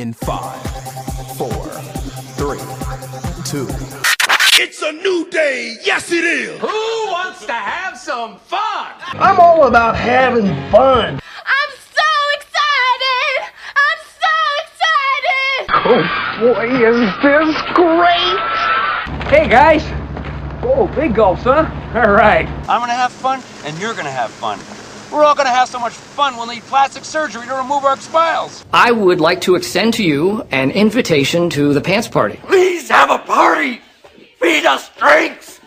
in five, four, three, two. It's a new day. Yes, it is. Who wants to have some fun? I'm all about having fun. I'm so excited! I'm so excited! Oh boy, is this great! Hey guys! Oh, big gulps, huh? All right. I'm gonna have fun, and you're gonna have fun. We're all gonna have so much fun we'll need plastic surgery to remove our spiles. I would like to extend to you an invitation to the pants party. Please have a party. Feed us drinks.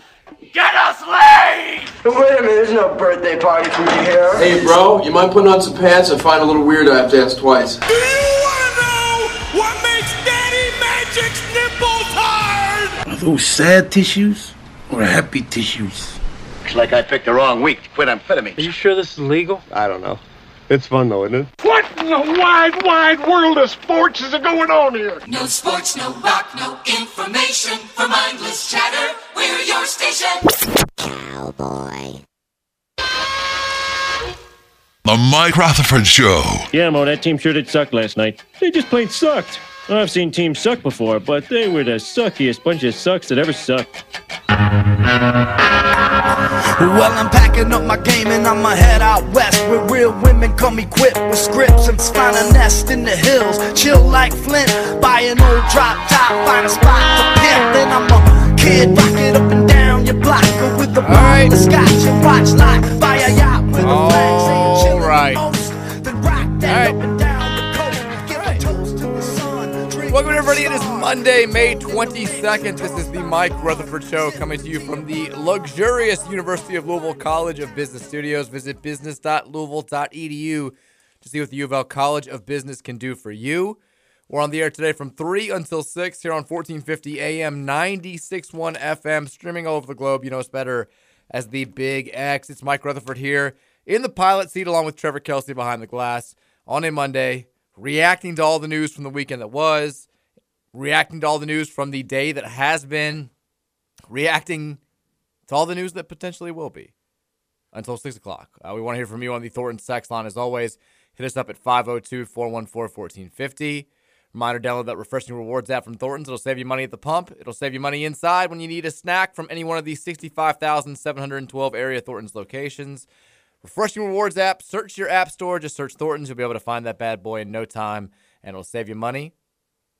Get us laid. Wait a minute, there's no birthday party for me here. Hey, bro, you mind putting on some pants? I find a little weird I have to ask twice. Do you wanna know what makes Daddy Magic's nipples hard? Are those sad tissues or happy tissues? Looks like I picked the wrong week to quit amphetamines. Are you sure this is legal? I don't know. It's fun though, isn't it? What in the wide, wide world of sports is going on here? No sports, no rock, no information. For mindless chatter, we're your station. Cowboy. The Mike Rutherford Show. Yeah, Mo, that team sure did suck last night. They just plain sucked. I've seen teams suck before, but they were the suckiest bunch of sucks that ever sucked. Well, I'm packing up my game and I'ma head out west where real women come equipped with scripts and find a nest in the hills. Chill like Flint, buy an old drop top, find a spot to pimp. Then I'm a kid, rock it up and down your block go with the wine, right. the scotch and watch live. Buy a yacht with a flag saying chill right. most. Then rock that All right. Welcome, everybody. It is Monday, May 22nd. This is the Mike Rutherford Show coming to you from the luxurious University of Louisville College of Business Studios. Visit business.louisville.edu to see what the U of L College of Business can do for you. We're on the air today from 3 until 6 here on 1450 AM, 96.1 FM, streaming all over the globe. You know us better as the Big X. It's Mike Rutherford here in the pilot seat along with Trevor Kelsey behind the glass on a Monday, reacting to all the news from the weekend that was, reacting to all the news from the day that has been, reacting to all the news that potentially will be until 6 o'clock. Uh, we want to hear from you on the Thornton sex line as always. Hit us up at 502 414 1450. Reminder download that refreshing rewards app from Thornton's. It'll save you money at the pump. It'll save you money inside when you need a snack from any one of these 65,712 area Thornton's locations. Refreshing rewards app. Search your app store. Just search Thornton's. You'll be able to find that bad boy in no time, and it'll save you money.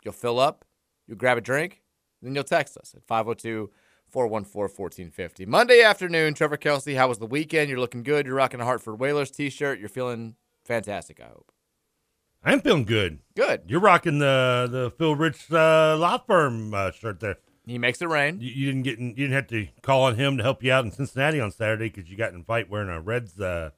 You'll fill up. You'll grab a drink. Then you'll text us at 502 414 1450. Monday afternoon, Trevor Kelsey, how was the weekend? You're looking good. You're rocking a Hartford Whalers t shirt. You're feeling fantastic, I hope. I'm feeling good. Good. You're rocking the the Phil Rich uh, law firm uh, shirt there. He makes it rain. You, you didn't get in, you didn't have to call on him to help you out in Cincinnati on Saturday because you got in a fight wearing a Reds uh,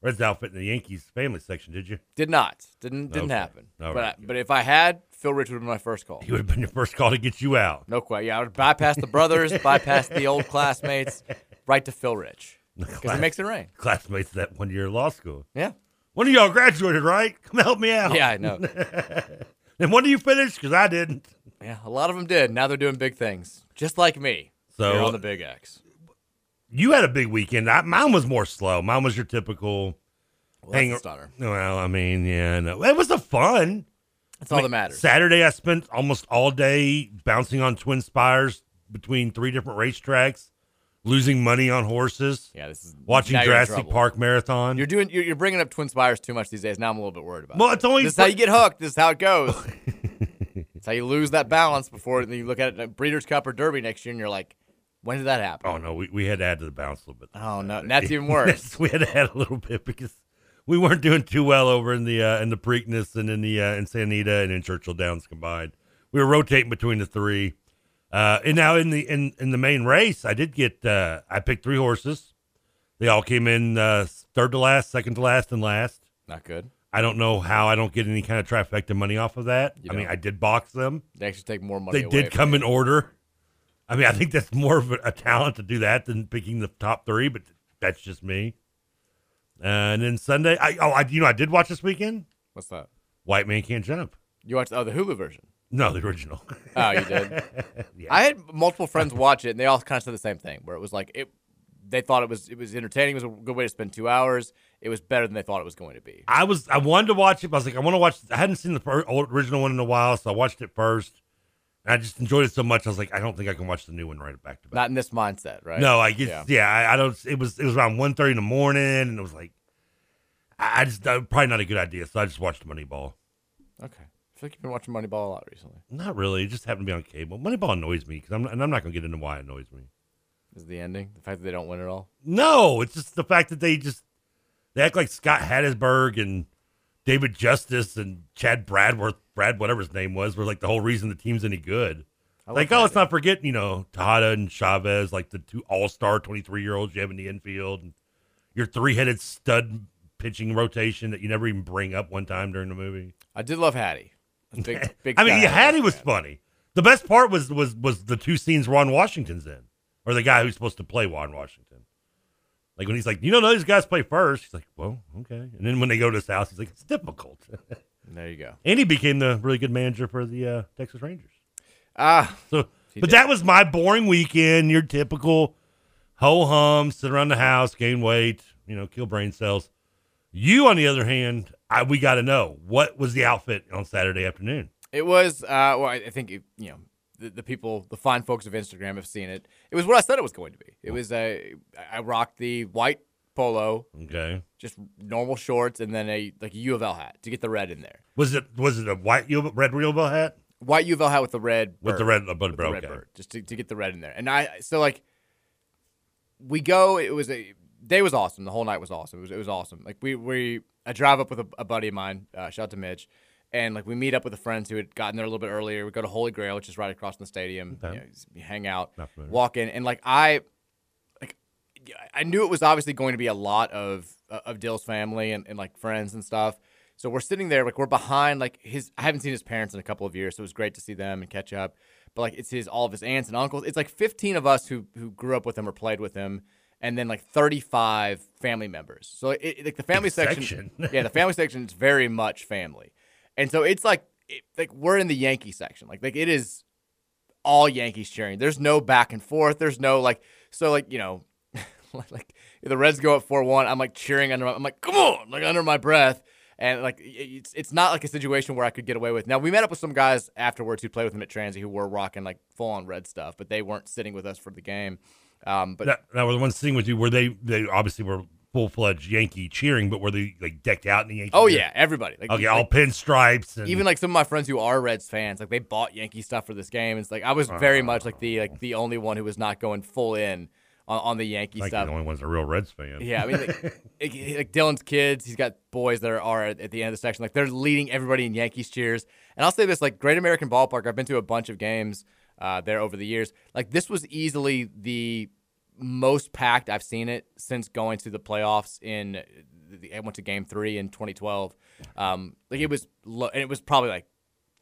Reds outfit in the Yankees family section. Did you? Did not. Didn't didn't Okay. happen. All but right, I, but if I had, Phil Rich would have been my first call. He would have been your first call to get you out. No question. Yeah, I would bypass the brothers, bypass the old classmates, right to Phil Rich because he makes it rain. Classmates that one year of law school. Yeah. One of y'all graduated, right? Come help me out. Yeah, I know. and when do you finish? Because I didn't. Yeah, a lot of them did. Now they're doing big things, just like me. So- here on the Big X. You had a big weekend. I, mine was more slow. Mine was your typical. Well, a. Well, I mean, yeah, no, it was a fun. That's all that matters. Saturday, I spent almost all day bouncing on twin spires between three different racetracks, losing money on horses. Yeah, this is watching Jurassic. Park Marathon. You're doing. You're, you're bringing up Twin Spires too much these days. Now I'm a little bit worried about. Well, it. it's only this is how you get hooked. This is how it goes. it's how you lose that balance before you look at it at Breeders' Cup or Derby next year, and you're like, when did that happen? oh no, we, we had to add to the bounce a little bit. Oh no, and that's even worse. we had to add a little bit because we weren't doing too well over in the uh, in the Preakness and in the uh, in Santa Anita and in Churchill Downs combined. We were rotating between the three. Uh, and now in the in, in the main race, I did get uh, I picked three horses. They all came in uh, third to last, second to last, and last. Not good. I don't know how I don't get any kind of trifecta money off of that. You I mean. I did box them. They actually take more money. They did come you. in order. I mean, I think that's more of a, a talent to do that than picking the top three, but that's just me. and then Sunday, I oh, I you know I did watch this weekend. What's that? White Man Can't Jump. You watched oh the Hulu version. No, the original. Oh, you did. Yeah. I had multiple friends watch it, and they all kind of said the same thing, where it was like it. They thought it was it was entertaining. It was a good way to spend two hours. It was better than they thought it was going to be. I was I wanted to watch it. But I was like, I want to watch. I hadn't seen the per- old, original one in a while, so I watched it first. And I just enjoyed it so much. I was like, I don't think I can watch the new one right back to back. Not in this mindset, right? No, I guess yeah. I, I don't. It was it was around 1.30 in the morning, and it was like, I, I just uh, probably not a good idea. So I just watched Moneyball. Okay, I feel like you've been watching Moneyball a lot recently. Not really. It just happened to be on cable. Moneyball annoys me because I'm and I'm not going to get into why it annoys me. Is the ending the fact that they don't win at all? No, it's just the fact that they just they act like Scott Hatteberg and David Justice and Chad Bradworth, Brad whatever his name was, were like the whole reason the team's any good. Like, oh, let's not forget, you know, Tejada and Chavez, like the two all star 23 year olds you have in the infield, and your three headed stud pitching rotation that you never even bring up one time during the movie. I did love Hattie. Big, big I mean, yeah, Hattie was funny. The best part was was was the two scenes Ron Washington's in, or the guy who's supposed to play Ron Washington. Like when he's like, you don't know these guys play first. He's like, well, okay. And then when they go to his house, he's like, it's difficult. There you go. and he became the really good manager for the uh, Texas Rangers. Ah, so but did. that was my boring weekend. Your typical ho hum, sit around the house, gain weight, you know, kill brain cells. You, on the other hand, I, we got to know what was the outfit on Saturday afternoon. It was, uh, well, I I think, it, you know, the, the people, the fine folks of Instagram have seen it. It was what I said it was going to be. It was a, I rocked the white polo, Okay, just normal shorts, and then a like a U of L hat to get the red in there. was it was it a white U- red real bell hat White U of L hat with the red with the red uh, but with the red okay. bird, just to, to get the red in there. And I so like we go. It was a day was awesome. The whole night was awesome. It was it was awesome. Like we we I drive up with a, a buddy of mine. Uh, shout out to Mitch. And like we meet up with the friends who had gotten there a little bit earlier. We go to Holy Grail, which is right across from the stadium. Okay. You know, we hang out, walk in, and like I, like I knew it was obviously going to be a lot of uh, of Dill's family and, and like friends and stuff. So we're sitting there, like we're behind, like his. I haven't seen his parents in a couple of years, so it was great to see them and catch up. But like it's his all of his aunts and uncles. It's like 15 of us who who grew up with him or played with him, and then like 35 family members. So it, it- like the family section, section. yeah, the family section is very much family, and so it's like it, like we're in the Yankee section, like like it is all Yankees cheering. There's no back and forth. There's no like so like you know like the Reds go up four one. I'm like cheering under. My, I'm like come on, like under my breath. And like it's it's not like a situation where I could get away with. Now we met up with some guys afterwards who played with him at Transy who were rocking like full on red stuff, but they weren't sitting with us for the game. Um, but Now, now, were the ones sitting with you, were they, they obviously were full fledged Yankee cheering, but were they like decked out in the Yankee? oh gear? yeah, everybody. Like, okay, like, all pinstripes. And, even like some of my friends who are Reds fans, like they bought Yankee stuff for this game. It's like I was very much like the like the only one who was not going full in on, on the Yankee like stuff. the only one's a real Reds fan. Yeah, I mean, like, like, Dillon's kids, he's got boys that are, are at the end of the section. Like they're leading everybody in Yankees cheers. And I'll say this: like Great American Ballpark, I've been to a bunch of games uh, there over the years. Like this was easily the most packed I've seen it since going to the playoffs in. I went to Game Three in 2012. Um, like it was, lo- and it was probably like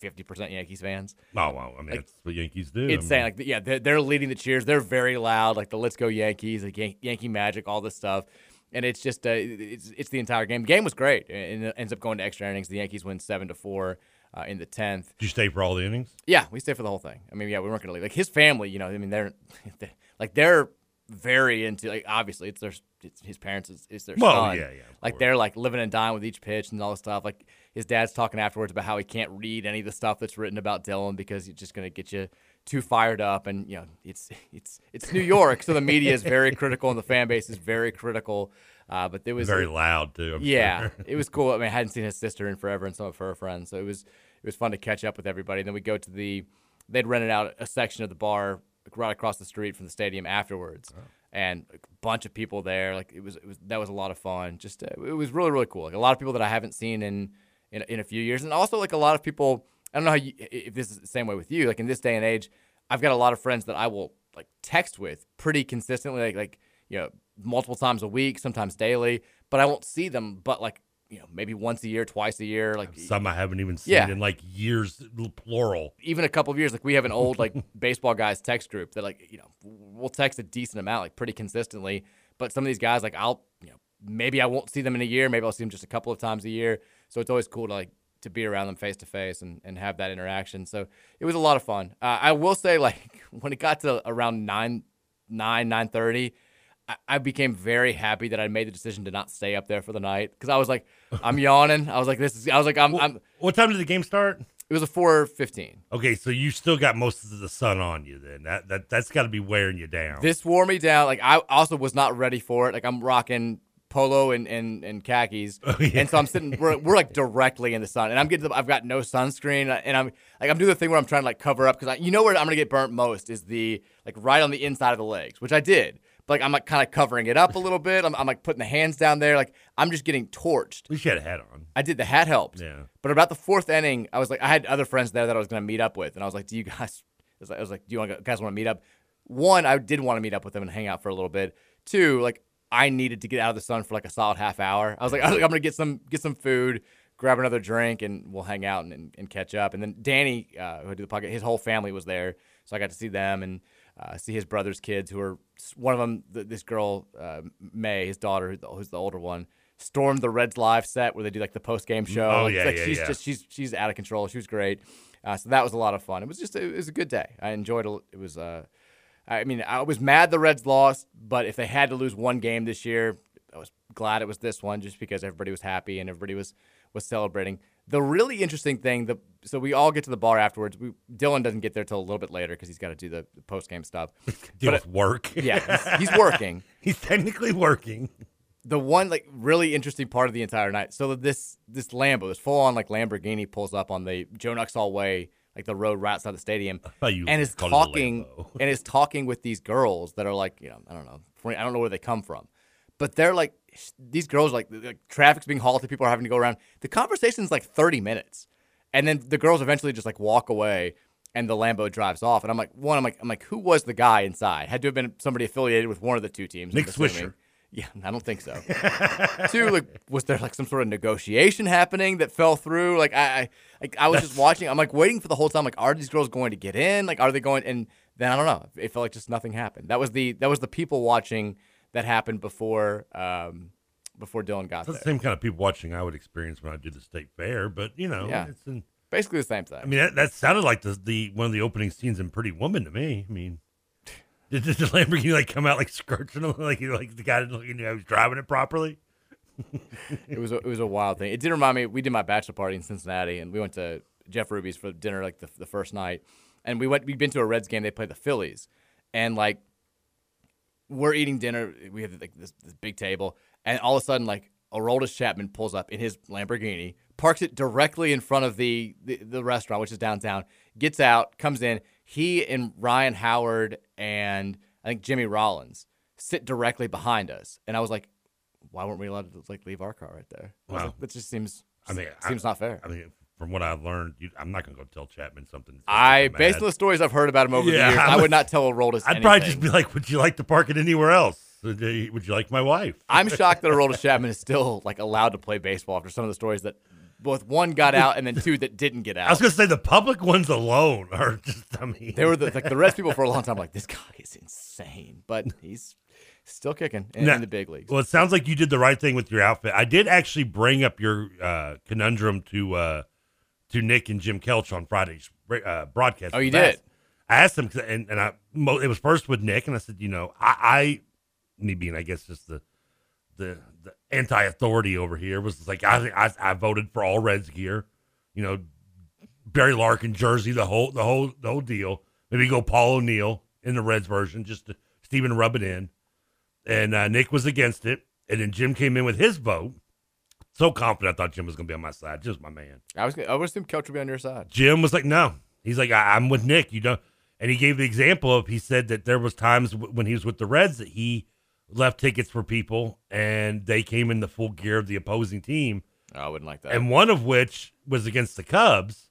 50% Yankees fans. Oh well, I mean Like, that's what Yankees do. It's I saying mean, like yeah, they're, they're leading the cheers. They're very loud, like the "Let's Go Yankees," like Yan- Yankee Magic, all this stuff, and it's just uh, it's it's the entire game. game was great, and it ends up going to extra innings. The Yankees win seven to four uh, in the tenth. Did you stay for all the innings? Yeah, we stayed for the whole thing. I mean, yeah, we weren't gonna leave. Like his family, you know, I mean, they're, they're like they're very into like obviously it's their it's his parents is, it's their Well, son. yeah, yeah, Like they're like living and dying with each pitch and all this stuff. Like his dad's talking afterwards about how he can't read any of the stuff that's written about Dillon because it's just gonna get you too fired up. And you know, it's it's it's New York, so the media is very critical and the fan base is very critical. Uh, but there was Very loud too. I'm yeah, sure. it was cool. I mean, I hadn't seen his sister in forever and some of her friends, so it was it was fun to catch up with everybody. And then we go to the they'd rented out a section of the bar right across the street from the stadium afterwards, and a bunch of people there. Like it was it was that was a lot of fun. Just uh, it was really really cool. Like a lot of people that I haven't seen in in, in a few years, and also like a lot of people. I don't know how you, if this is the same way with you. Like in this day and age, I've got a lot of friends that I will like text with pretty consistently, like like you know multiple times a week, sometimes daily. But I won't see them, but like you know maybe once a year, twice a year, like Some I haven't even seen Yeah. in like years, plural. even a couple of years. Like we have an old like baseball guys text group that like you know we'll text a decent amount, like pretty consistently. But some of these guys, like I'll you know maybe I won't see them in a year, maybe I'll see them just a couple of times a year. So it's always cool to like to be around them face to face and and have that interaction. So it was a lot of fun. Uh, I will say like when it got to around nine nine nine thirty. I, became very happy that I made the decision to not stay up there for the night because I was like, I'm yawning. I was like, this is. I was like, I'm. I'm What time did the game start? it was a four fifteen. Okay, so you still got most of the sun on you. Then that that that's got to be wearing you down. This wore me down. Like I also was not ready for it. Like I'm rocking polo and and, and khakis, oh, and so I'm sitting. We're, we're like directly in the sun, and I'm getting. The, I've got no sunscreen, and I'm like I'm doing the thing where I'm trying to like cover up because you know where I'm gonna get burnt most is the like right on the inside of the legs, which I did. Like I'm like kind of covering it up a little bit. I'm, I'm like putting the hands down there. Like I'm just getting torched. You had a hat on. I did. The hat helped. Yeah. But about the fourth inning, I was like, I had other friends there that I was going to meet up with, and I was like, "Do you guys?" I was like, I was like "Do you want guys want to meet up?" One, I did want to meet up with them and hang out for a little bit. Two, like I needed to get out of the sun for like a solid half hour. I was like, I was like I'm going to get some get some food, grab another drink, and we'll hang out and, and, and catch up. And then Danny, uh, who did the pocket, his whole family was there, so I got to see them and uh, see his brother's kids, who are one of them. th- This girl, uh, May, his daughter, who's the older one, stormed the Reds live set where they do like the post game show. Oh, yeah, like, yeah, she's yeah. just she's she's out of control. She was great. Uh, so that was a lot of fun. It was just it was a good day. I enjoyed it. It was. Uh, I mean, I was mad the Reds lost, but if they had to lose one game this year, I was glad it was this one, just because everybody was happy and everybody was was celebrating. The really interesting thing, the so we all get to the bar afterwards. We, Dillon doesn't get there till a little bit later because he's got to do the, the post game stuff. Deal But with work. Yeah, he's, he's working. he's technically working. The one like really interesting part of the entire night. So this this Lambo, this full on like Lamborghini, pulls up on the Joe Nuxhall Way, like the road right outside the stadium, you and is called it a talking and is talking with these girls that are like you know I don't know I don't know where they come from, but they're like these girls like, like traffic's being halted, people are having to go around. The conversation's like thirty minutes, and then the girls eventually just like walk away. And the Lambo drives off, and I'm like, one, I'm like, I'm like, who was the guy inside? Had to have been somebody affiliated with one of the two teams. Nick. Swisher. Yeah, I don't think so. Two, like, was there like some sort of negotiation happening that fell through? Like, I, I, like, I was just watching. I'm like waiting for the whole time. Like, are these girls going to get in? Like, are they going? And then I don't know. It felt like just nothing happened. That was the that was the people watching that happened before um before Dillon got there. The same kind of people watching I would experience when I do the state fair, but you know, Yeah. it's in, Basically the same thing. I mean, that, that sounded like the the one of the opening scenes in Pretty Woman to me. I mean, did, did the Lamborghini like come out like scorching him, like you like the guy didn't look, you know, was driving it properly? it was a, it was a wild thing. It did remind me. We did my bachelor party in Cincinnati, and we went to Jeff Ruby's for dinner like the, the first night. And we went. We'd been to a Reds game. They played the Phillies, and like we're eating dinner. We have like this, this big table, and all of a sudden, like Aroldis Chapman pulls up in his Lamborghini, parks it directly in front of the, the the restaurant, which is downtown. Gets out, comes in. He and Ryan Howard and I think Jimmy Rollins sit directly behind us, and I was like, why weren't we allowed to like leave our car right there? Wow. like, that just seems. I mean, seems I, not fair. I mean, from what I've learned, you, I'm not gonna go tell Chapman something. I, mad. based on the stories I've heard about him over Yeah, the years, I I would not tell Aroldis I'd anything. probably just be like, "Would you like to park it anywhere else? Would you like my wife?" I'm shocked that Aroldis Chapman is still like allowed to play baseball after some of the stories that both one got out and then two that didn't get out. I was gonna say the public ones alone are just. I mean, they were the, like the Reds people for a long time. Like this guy is insane, but he's still kicking in, Now- in the big leagues. Well, it sounds like you did the right thing with your outfit. I did actually bring up your uh, conundrum to uh, to Nick and Jim Kelch on Friday's uh, broadcast. Oh, you did? I asked them, and, and I it was first with Nick, and I said, you know, I, I me being, I guess, just the the, the anti-authority over here was like I, I I voted for all Reds gear, you know, Barry Larkin jersey, the whole the whole the whole deal. Maybe go Paul O'Neill in the Reds version, just to Steven rub it in. And uh, Nick was against it, and then Jim came in with his vote. So confident, I thought Jim was going to be on my side. Just my man. I was I would assume Coach would be on your side. Jim was like, no. He's like, I- I'm with Nick. You don't. And he gave the example of he said that there was times w- when he was with the Reds that he left tickets for people and they came in the full gear of the opposing team. Oh, I wouldn't like that. And one of which was against the Cubs,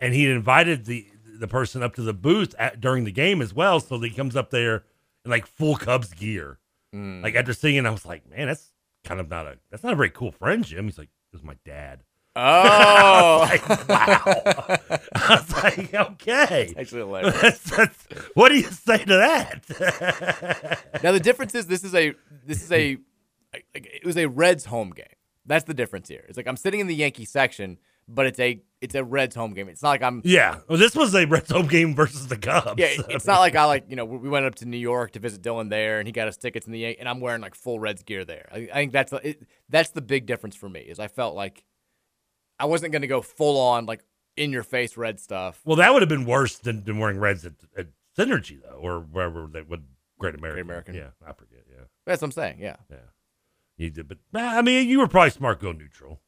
and he invited the the person up to the booth at, during the game as well. So he comes up there in like full Cubs gear. Mm. Like after seeing, it, I was like, man, that's kind of not a that's not a very cool friend, Jim. He's like, it was my dad. Oh, I was like, wow. I was like, okay. Actually hilarious. That's, that's, what do you say to that? now the difference is this is a this is a like, it was a Reds home game. That's the difference here. It's like I'm sitting in the Yankee section, but it's a it's a Reds home game. It's not like I'm Yeah. Well, this was a Reds home game versus the Cubs. yeah. It's not like I like you know we went up to New York to visit Dillon there, and he got us tickets in the and I'm wearing like full Reds gear there. I, I think that's the, it, that's the big difference for me is I felt like I wasn't going to go full on like in your face red stuff. Well, that would have been worse than, than wearing Reds at, at Cinergy though, or wherever they would Great American. American. Yeah, I forget. Yeah, That's what I'm saying. Yeah, yeah. You did, but I mean, you were probably smart going neutral.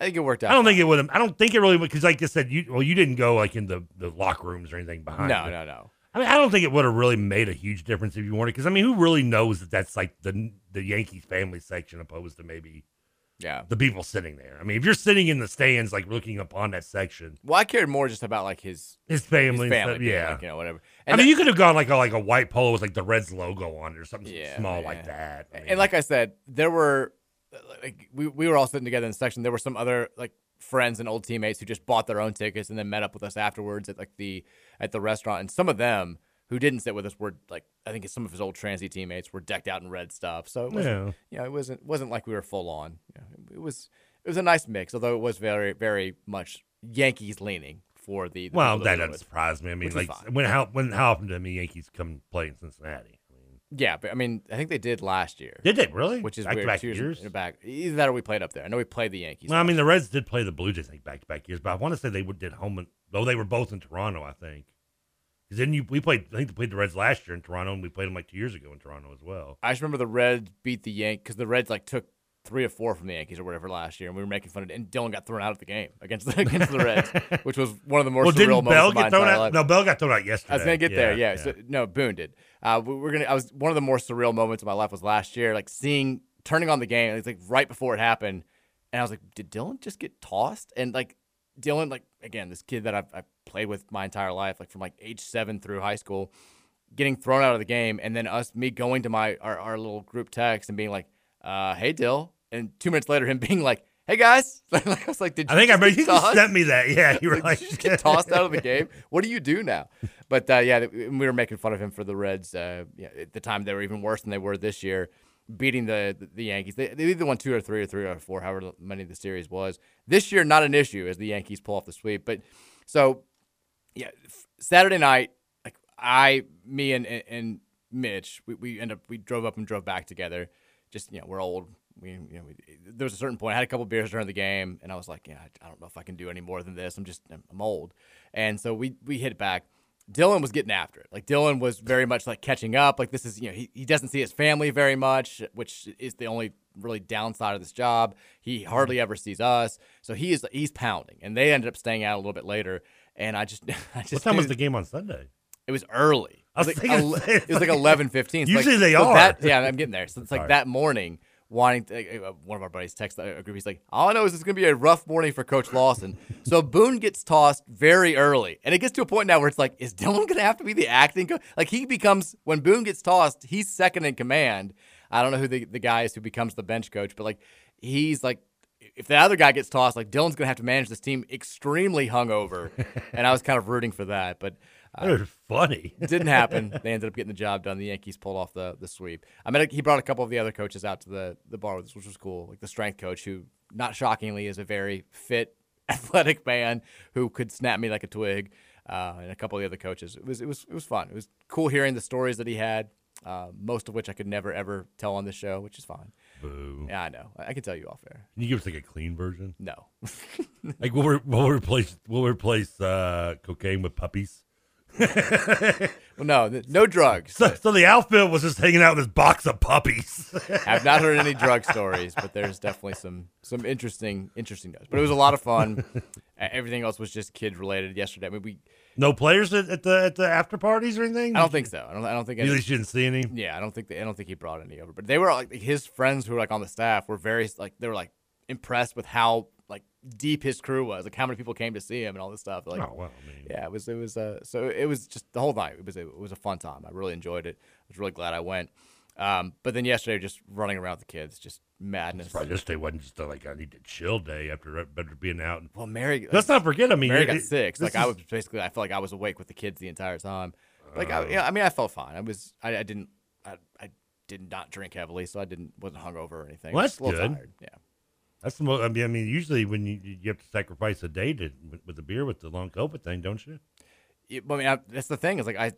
I think it worked out. I don't think it would have. I don't think it really would because, like I said, you well, you didn't go like in the the locker rooms or anything behind. No, it. no, no. I mean, I don't think it would have really made a huge difference if you weren't. Because I mean, who really knows that that's like the the Yankees family section opposed to maybe Yeah. the people sitting there. I mean, if you're sitting in the stands, like looking upon that section, Well, I cared more just about like his his family, and family stuff, yeah, like, you know, whatever. I mean, you could have gone like a like a white polo with like the Reds logo on it or something Yeah, small yeah. like that. I mean, and like I said, there were like we, we were all sitting together in the section. There were some other like friends and old teammates who just bought their own tickets and then met up with us afterwards at like the at the restaurant. And some of them who didn't sit with us were like I think some of his old transy teammates were decked out in red stuff. So it wasn't, Yeah. you know, it wasn't wasn't like we were full on. You know, it was it was a nice mix, although it was very very much Yankees leaning for the. the well, that doesn't surprise me. I mean, like when how when how often do the Yankees come play in Cincinnati? Yeah, but I mean, I think they did last year. Did they really? Which is Back to weird. back years, years? in a back. Either that or we played up there. I know we played the Yankees. Well, I mean, the Reds did play the Blue Jays, think, back to back years, but I want to say they did home, and, though they were both in Toronto, I think. Because then you, we played, I think they played the Reds last year in Toronto, and we played them like two years ago in Toronto as well. I just remember the Reds beat the Yankees because the Reds like took three or four from the Yankees or whatever last year, and we were making fun of it. And Dillon got thrown out of the game against the, against the Reds, which was one of the more well, surreal didn't moments Bell of my get thrown out? life. No, Bell got thrown out yesterday. I was gonna get there. Yeah. yeah. So, no, Boone did. Uh, we we're gonna. I was one of the more surreal moments of my life was last year, like seeing turning on the game. It's like right before it happened, and I was like, did Dillon just get tossed? And like Dillon, like again, this kid that I've, I've played with my entire life, like from like age seven through high school, getting thrown out of the game, and then us me going to my our, our little group text and being like, uh, "Hey, Dill," and two minutes later him being like. Hey guys! I was like, "Did I think I remember you sent me that. Yeah, you were like, you just get tossed out of the game. What do you do now? But uh, yeah, we were making fun of him for the Reds. Uh, yeah, at the time, they were even worse than they were this year, beating the the, Yankees. They, they either won two or three or three or four, however many the series was. This year, not an issue as the Yankees pull off the sweep. But so yeah, Saturday night, like I, me and and, and Mitch, we, we end up we drove up and drove back together. Just you know, we're old. We, you know, we, there was a certain point. I had a couple beers during the game, and I was like, yeah, I, I don't know if I can do any more than this. I'm just I'm, I'm old, and so we we hit it back. Dillon was getting after it. Like Dillon was very much like catching up. Like this is you know he, he doesn't see his family very much, which is the only really downside of this job. He hardly ever sees us, so he is he's pounding. And they ended up staying out a little bit later. And I just I just what time was the game on Sunday? it was early. I was it was like, it was like eleven fifteen. Usually they so are. That, yeah, I'm getting there. So it's like that morning, wanting to, uh, one of our buddies texted a group. He's like, "All I know is it's going to be a rough morning for Coach Lawson." so Boone gets tossed very early, and it gets to a point now where it's like, is Dillon going to have to be the acting coach? Like he becomes when Boone gets tossed, he's second in command. I don't know who the the guy is who becomes the bench coach, but like he's like. If the other guy gets tossed, like Dillon's gonna have to manage this team extremely hungover, and I was kind of rooting for that. But uh, was funny. didn't happen. They ended up getting the job done. The Yankees pulled off the the sweep. I mean, he brought a couple of the other coaches out to the the bar with us, which was cool. Like the strength coach, who not shockingly is a very fit, athletic man who could snap me like a twig, uh, and a couple of the other coaches. It was it was it was fun. It was cool hearing the stories that he had. Uh, most of which I could never ever tell on the show, which is fine. Boo. Yeah, I know. I I can tell you off air. Can you give us like a clean version? No. like we'll, re- we'll replace we'll replace uh, cocaine with puppies. well, no, th- no drugs. So, so the outfield was just hanging out with his box of puppies. I've not heard any drug stories, but there's definitely some some interesting interesting notes. But it was a lot of fun. Everything else was just kid related. Yesterday, I mean, we no players at, at the at the after parties or anything. I don't think so. I don't. I don't think. At least you didn't see any. Yeah, I don't think. They, I don't think he brought any over. But they were like his friends who were like on the staff were very like they were like impressed with how like deep his crew was, like how many people came to see him and all this stuff. Like, Oh, well, I mean- yeah, it was it was uh so it was just the whole night. It was a, it was a fun time. I really enjoyed it. I was really glad I went. Um, but then yesterday, just running around with the kids, just madness. Probably this day wasn't just a, like I need to chill day after after being out. Well, Mary. Let's not forget. I mean, Mary it- got sick. Like I was basically, I felt like I was awake with the kids the entire time. Like, I, Oh. yeah, I mean, I felt fine. I was, I, I didn't, I, I did not drink heavily, so I didn't wasn't hungover or anything. Well, that's a little good. tired. Yeah. That's the most. I mean, I mean, usually when you you have to sacrifice a day to with, the beer with the long COVID thing, don't you? Yeah, I mean, I, that's the thing is like I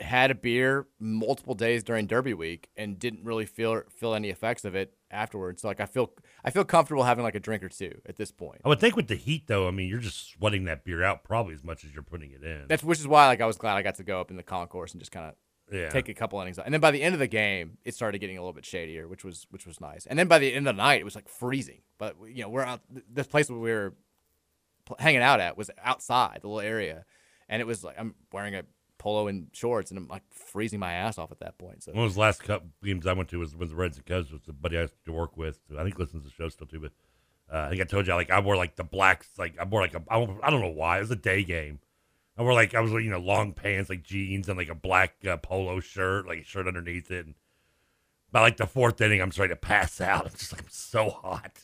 had a beer multiple days during Derby week and didn't really feel feel any effects of it afterwards. So like I feel I feel comfortable having like a drink or two at this point. I would think with the heat though, I mean, you're just sweating that beer out probably as much as you're putting it in. That's which is why like I was glad I got to go up in the concourse and just kind of Yeah. take a couple innings. And then by the end of the game, it started getting a little bit shadier, which was which was nice. And then by the end of the night, it was like freezing. But you know, we're out this place where we were hanging out at was outside the little area, and it was like I'm wearing a polo and shorts, and I'm like freezing my ass off at that point. So One of those last cup games I went to was was the Reds and Cubs with the buddy I used to work with. I think listens to the show still too, but uh, I think I told you like I wore like the blacks, like I wore like a I I don't know why it was a day game. I wore like I was you know long pants, like jeans, and like a black uh, polo shirt, like a shirt underneath it. And by like the fourth inning, I'm starting to pass out. I'm just like I'm so hot.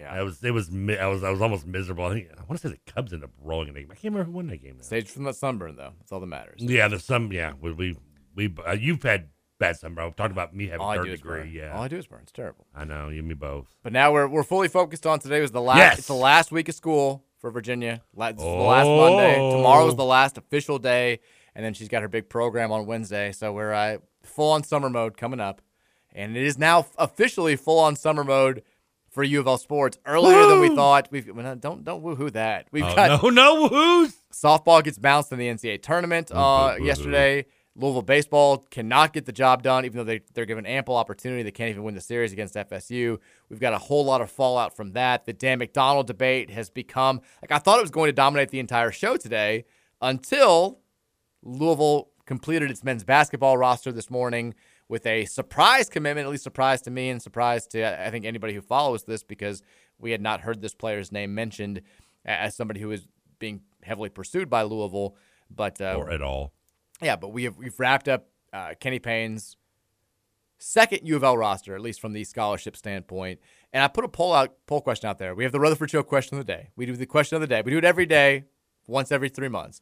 Yeah, I was. It was. I was. I was almost miserable. I think I want to say the Cubs ended up rolling in the game. I can't remember who won that game. Now. Stage from the sunburn though. That's all that matters. Yeah, the some. Yeah, we we, we uh, you've had bad sunburn. I'm talking about me having All third degree. burn. Yeah, All I do is burn. It's terrible. I know. You and me both. But now we're we're fully focused on today was the last Yes. it's the last week of school for Virginia. La- This is the last Monday. Tomorrow is the last official day, and then she's got her big program on Wednesday. So we're uh, full on summer mode coming up, and it is now officially full on summer mode for U of L sports earlier than we thought. We've well, don't don't woohoo that. We've Oh, got no, no woohoos. softball gets bounced in the NCAA tournament uh, yesterday. Louisville baseball cannot get the job done, even though they, they're given ample opportunity. They can't even win the series against FSU. We've got a whole lot of fallout from that. The Dan McDonnell debate has become like I thought it was going to dominate the entire show today until Louisville completed its men's basketball roster this morning with a surprise commitment, at least surprise to me and surprise to I think anybody who follows this because we had not heard this player's name mentioned as somebody who is being heavily pursued by Louisville, but uh, or at all. Yeah, but we have we've wrapped up uh, Kenny Payne's second U of L roster, at least from the scholarship standpoint. And I put a poll out poll question out there. We have the Rutherford Show question of the day. We do the question of the day. We do it every day, once every three months.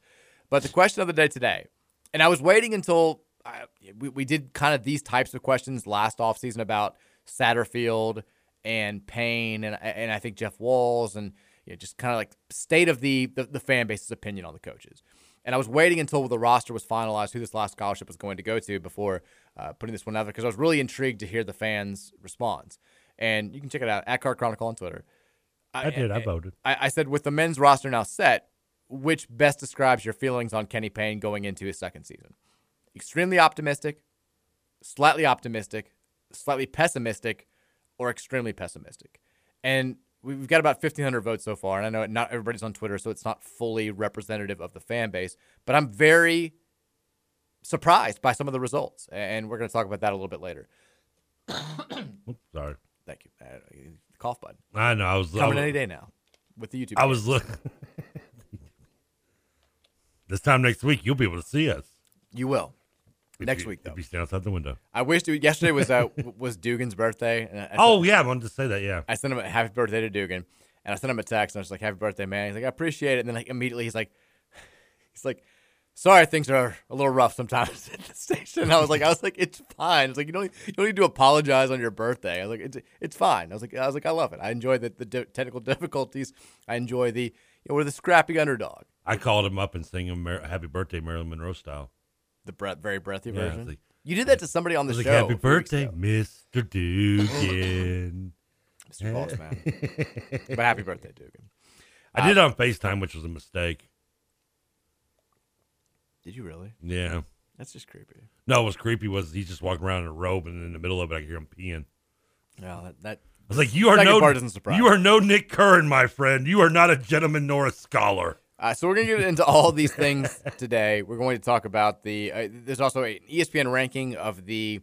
But the question of the day today, and I was waiting until I, we, we did kind of these types of questions last offseason about Satterfield and Payne and and I think Jeff Walz and you know, just kind of like state of the, the the fan base's opinion on the coaches. And I was waiting until the roster was finalized, who this last scholarship was going to go to before uh, putting this one out there, because I was really intrigued to hear the fans' response. And you can check it out at Card Chronicle on Twitter. I did. I voted. I, I said, with the men's roster now set, which best describes your feelings on Kenny Payne going into his second season? Extremely optimistic, slightly optimistic, slightly pessimistic, or extremely pessimistic. And we've got about 1,500 votes so far. And I know not everybody's on Twitter, so it's not fully representative of the fan base. But I'm very surprised by some of the results. And we're going to talk about that a little bit later. Oops, sorry. Thank you. Uh, cough button. I know. I was I Coming was- any day now with the YouTube. I was looking. this time next week, you'll be able to see us. You will. If Next you- week, though. If you stand outside the window. I wish to, yesterday was uh, was Dugan's birthday. And I, I Oh sent- yeah, I wanted to say that. Yeah. I sent him a happy birthday to Dugan, and I sent him a text, and I was like, "Happy birthday, man!" He's like, "I appreciate it." And then like immediately he's like, "He's like, sorry, things are a little rough sometimes at the station." And I was like, "I was like, it's fine." It's like you don't you don't need to apologize on your birthday. I was like, "It's it's fine." I was like, I was like, I love it. I enjoy the the di- technical difficulties. I enjoy the you know we're the scrappy underdog. I called him up and sang him Mar- "Happy Birthday, Marilyn Monroe" style. The breath, very breathy Yeah, version. like- you did that to somebody on the show. Like, Happy a few weeks birthday. Mr. Dugan. Mr. Boss Man. but happy birthday, Dugan. I did it uh, on FaceTime, which was a mistake. Did you really? Yeah. That's just creepy. No, what was creepy was he just walking around in a robe, and in the middle of it, I could hear him peeing. Well, that, that I was like, "You are no, part doesn't you are no Nick Curran, my friend. You are not a gentleman nor a scholar." Uh, so we're going to get into all these things today. We're going to talk about the. Uh, there's also an ESPN ranking of the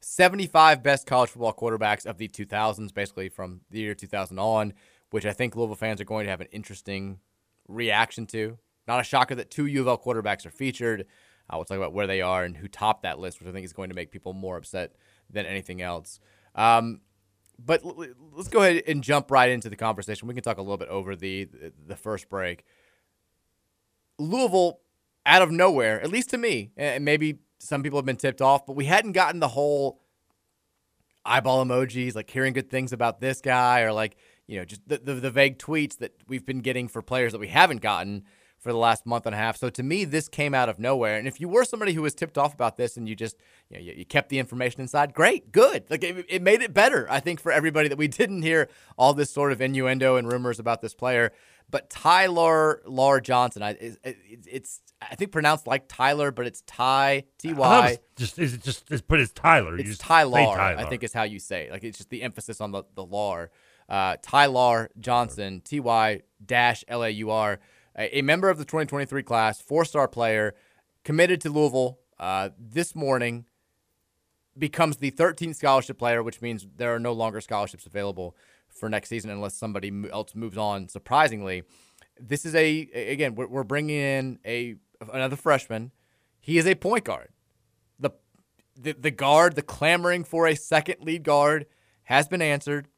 75 best college football quarterbacks of the 2000s, basically from the year 2000 on, which I think Louisville fans are going to have an interesting reaction to. Not a shocker that two U of L quarterbacks are featured. Uh, we'll talk about where they are and who topped that list, which I think is going to make people more upset than anything else. Um, but l- let's go ahead and jump right into the conversation. We can talk a little bit over the the first break. Louisville, out of nowhere, at least to me, and maybe some people have been tipped off, but we hadn't gotten the whole eyeball emojis, like hearing good things about this guy, or like you know, just the, the, the vague tweets that we've been getting for players that we haven't gotten for the last month and a half. So to me, this came out of nowhere. And if you were somebody who was tipped off about this and you just, you know, you, you kept the information inside, great, good. Like it, it, made it better, I think, for everybody that we didn't hear all this sort of innuendo and rumors about this player. But Tyler Lar Johnson, I, it, it's I think pronounced like Tyler, but it's Ty T Y. Just is it just, just put it's Tyler? It's Tyler, I think is how you say it. Like it's just the emphasis on the the Lar. Uh, Tyler Johnson, T Y dash L A U R a member of the 2023 class, four star player, committed to Louisville uh, this morning, becomes the 13th scholarship player, which means there are no longer scholarships available for next season unless somebody else moves on. Surprisingly, this is a again we're, we're bringing in a another freshman. He is a point guard. The, the the guard, the clamoring for a second lead guard has been answered.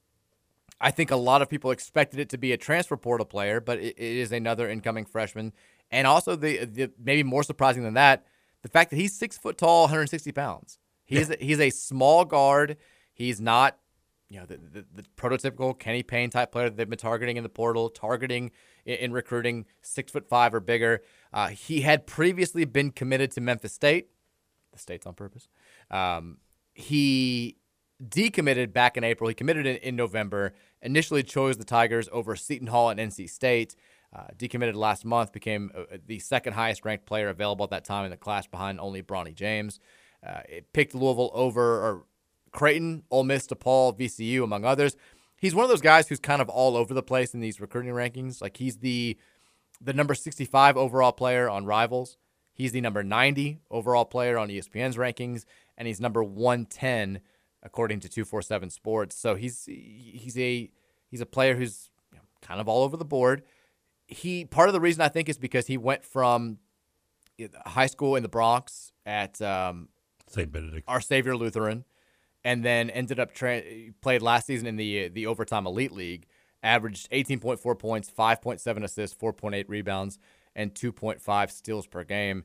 I think a lot of people expected it to be a transfer portal player, but it, it is another incoming freshman. And also, the, the maybe more surprising than that, the fact that he's six foot tall, 160 pounds. He's yeah. he's a small guard. He's not, you know, the, the, the, prototypical Kenny Payne type player that they've been targeting in the portal, targeting in, in recruiting, six foot five or bigger. Uh, he had previously been committed to Memphis State, the state's on purpose. Um, he decommitted back in April. He committed in, in November. Initially chose the Tigers over Seton Hall and NC State. Uh, decommitted last month, became uh, the second highest ranked player available at that time in the class behind only Bronny James. Uh, it picked Louisville over or Creighton, Ole Miss, DePaul, VCU, among others. He's one of those guys who's kind of all over the place in these recruiting rankings. Like he's the the number 65 overall player on Rivals. He's the number 90 overall player on ESPN's rankings, and he's number 110 according to 247 Sports. So he's he's a he's a player who's kind of all over the board. He part of the reason I think is because he went from high school in the Bronx at um, St. Benedict, Our Savior Lutheran, and then ended up tra- played last season in the the overtime elite league. Averaged 18.4 points, 5.7 assists, 4.8 rebounds, and 2.5 steals per game.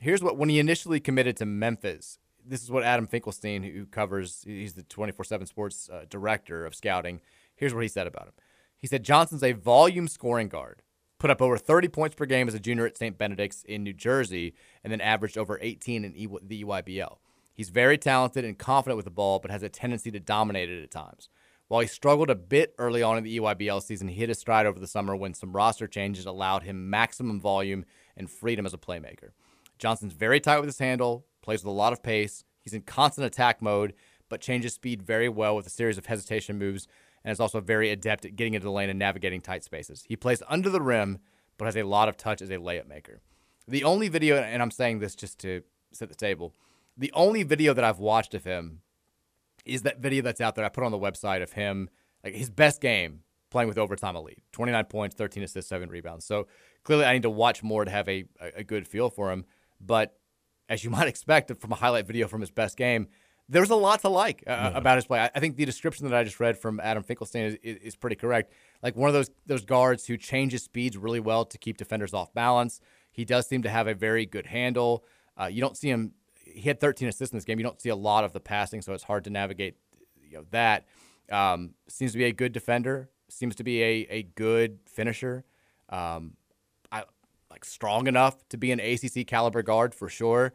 Here's what when he initially committed to Memphis, this is what Adam Finkelstein, who covers, he's the 24 7 sports uh, director of scouting. Here's what he said about him. He said Johnson's a volume scoring guard, put up over 30 points per game as a junior at St. Benedict's in New Jersey, and then averaged over 18 in e- the EYBL. He's very talented and confident with the ball, but has a tendency to dominate it at times. While he struggled a bit early on in the EYBL season, he hit his stride over the summer when some roster changes allowed him maximum volume and freedom as a playmaker. Johnson's very tight with his handle, plays with a lot of pace. He's in constant attack mode, but changes speed very well with a series of hesitation moves and is also very adept at getting into the lane and navigating tight spaces. He plays under the rim, but has a lot of touch as a layup maker. The only video, and I'm saying this just to set the table, the only video that I've watched of him is that video that's out there. I put on the website of him, like his best game playing with overtime elite 29 points, 13 assists, 7 rebounds. So clearly, I need to watch more to have a, a good feel for him. But as you might expect from a highlight video from his best game, there's a lot to like uh, yeah. about his play. I, think the description that I just read from Adam Finkelstein is, is, is, pretty correct. Like one of those those guards who changes speeds really well to keep defenders off balance. He does seem to have a very good handle. Uh, you don't see him. He had 13 assists in this game. You don't see a lot of the passing, so it's hard to navigate you know, that. Um, seems to be a good defender. Seems to be a, a good finisher. Um, like strong enough to be an ACC caliber guard for sure.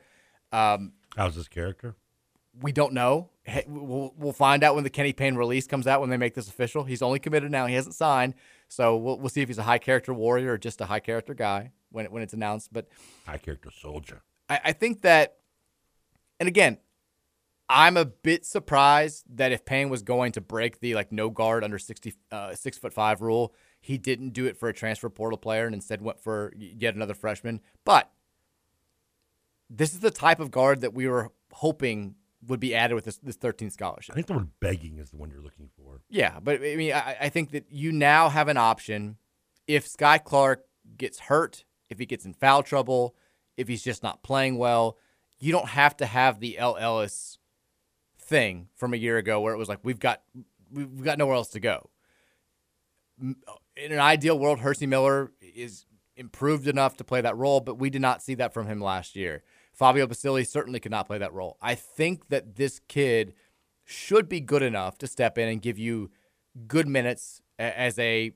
Um, How's his character? We don't know. We'll, we'll find out when the Kenny Payne release comes out when they make this official. He's only committed now. He hasn't signed. So we'll, we'll see if he's a high character warrior or just a high character guy when, it, when it's announced. But high character soldier. I, I think that, and again, I'm a bit surprised that if Payne was going to break the like no guard under 60, uh, six foot five rule, he didn't do it for a transfer portal player and instead went for yet another freshman. But this is the type of guard that we were hoping would be added with this, this 13 scholarship. I think the word begging is the one you're looking for. Yeah, but I mean, I, I think that you now have an option if Skyy Clark gets hurt, if he gets in foul trouble, if he's just not playing well, you don't have to have the El Ellis thing from a year ago where it was like we've got we've got nowhere else to go in an ideal world, Hercy Miller is improved enough to play that role, but we did not see that from him last year. Fabio Basili certainly could not play that role. I think that this kid should be good enough to step in and give you good minutes as a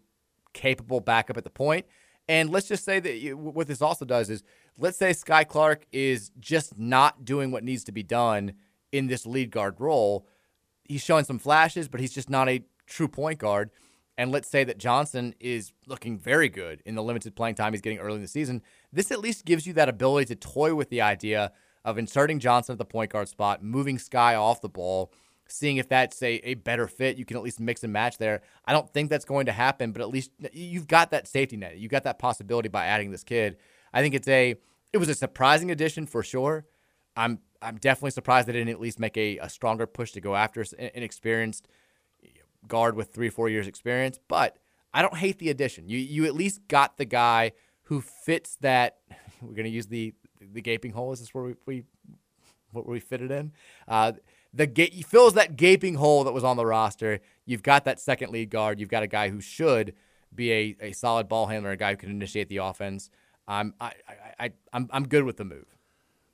capable backup at the point. And let's just say that you, what this also does is, let's say Skyy Clark is just not doing what needs to be done in this lead guard role. He's showing some flashes, but he's just not a true point guard. And let's say that Johnson is looking very good in the limited playing time he's getting early in the season. This at least gives you that ability to toy with the idea of inserting Johnson at the point guard spot, moving Skyy off the ball, seeing if that's a, a better fit. You can at least mix and match there. I don't think that's going to happen, but at least you've got that safety net. You've got that possibility by adding this kid. I think it's a it was a surprising addition for sure. I'm I'm definitely surprised they didn't at least make a, a stronger push to go after an experienced guard with three four years experience. But I don't hate the addition. You you at least got the guy who fits that. We're gonna use the the gaping hole. Is this where we, we what we fit it in? Uh, the ga- he fills that gaping hole that was on the roster. You've got that second lead guard. You've got a guy who should be a, a solid ball handler, a guy who can initiate the offense. I'm I, I, I I'm I'm good with the move.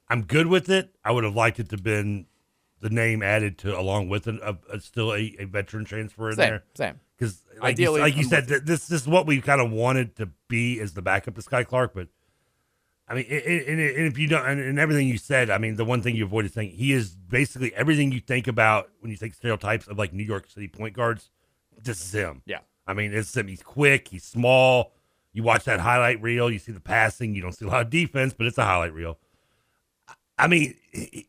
I'm good with it. I would have liked it to have been the name added to along with it, a, a, still a, a veteran transfer in Same, there. same. Because like Ideally, you, like you I'm said, th- this, this is what we kind of wanted to be as the backup to Skyy Clark. But I mean, and, if you don't, and, and everything you said, I mean, the one thing you avoided saying, he is basically everything you think about when you think stereotypes of like New York City point guards. This is him. Yeah. I mean, it's him. He's quick. He's small. You watch that highlight reel. You see the passing. You don't see a lot of defense, but it's a highlight reel. I mean, he,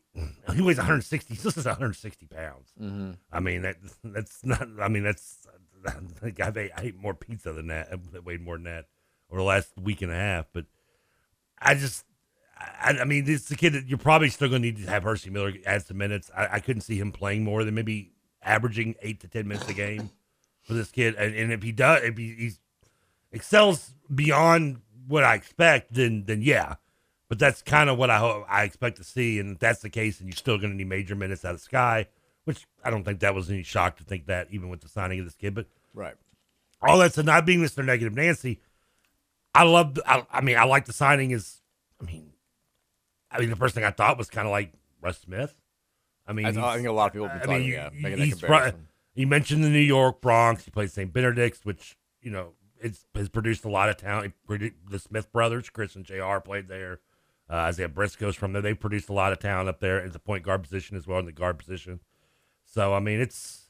he weighs 160. This is 160 pounds. Mhm. I mean, that that's not. I mean, that's. I think I've ate, I ate more pizza than that. That weighed more than that over the last week and a half. But I just. I, I mean, this is a kid that you're probably still going to need to have Hercy Miller add some minutes. I, I couldn't see him playing more than maybe averaging eight to ten minutes a game for this kid. And, and if he does, if he he's excels beyond what I expect, then then yeah. But that's kind of what I hope I expect to see, and if that's the case, and you're still going to need major minutes out of Skyy, which I don't think that was any shock to think that even with the signing of this kid. But Right. all that said, not being Mr. Negative Nancy, I love. I, I mean, I like the signing. Is I mean, I mean, the first thing I thought was kind of like Russ Smith. I mean, I, I think a lot of people have I talking, mean, yeah, you- making he's fr- comparison. he mentioned the New York Bronx. He played St. Benedict's, which you know it's has produced a lot of talent. The Smith brothers, Chris and Jr. played there. Uh, Isaiah Briscoe's from there. They've produced a lot of talent up there at the point guard position as well in the guard position. So I mean, it's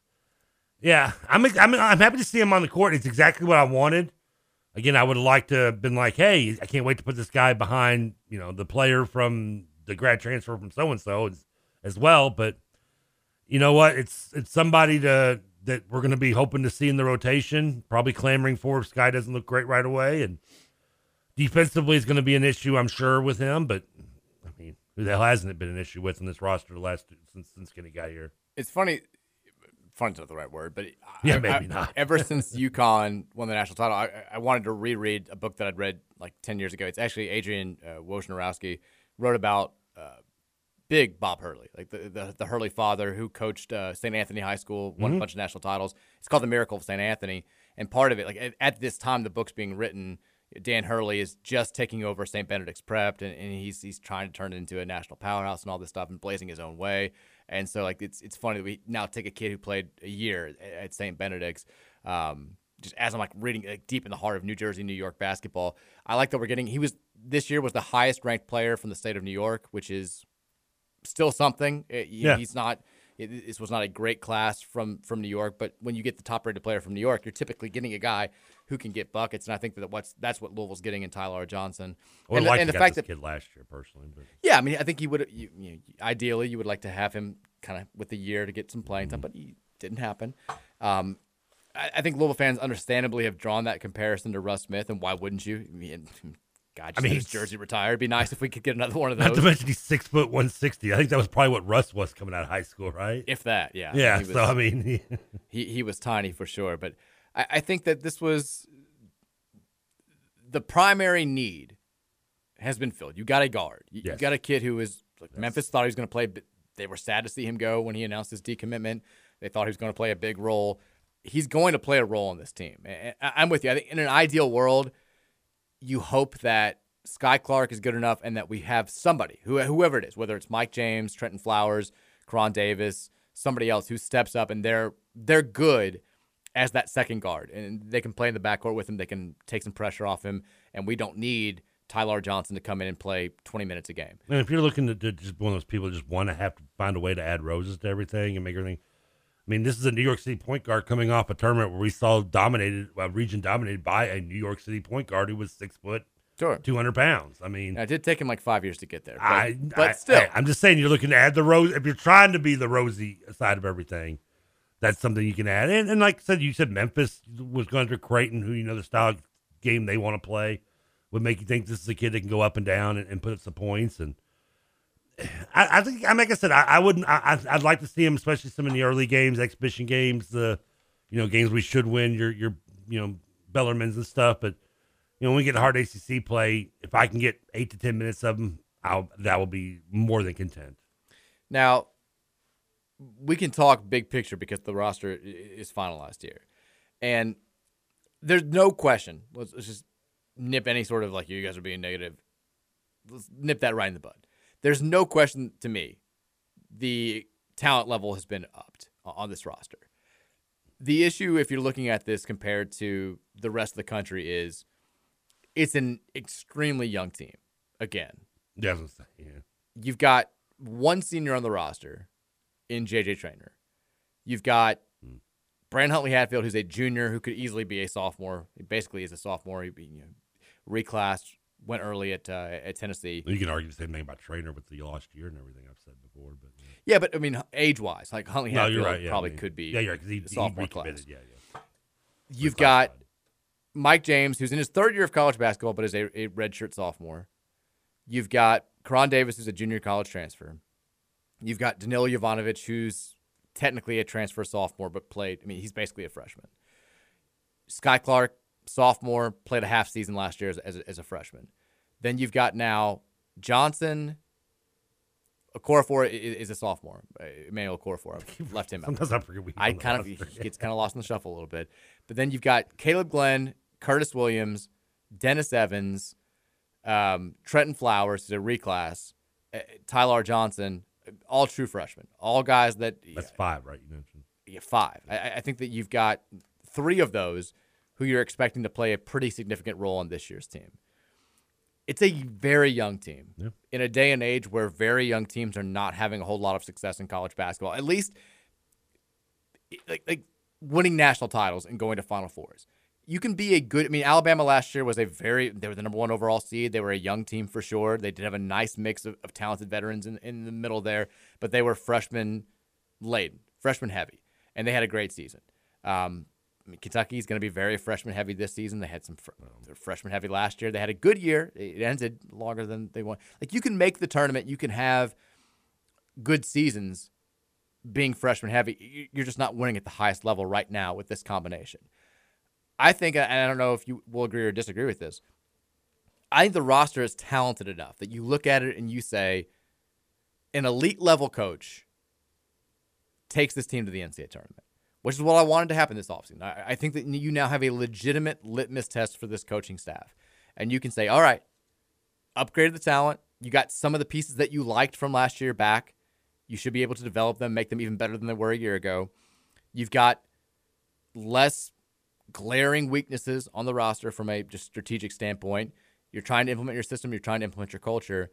yeah. I'm I'm I'm happy to see him on the court. It's exactly what I wanted. Again, I would have liked to have been like, hey, I can't wait to put this guy behind you know the player from the grad transfer from so and so as well. But you know what? It's it's somebody to that we're going to be hoping to see in the rotation. Probably clamoring for if Skyy doesn't look great right away, and defensively is going to be an issue, I'm sure, with him. But I mean, who the hell hasn't it been an issue with in this roster the last since since Skinny got here? It's funny. Fun's not the right word, but Yeah, I- maybe I- not. ever since UConn won the national title, I, I wanted to reread a book that I'd read like ten years ago. It's actually Adrian uh, Wojnarowski wrote about uh, big Bob Hurley, like the, the the Hurley father who coached uh, St. Anthony High School, won Mhm. a bunch of national titles. It's called The Miracle of St. Anthony, and part of it, like at, at this time, the book's being written. Dan Hurley is just taking over St. Benedict's Prep, and, and he's he's trying to turn it into a national powerhouse and all this stuff, and blazing his own way. And so, like, it's it's funny that we now take a kid who played a year at- St. Benedict's. Um, just as I'm like reading like deep in the heart of New Jersey, New York basketball, I like that we're getting. He was this year was the highest ranked player from the state of New York, which is still something. It- Yeah. He's not. It, this was not a great class from from New York, but when you get the top rated player from New York, you're typically getting a guy who can get buckets, and I think that what's that's what Louisville's getting in Tyler. Johnson. Would and, like and the fact this that kid last year personally, but yeah, I mean, I think you would. You, you know, ideally, you would like to have him kind of with the year to get some playing time, but it didn't happen. Um, I, I think Louisville fans understandably have drawn that comparison to Russ Smith, and why wouldn't you? I mean, God, I mean, his jersey retired. It'd be nice if we could get another one of those. not to mention he's six foot one sixty. I think that was probably what Russ was coming out of high school, right? If that, yeah. Yeah. He was- so I mean, he, he he was tiny for sure, but I, I think that this was the primary need has been filled. You got a guard. You, you got a kid who is like Memphis thought he was going to play. But they were sad to see him go when he announced his decommitment. They thought he was going to play a big role. He's going to play a role in this team. And I'm with you. I think in an ideal world, you hope that Skyy Clark is good enough and that we have somebody, who, whoever it is, whether it's Mike James, Trentyn Flowers, Koron Davis, somebody else who steps up and they're they're good as that second guard, and they can play in the backcourt with him. They can take some pressure off him, and we don't need Tyler Johnson to come in and play 20 minutes a game. And if you're looking to, to just one of those people that just want to have to find a way to add roses to everything and make everything. I mean, this is a New York City point guard coming off a tournament where we saw dominated, a region dominated by a New York City point guard who was six foot, Sure. 200 pounds. I mean, It did take him like five years to get there, but, I, but still, I, am just saying you're looking to add the rose. If you're trying to be the rosy side of everything, that's something you can add. And, and like I said, you said Memphis was going to Creighton, who you know the style game they want to play would make you think this is a kid that can go up and down and, and put up some points. And I, I think, I mean, like I said, I, I wouldn't. I, I'd- like to see him, especially some in the early games, exhibition games, the you know games we should win. Your your you know Bellarmines and stuff, but. You know, when we get hard ACC play, if I can get eight to ten minutes of them, I'll that will be more than content. Now, we can talk big picture because the roster is finalized here. And there's no question. Let's, let's just nip any sort of like, you guys are being negative. Let's nip that right in the bud. There's no question to me the talent level has been upped on this roster. The issue, if you're looking at this compared to the rest of the country, is it's an extremely young team. Again, Yeah, I was gonna say, yeah. you've got one senior on the roster in JJ Traynor. You've got Brandon Huntley Hatfield, who's a junior who could easily be a sophomore. He basically is a sophomore. He you know, reclassed, went early at uh, at Tennessee. You can argue the same thing about Traynor with the last year and everything I've said before, but Yeah, but I mean, age wise, like Huntley No, Hatfield right, yeah, probably I mean, could be. yeah, you're right, he- the he sophomore class. yeah, yeah. You've got Mike James, who's in his third year of college basketball, but is a, a redshirt sophomore. You've got Koron Davis, who's a junior college transfer. You've got Danilo Jovanovich, who's technically a transfer sophomore, but played. I mean, he's basically a freshman. Skyy Clark, sophomore, played a half season last year as, as, a, as a freshman. Then you've got now Johnson. Okorafor is a sophomore. Uh, Emmanuel Okorafor. I left him out. Sometimes I forget I kind of he gets kind of lost in the shuffle a little bit. But then you've got Kaleb Glenn, Curtis Williams, Dennis Evans, um, Trentyn Flowers, who's a reclass, uh, Tyler Johnson, all true freshmen, all guys that That's five, right? You mentioned. yeah, five. I, I- think that you've got three of those who you're expecting to play a pretty significant role on this year's team. It's a very young team Yeah. in a day and age where very young teams are not having a whole lot of success in college basketball. At least, like, like winning national titles and going to Final Fours. You can be a good. I mean, Alabama last year was a very. They were the number one overall seed. They were a young team for sure. They did have a nice mix of, of talented veterans in, in the middle there, but they were freshman laden, freshman heavy, and they had a great season. Um, I mean, Kentucky is going to be very freshman heavy this season. They had some fr- freshman heavy last year. They had a good year. It ended longer than they want. Like you can make the tournament. You can have good seasons being freshman heavy. You're just not winning at the highest level right now with this combination. I think, and I don't know if you will agree or disagree with this. I think the roster is talented enough that you look at it and you say, an elite level coach takes this team to the NCAA tournament, which is what I wanted to happen this offseason. I, I think that you now have a legitimate litmus test for this coaching staff. And you can say, all right, upgraded the talent. You got some of the pieces that you liked from last year back. You should be able to develop them, make them even better than they were a year ago. You've got less glaring weaknesses on the roster from a just strategic standpoint. You're trying to implement your system, you're trying to implement your culture.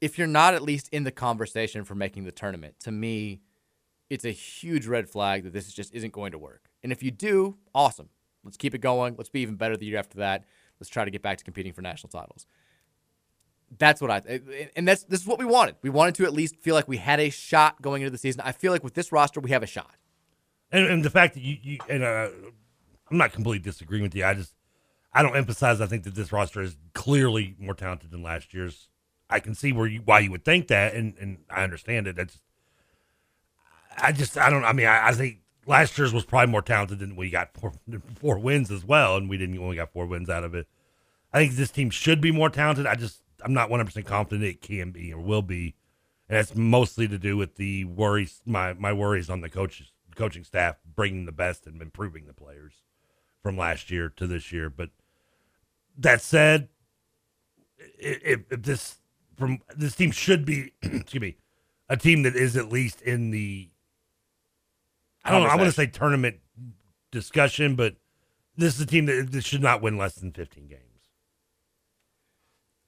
If you're not at least in the conversation for making the tournament, to me, it's a huge red flag that this just isn't going to work. And if you do, awesome. Let's keep it going. Let's be even better the year after that. Let's try to get back to competing for national titles. That's what I and that's this is what we wanted. We wanted to at least feel like we had a shot going into the season. I feel like with this roster we have a shot. And, and the fact that you, you and uh, I'm not completely disagreeing with you. I just I don't emphasize. I think that this roster is clearly more talented than last year's. I can see where you why you would think that, and and I understand it. That's I just I don't. I mean, I, I think last year's was probably more talented than we got four, four wins as well, and we didn't only got four wins out of it. I think this team should be more talented. I just I'm not 100 percent confident it can be or will be, and that's mostly to do with the worries my my worries on the coaches coaching staff bringing the best and improving the players from last year to this year. But that said, if, if this from this team should be excuse me a team that is at least in the I don't know. I want to say tournament discussion, but this is a team that, that should not win less than 15 games.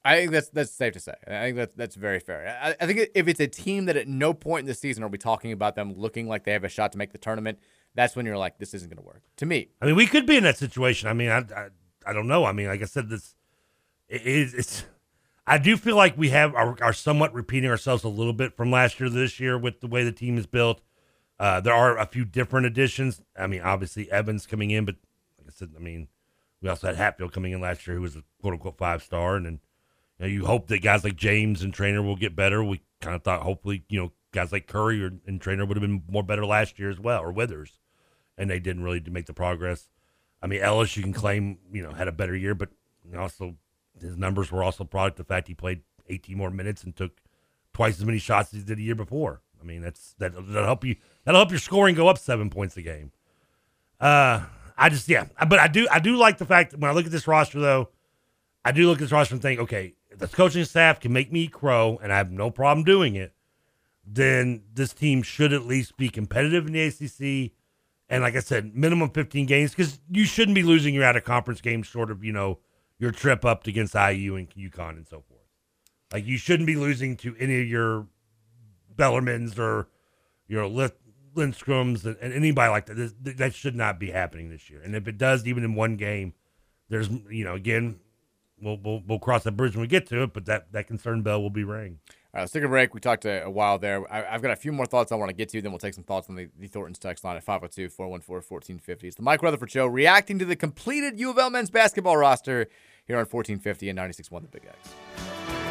I think that's that's safe to say. I think that's that's very fair. I, I think if it's a team that at no point in the season are we talking about them looking like they have a shot to make the tournament, that's when you're like, this isn't going to work. To me, I mean, we could be in that situation. I mean, I, I, I don't know. I mean, like I said, this it it's. I do feel like we have are, are somewhat repeating ourselves a little bit from last year to this year with the way the team is built. Uh, there are a few different additions. I mean, obviously Evans coming in, but like I said, I mean, we also had Hatfield coming in last year, who was a quote unquote five star, and then you, know, you hope that guys like James and Traynor will get better. We kind of thought hopefully you know guys like Curry or, and Traynor would have been more better last year as well, or Withers, and they didn't really make the progress. I mean, Ellis, you can claim you know had a better year, but also his numbers were also product of the fact he played 18 more minutes and took twice as many shots as he did a year before. I mean, that's that that'll help you. That'll help your scoring go up seven points a game. Uh, I just yeah, but I do I do like the fact that when I look at this roster though, I do look at this roster and think, okay, if the coaching staff can make me crow, and I have no problem doing it, then this team should at least be competitive in the ACC. And like I said, minimum 15 games because you shouldn't be losing your out of conference games short of you know your trip up against IU and UConn and so forth. Like you shouldn't be losing to any of your Bellarmines or your Lindstroms and, and anybody like that. This, that should not be happening this year. And if it does, even in one game, there's you know again, we'll we'll, we'll cross that bridge when we get to it. But that that concern bell will be rang. All right, let's take a break. We talked a, a while there. I, have got a few more thoughts I want to get to. Then we'll take some thoughts on the, the Thornton's text line at 502 414 1450. It's the Mike Rutherford Show reacting to the completed U of L men's basketball roster here on 1450 and 96.1 The Big X.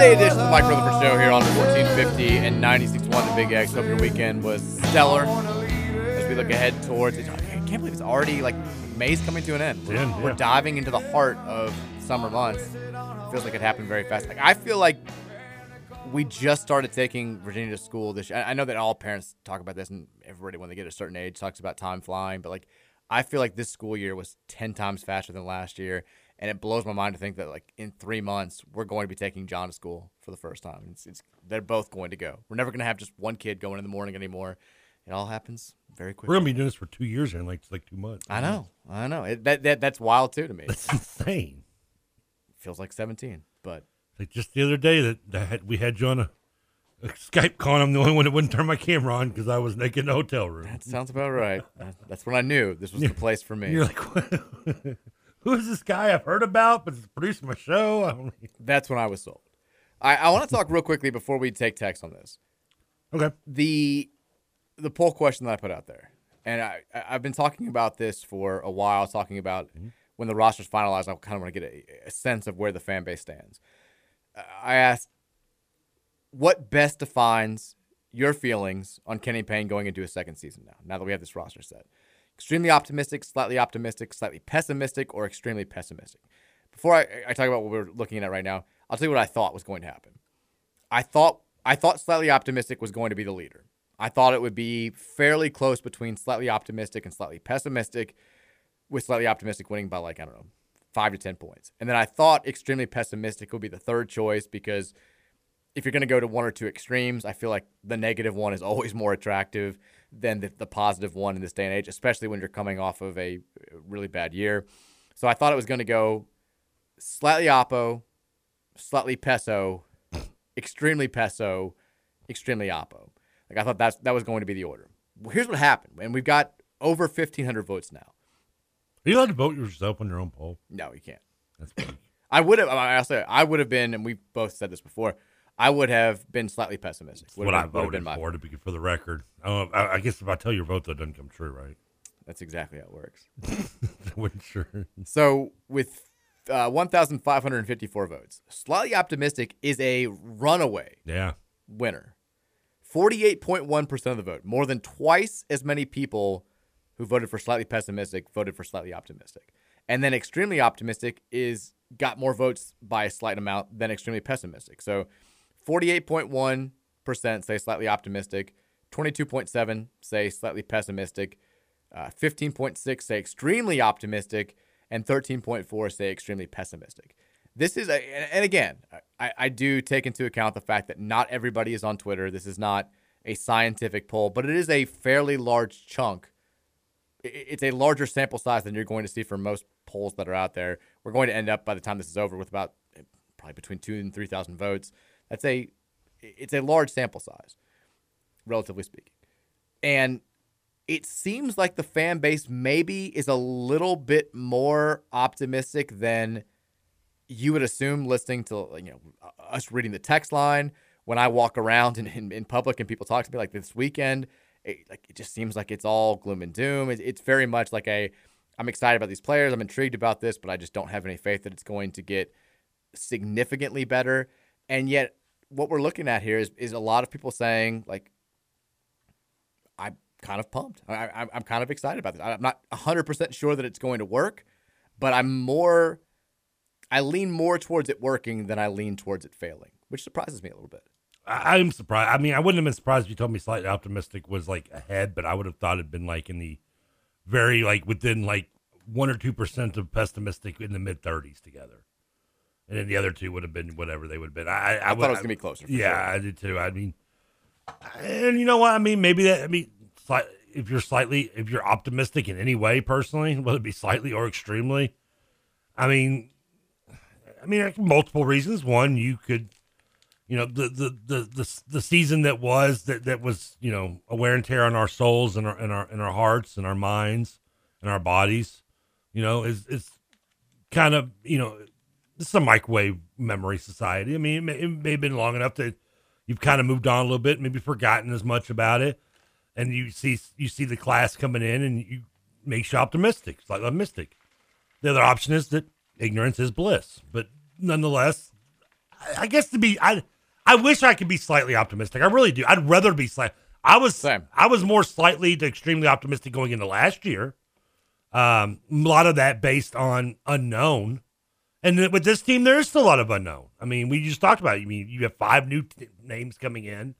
Monday edition of the Mike Rutherford Show here on 1450 and 96.1 The Big X. Hope your weekend was stellar as we look ahead towards it. I can't believe it's already like May's coming to an end. We're, Yeah, we're diving into the heart of summer months. feels like it happened very fast. Like I feel like we just started taking Virginia to school this year. I I know that all parents talk about this, and everybody when they get a certain age talks about time flying. But like, I feel like this school year was ten times faster than last year, and it blows my mind to think that like in three months we're going to be taking John to school for the first time. It's, it's they're both going to go. We're never going to have just one kid going in the morning anymore. It all happens very quickly. We're gonna be doing this for two years here in like like two months. I know, I know. It, that, that that's wild too to me. That's insane. Feels like seventeen, but Like just the other day that, that we had John on a, a Skype call. and I'm the only one that wouldn't turn my camera on because I was naked in the hotel room. that sounds about right. That's when I knew this was the place for me. You're like, who is this guy I've heard about, but it's producing my show? I don't That's when I was sold. I, I want to talk real quickly before we take text on this. Okay. The the poll question that I put out there, and I I've been talking about this for a while. Talking about mm-hmm. when the roster's finalized, I kind of want to get a, a sense of where the fan base stands. I asked, what best defines your feelings on Kenny Payne going into his second season now? Now that we have this roster set, extremely optimistic, slightly optimistic, slightly pessimistic, or extremely pessimistic. Before I, I talk about what we're looking at right now, I'll tell you what I thought was going to happen. I thought I thought slightly optimistic was going to be the leader. I thought it would be fairly close between slightly optimistic and slightly pessimistic, with slightly optimistic winning by like I don't know five to ten points. And then I thought extremely pessimistic would be the third choice because if you're going to go to one or two extremes, I feel like the negative one is always more attractive than the, the positive one in this day and age, especially when you're coming off of a really bad year. So I thought it was going to go slightly oppo, slightly peso, extremely peso, extremely oppo. Like I thought that's that was going to be the order. Well, here's what happened, and we've got over 1,500 votes now. Are you allowed to vote yourself on your own poll? No, you can't. That's funny. I would have. I also I would have been, and we've both said this before. I would have been slightly pessimistic. Would what I been- would have voted been for, to be for the record. Oh, I, I guess if I tell your vote, that doesn't come true, right? That's exactly how it works. Wasn't sure. So with uh, 1,554 votes, slightly optimistic is a runaway Yeah. winner. 48.1% of the vote, more than twice as many people who voted for slightly pessimistic voted for slightly optimistic. And then extremely optimistic is got more votes by a slight amount than extremely pessimistic. So 48.1% say slightly optimistic, 22.7 say slightly pessimistic, uh, 15.6 say extremely optimistic, and 13.4 say extremely pessimistic. This is a, and again, I, I do take into account the fact that not everybody is on Twitter. This is not a scientific poll, but it is a fairly large chunk. It's a larger sample size than you're going to see for most polls that are out there. We're going to end up by the time this is over with about eh, probably between two and three thousand votes. That's a, it's a large sample size, relatively speaking, and it seems like the fan base maybe is a little bit more optimistic than you would assume listening to you know us reading the text line. When I walk around in, in, in public and people talk to me like this weekend it, like it just seems like it's all gloom and doom. It, it's very much like a I'm excited about these players I'm intrigued about this but I just don't have any faith that it's going to get significantly better. And yet what we're looking at here is is a lot of people saying like I'm kind of pumped. I, I'm kind of excited about this. I'm not 100% sure that it's going to work, but I'm more, I lean more towards it working than I lean towards it failing, which surprises me a little bit. I, I'm surprised. I mean, I wouldn't have been surprised if you told me slightly optimistic was like ahead, but I would have thought it'd been like in the very like within like one or two percent of pessimistic in the mid thirties together, and then the other two would have been whatever they would have been. I, I, I would- thought it was gonna be closer, for Yeah, sure. I did too. I mean, and you know what? I mean, maybe that. I mean, if you're slightly, if you're optimistic in any way, personally, whether it be slightly or extremely, I mean, I mean, multiple reasons. One, you could, you know, the the the the, the season that was that that was, you know, a wear and tear on our souls and our and our and our hearts and our minds and our bodies, you know, is is kind of, you know, this is a microwave memory society. I mean, it may, it may have been long enough that you've kind of moved on a little bit, maybe forgotten as much about it, and you see you see the class coming in, and you makes you optimistic. It's like optimistic. The other option is that ignorance is bliss, but nonetheless, I, I guess to be, I I wish I could be slightly optimistic. I really do. I'd rather be slight. I was I was more slightly to extremely optimistic going into last year. Um, a lot of that based on unknown. And with this team, there is still a lot of unknown. I mean, we just talked about it. I mean, you have five new t- names coming in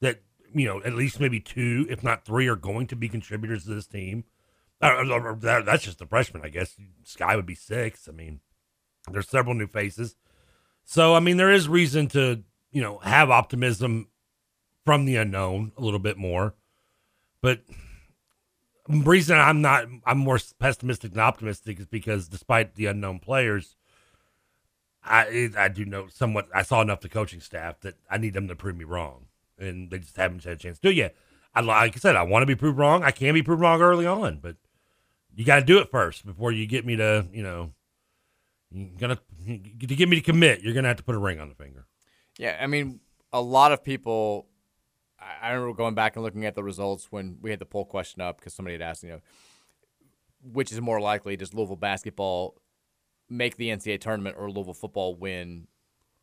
that, you know, at least maybe two, if not three, are going to be contributors to this team. Uh, that's just the freshman, I guess. Skyy would be six. I mean, there's several new faces. So, I mean, there is reason to, you know, have optimism from the unknown a little bit more. But reason I'm not, I'm more pessimistic than optimistic is because despite the unknown players, I I do know somewhat. I saw enough the coaching staff that I need them to prove me wrong, and they just haven't had a chance to do yet. I like I said, I want to be proved wrong. I can be proved wrong early on, but you got to do it first before you get me to you know. Gonna to get me to commit. You're gonna have to put a ring on the finger. Yeah, I mean, a lot of people. I I remember going back and looking at the results when we had the poll question up because somebody had asked, you know, which is more likely, does Louisville basketball make the NCAA tournament or Louisville football win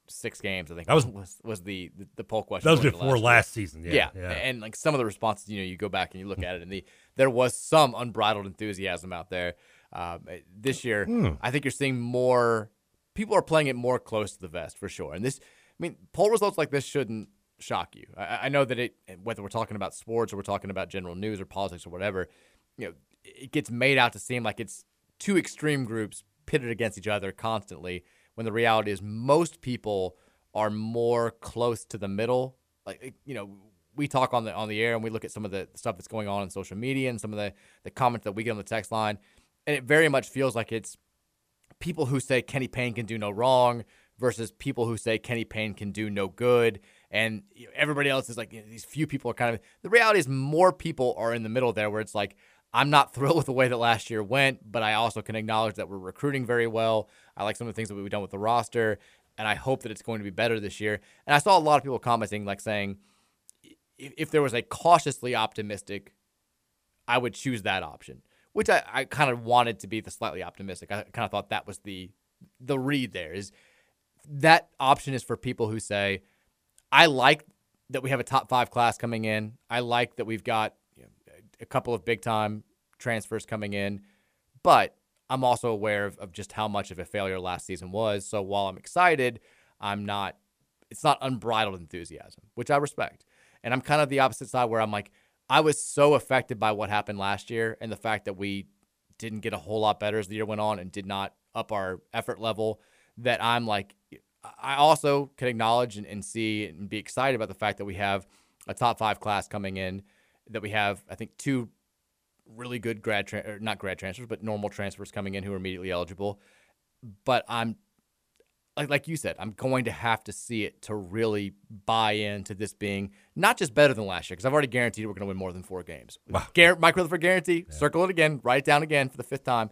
six games? I think That was- was was the the, the poll question. That was before year. last season, yeah, yeah, yeah. and like some of the responses, you know, you go back and you look at it, and the there was some unbridled enthusiasm out there. Um, this year, Hmm. I think you're seeing more people are playing it more close to the vest for sure. And this, I mean, poll results like this shouldn't shock you. I, I know that it, whether we're talking about sports or we're talking about general news or politics or whatever, you know, it gets made out to seem like it's two extreme groups pitted against each other constantly. When the reality is, most people are more close to the middle. Like you know, we talk on the on the air and we look at some of the stuff that's going on in social media and some of the the comments that we get on the text line, and it very much feels like it's people who say Kenny Payne can do no wrong versus people who say Kenny Payne can do no good. And everybody else is like, you know, these few people are kind of. The reality is, more people are in the middle there where it's like, I'm not thrilled with the way that last year went, but I also can acknowledge that we're recruiting very well. I like some of the things that we've done with the roster. and I hope that it's going to be better this year. And I saw a lot of people commenting, like saying, if, there was a cautiously optimistic, I would choose that option, which I, I kind of wanted to be the slightly optimistic. I kind of thought that was the the read there is that option is for people who say, I like that we have a top five class coming in. I like that we've got a couple of big time transfers coming in, but I'm also aware of, of just how much of a failure last season was. So while I'm excited, I'm not, it's not unbridled enthusiasm, which I respect. And I'm kind of the opposite side where I'm like, I was so affected by what happened last year and the fact that we didn't get a whole lot better as the year went on and did not up our effort level that I'm like, I also can acknowledge and, and see and be excited about the fact that we have a top five class coming in, that we have, I think, two really good grad, tra- not grad transfers, but normal transfers coming in who are immediately eligible. But I'm like like you said, I'm going to have to see it to really buy into this being not just better than last year because I've already guaranteed we're going to win more than four games. Wow. Gar- Mike Rutherford guarantee. Yeah. Circle it again. Write it down again for the fifth time.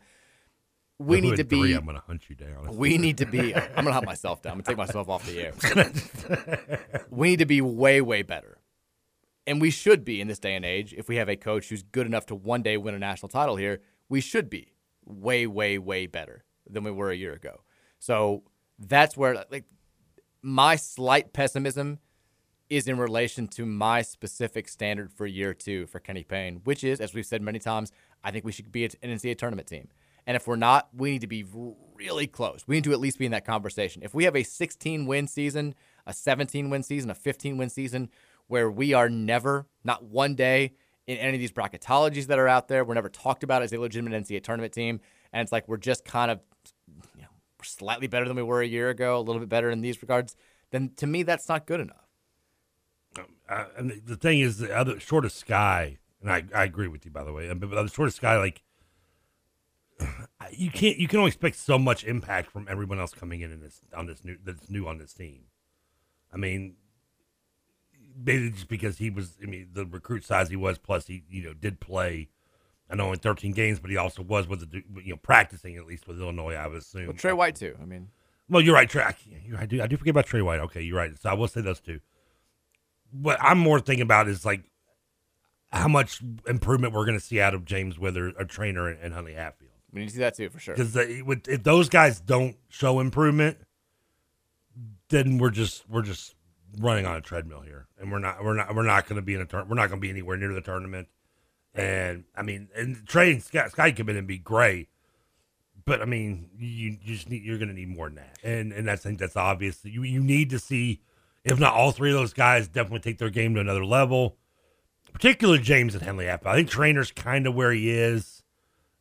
We need to be. Three, I'm going to hunt you down. We need to be. I'm going to hunt myself down. I'm going to take myself off the air. we need to be way way better, and we should be in this day and age. If we have a coach who's good enough to one day win a national title here, we should be way way way better than we were a year ago. So that's where like my slight pessimism is in relation to my specific standard for year two for Kenny Payne, which is, as we've said many times, I think we should be an NCAA tournament team. And if we're not, we need to be really close. We need to at least be in that conversation. If we have a 16 win season, a 17 win season, a 15 win season, where we are never, not one day, in any of these bracketologies that are out there, we're never talked about as a legitimate NCAA tournament team. And it's like we're just kind of slightly better than we were a year ago, a little bit better in these regards, then to me that's not good enough. Um, uh, and the thing is, the other short of Skyy, and I, I agree with you by the way, but the short of Skyy, like you can't you can only expect so much impact from everyone else coming in in this on this new that's new on this team. I mean, maybe just because he was, I mean, the recruit size he was, plus he you know did play I know in 13 games, but he also was with the you know practicing at least with Illinois. I would assume. Well, Tre White too. I mean, well, you're right, Tre. I, I do I do forget about Tre White. Okay, you're right. So I will say those two. What I'm more thinking about is like how much improvement we're going to see out of James Wither, a trainer, and, and Huntley Hatfield. We need to see that too for sure. Because if those guys don't show improvement, then we're just we're just running on a treadmill here, and we're not we're not we're not going to be in a turn. We're not going to be anywhere near the tournament. And I mean, and trading Skyy, Skyy come in and be great, but I mean, you, you just need you're going to need more than that. And and I think that's obvious. You you need to see, if not all three of those guys, definitely take their game to another level. Particularly James and Henley Apple. I think Traynor's kind of where he is,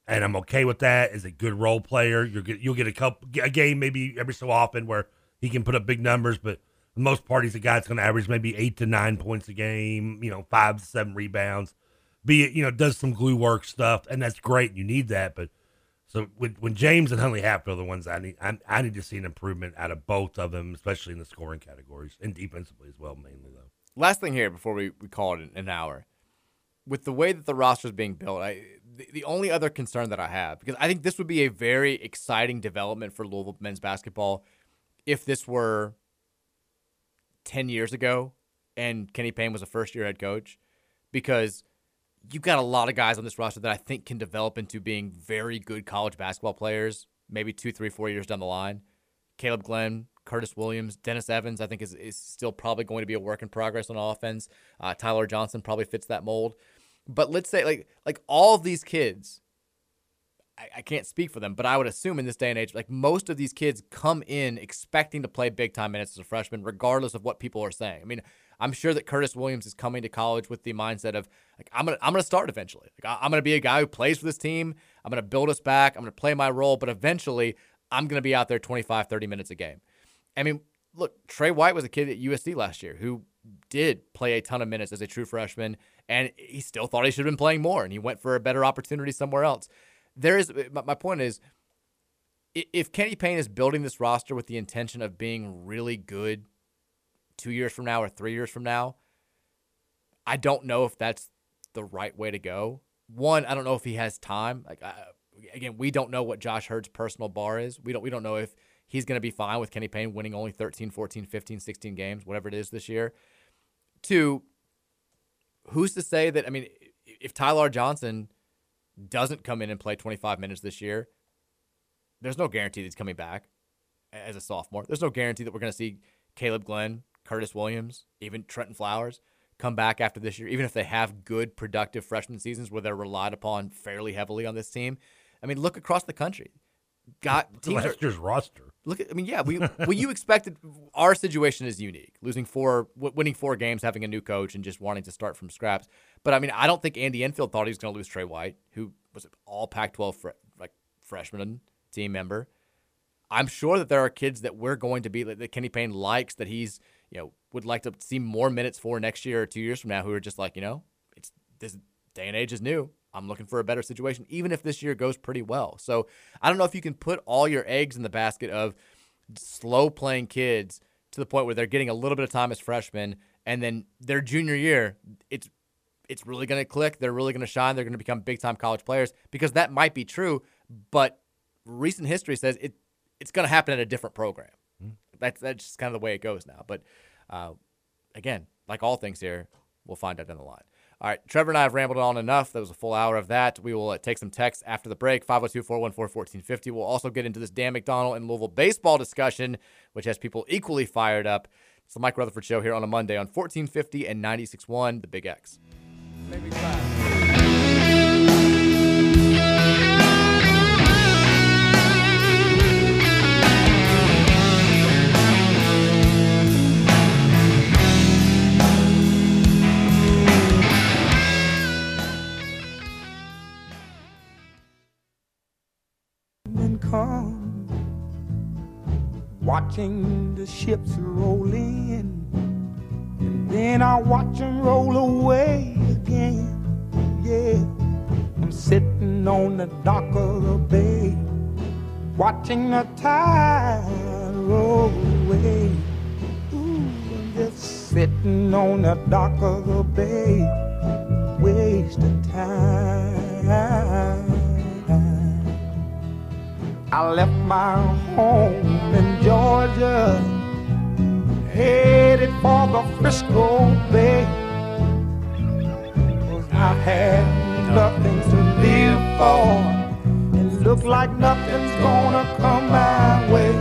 and I'm okay with that. Is a good role player. You're you'll get a couple a game maybe every so often where he can put up big numbers, but most part he's a guy that's going to average maybe eight to nine points a game. You know, five to seven rebounds be it, you know, does some glue work stuff, and that's great. You need that, but so when, when James and Huntley Hatfield are the ones I need, I, I, need to see an improvement out of both of them, especially in the scoring categories and defensively as well, mainly though. Last thing here before we, we call it an hour, with the way that the roster is being built, I the, the only other concern that I have because I think this would be a very exciting development for Louisville men's basketball if this were ten years ago and Kenny Payne was a first year head coach because you've got a lot of guys on this roster that I think can develop into being very good college basketball players, maybe two, three, four years down the line. Kaleb Glenn, Curtis Williams, Dennis Evans, I think is, is still probably going to be a work in progress on offense. Uh, Tyler Johnson probably fits that mold. But let's say like like all of these kids, I, I can't speak for them, but I would assume in this day and age, like most of these kids come in expecting to play big time minutes as a freshman, regardless of what people are saying. I mean, I'm sure that Curtis Williams is coming to college with the mindset of like I'm gonna I'm gonna start eventually. Like I'm gonna be a guy who plays for this team. I'm gonna build us back. I'm gonna play my role, but eventually I'm gonna be out there 25, 30 minutes a game. I mean, look, Tre White was a kid at USC last year who did play a ton of minutes as a true freshman, and he still thought he should have been playing more, and he went for a better opportunity somewhere else. There is my point is if Kenny Payne is building this roster with the intention of being really good two years from now or three years from now, I don't know if that's the right way to go. One, I don't know if he has time. Like uh, again, we don't know what Josh Heird's personal bar is. We don't we don't know if he's going to be fine with Kenny Payne winning only 13, 14, 15, 16 games, whatever it is this year. Two, who's to say that? I mean, if Tyler Johnson doesn't come in and play 25 minutes this year, there's no guarantee that he's coming back as a sophomore. There's no guarantee that we're going to see Kaleb Glenn, Curtis Williams, even Trentyn Flowers come back after this year, even if they have good, productive freshman seasons where they're relied upon fairly heavily on this team. I mean, look across the country. Got teams last year's roster. Look at, I mean, yeah, we well, you expected. Our situation is unique, losing four, winning four games, having a new coach, and just wanting to start from scraps. But I mean, I don't think Andy Enfield thought he was going to lose Tre White, who was all Pac-12 fre- like freshman team member. I'm sure that there are kids that we're going to be that Kenny Payne likes that he's you know would like to see more minutes for next year or two years from now who are just like you know it's this day and age is new. I'm looking for a better situation, even if this year goes pretty well. So I don't know if you can put all your eggs in the basket of slow playing kids to the point where they're getting a little bit of time as freshmen, and then their junior year, it's it's really going to click. They're really going to shine. They're going to become big time college players because that might be true, but recent history says it it's going to happen at a different program. That's that's just kind of the way it goes now. But uh, again, like all things here, we'll find out down the line. All right, Trevor and I have rambled on enough. That was a full hour of that. We will uh, take some texts after the break 502 414 1450. We'll also get into this Dan McDonnell and Louisville baseball discussion, which has people equally fired up. It's the Mike Rutherford Show here on a Monday on 1450 and 96.1, The Big X. come, watching the ships roll in, and then I watch them roll away again. Yeah, I'm sitting on the dock of the bay, watching the tide roll away. Ooh, I'm just sitting on the dock of the bay, wasting time. I left my home in Georgia, headed for the Frisco Bay. Cause I've had nothing to live for, and it looks like nothing's gonna come my way.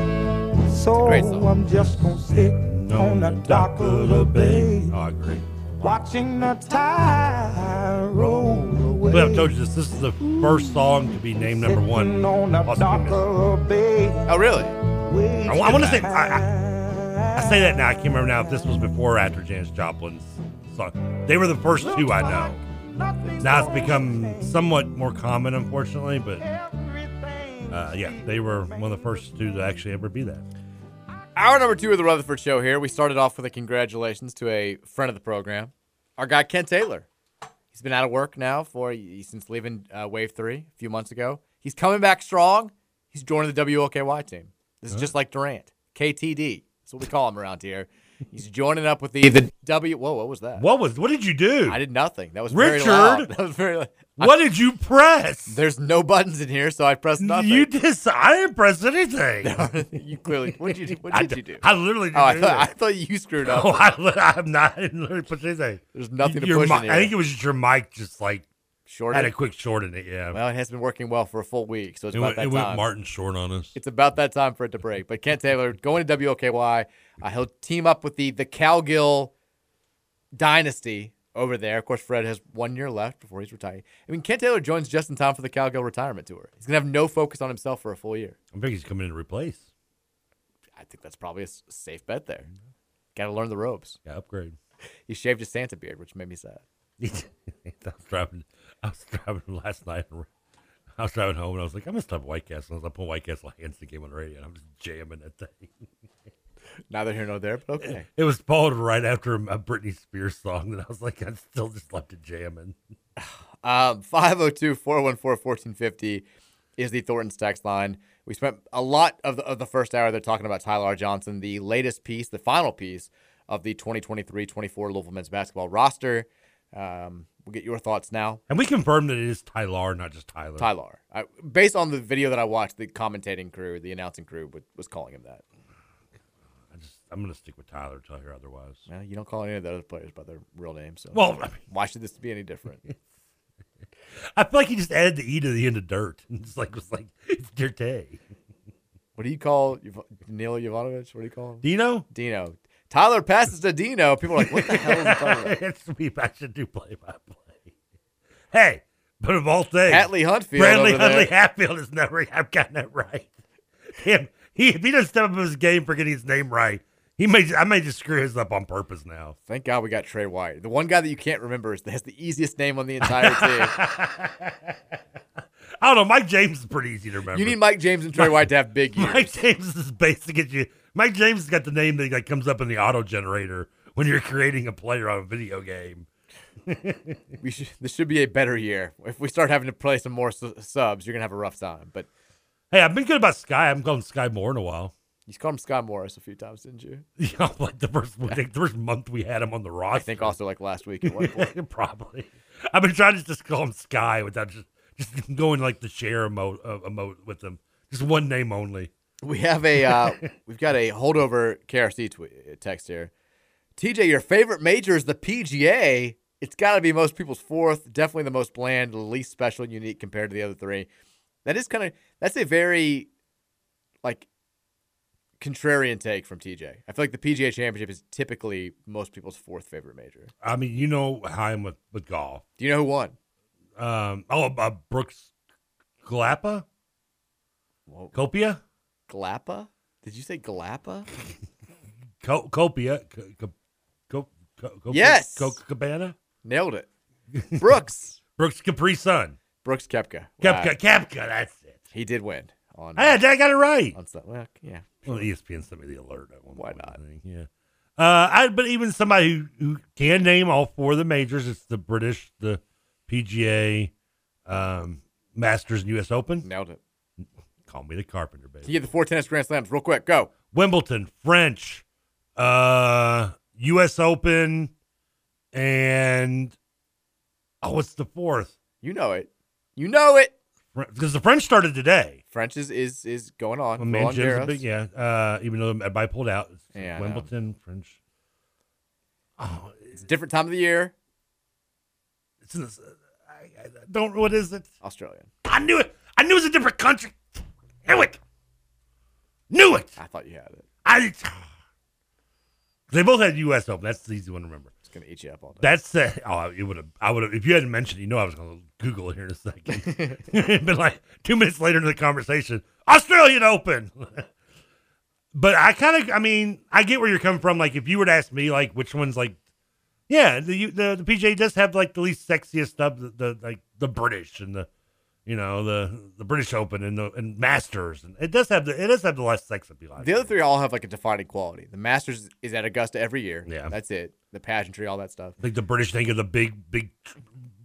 So I'm just gonna sit on the dock of the bay, Oh, I agree. watching the tide roll away. But I've told you this. This is the first song to be named number one. on the dock of the bay. Oh, really? I, want to say I, I, I say that now. I can't remember now if this was before or after Janis Joplin's song. They were the first two I know. Now it's become somewhat more common, unfortunately, but uh, yeah, they were one of the first two to actually ever be that. Hour number two of the Rutherford Show here. We started off with a congratulations to a friend of the program, our guy Kent Taylor. He's been out of work now for since leaving uh, Wave Three a few months ago. He's coming back strong. He's joining the WOKY team. This is just like Durant, KTD. That's what we call him around here. He's joining up with the the W. Whoa, what was that? What was? What did you do? I did nothing. That was Richard. very loud. That was very. What did you press? There's no buttons in here, so I pressed nothing. You dis- I didn't press anything. you clearly. What did you? What did d- you do? I literally Oh, I didn't thought, I thought you screwed up. Oh, I, I'm not. I didn't literally push anything. There's nothing to Your push mi- in here. I think it was just your mic, just like Short. had a quick short in it. Yeah. Well, it has been working well for a full week, so it's It about went- that it went time. Martin short on us. It's about that time for it to break. But Kent Taylor going to WOKY. Uh, he'll team up with the the Cowgill dynasty over there. Of course, Fred has one year left before he's retiring. I mean, Kent Taylor joins just in time for the Cowgill retirement tour. He's gonna have no focus on himself for a full year. I'm think he's coming in to replace. I think that's probably a safe bet there. Got to learn the ropes. Yeah, upgrade. He shaved his Santa beard, which made me sad. I was driving. I was driving last night. and I was driving home and I was like, I'm gonna stop White Castle. I was like, put White Castle Hanson game on the radio, and I'm just jamming that thing. Neither here nor there, but okay. It was followed right after a Britney Spears song that I was like, I still just left it jamming. Um, 502 414 1450 is the Thornton's text line. We spent a lot of the, of the first hour there talking about Tyler R. Johnson, the latest piece, the final piece of the 2023 24 Louisville men's basketball roster. Um, We'll get your thoughts now. And we confirmed that it is Tyler, not just Tyler. Tyler. I, based on the video that I watched, the commentating crew, the announcing crew, was, was calling him that. I just, I'm going to stick with Tyler until I hear otherwise. Well, you don't call any of the other players by their real names, so Well, I mean- why should this be any different? I feel like he just added the E to the end of dirt. And it's like, it's like, it's what do you call Neil Jovanovich? What do you call him? Dino? Dino. Tyler passes to Dino. People are like, what the hell is he talking it's me. I should do play by play. Hey, but of all things, Hatley Huntfield Bradley. Huntley Hatfield is never. I've gotten that right. Him, he if he doesn't step up his game for getting his name right, he may. I may just screw his up on purpose now. Thank God we got Tre White. The one guy that you can't remember is that has the easiest name on the entire team. I don't know. Mike James is pretty easy to remember. you need Mike James and Tre White to have big years. Mike James is basic at you. Mike James has got the name that like comes up in the auto generator when you're creating a player on a video game. we should, this should be a better year. If we start having to play some more su- subs, you're gonna have a rough time. But Hey, I've been good about Skyy. I haven't called him Skyy Moore in a while. you called him Sky Morris a few times, didn't you? Yeah, like the first the first month we had him on the roster. I think also like last week. Probably. I've been trying to just call him Skyy without just just going like the share emote, uh, emote with him. Just one name only. We have a uh, we've got a holdover KRC tweet, text here. TJ, your favorite major is the PGA. It's got to be most people's fourth. Definitely the most bland, least special, and unique compared to the other three. That is kind of that's a very like contrarian take from TJ. I feel like the PGA Championship is typically most people's fourth favorite major. I mean, you know how I'm with, with golf. Do you know who won? Um, oh, uh, Brooks Galapa? Whoa. Copia? Galapa? Did you say Galapa? Co- Copia? Co- co- co- co- Copia? Yes. Coca Cabana? Nailed it. Brooks. Brooks Capri Sun. Brooks Koepka. Koepka, Wow. Koepka, that's it. He did win on. Hey, I got it right. on well, yeah. Well, ESPN sent me the alert. At one Why point, not? Yeah. Uh, I, but even somebody who, who can name all four of the majors, it's the British, the PGA, um, Masters, and U.S. Open. Nailed it. Call me the carpenter, baby. You get the four tennis Grand Slams real quick. Go. Wimbledon, French, uh, U.S. Open, and oh, what's the fourth? You know it. You know it. Because the French started today. French is is, is going on. Well, man, a big, yeah. Uh, even though everybody pulled out, Yeah, Wimbledon, French. Oh, It's a different time of the year. it's in this, I, I don't. What is it? Australian. I knew it. I knew it was a different country. Knew it. Knew it. I thought you had it. I. They both had U.S. Open. That's the easy one to remember. It's gonna eat you up all day. That's uh, oh, it would have. I would have if you hadn't mentioned. it, You know, I was going to Google it here in a second. Been like two minutes later in the conversation. Australian Open. but I kind of. I mean, I get where you're coming from. Like, if you were to ask me, like, which one's like, yeah, the the, the PGA does have like the least sexiest stuff. The, the like the British and the. You know the the British Open and the and Masters and it does have the it does have the less sex appeal. The other three all have like a defining quality. The Masters is at Augusta every year. Yeah. That's it. The pageantry, all that stuff. think the British think of the big big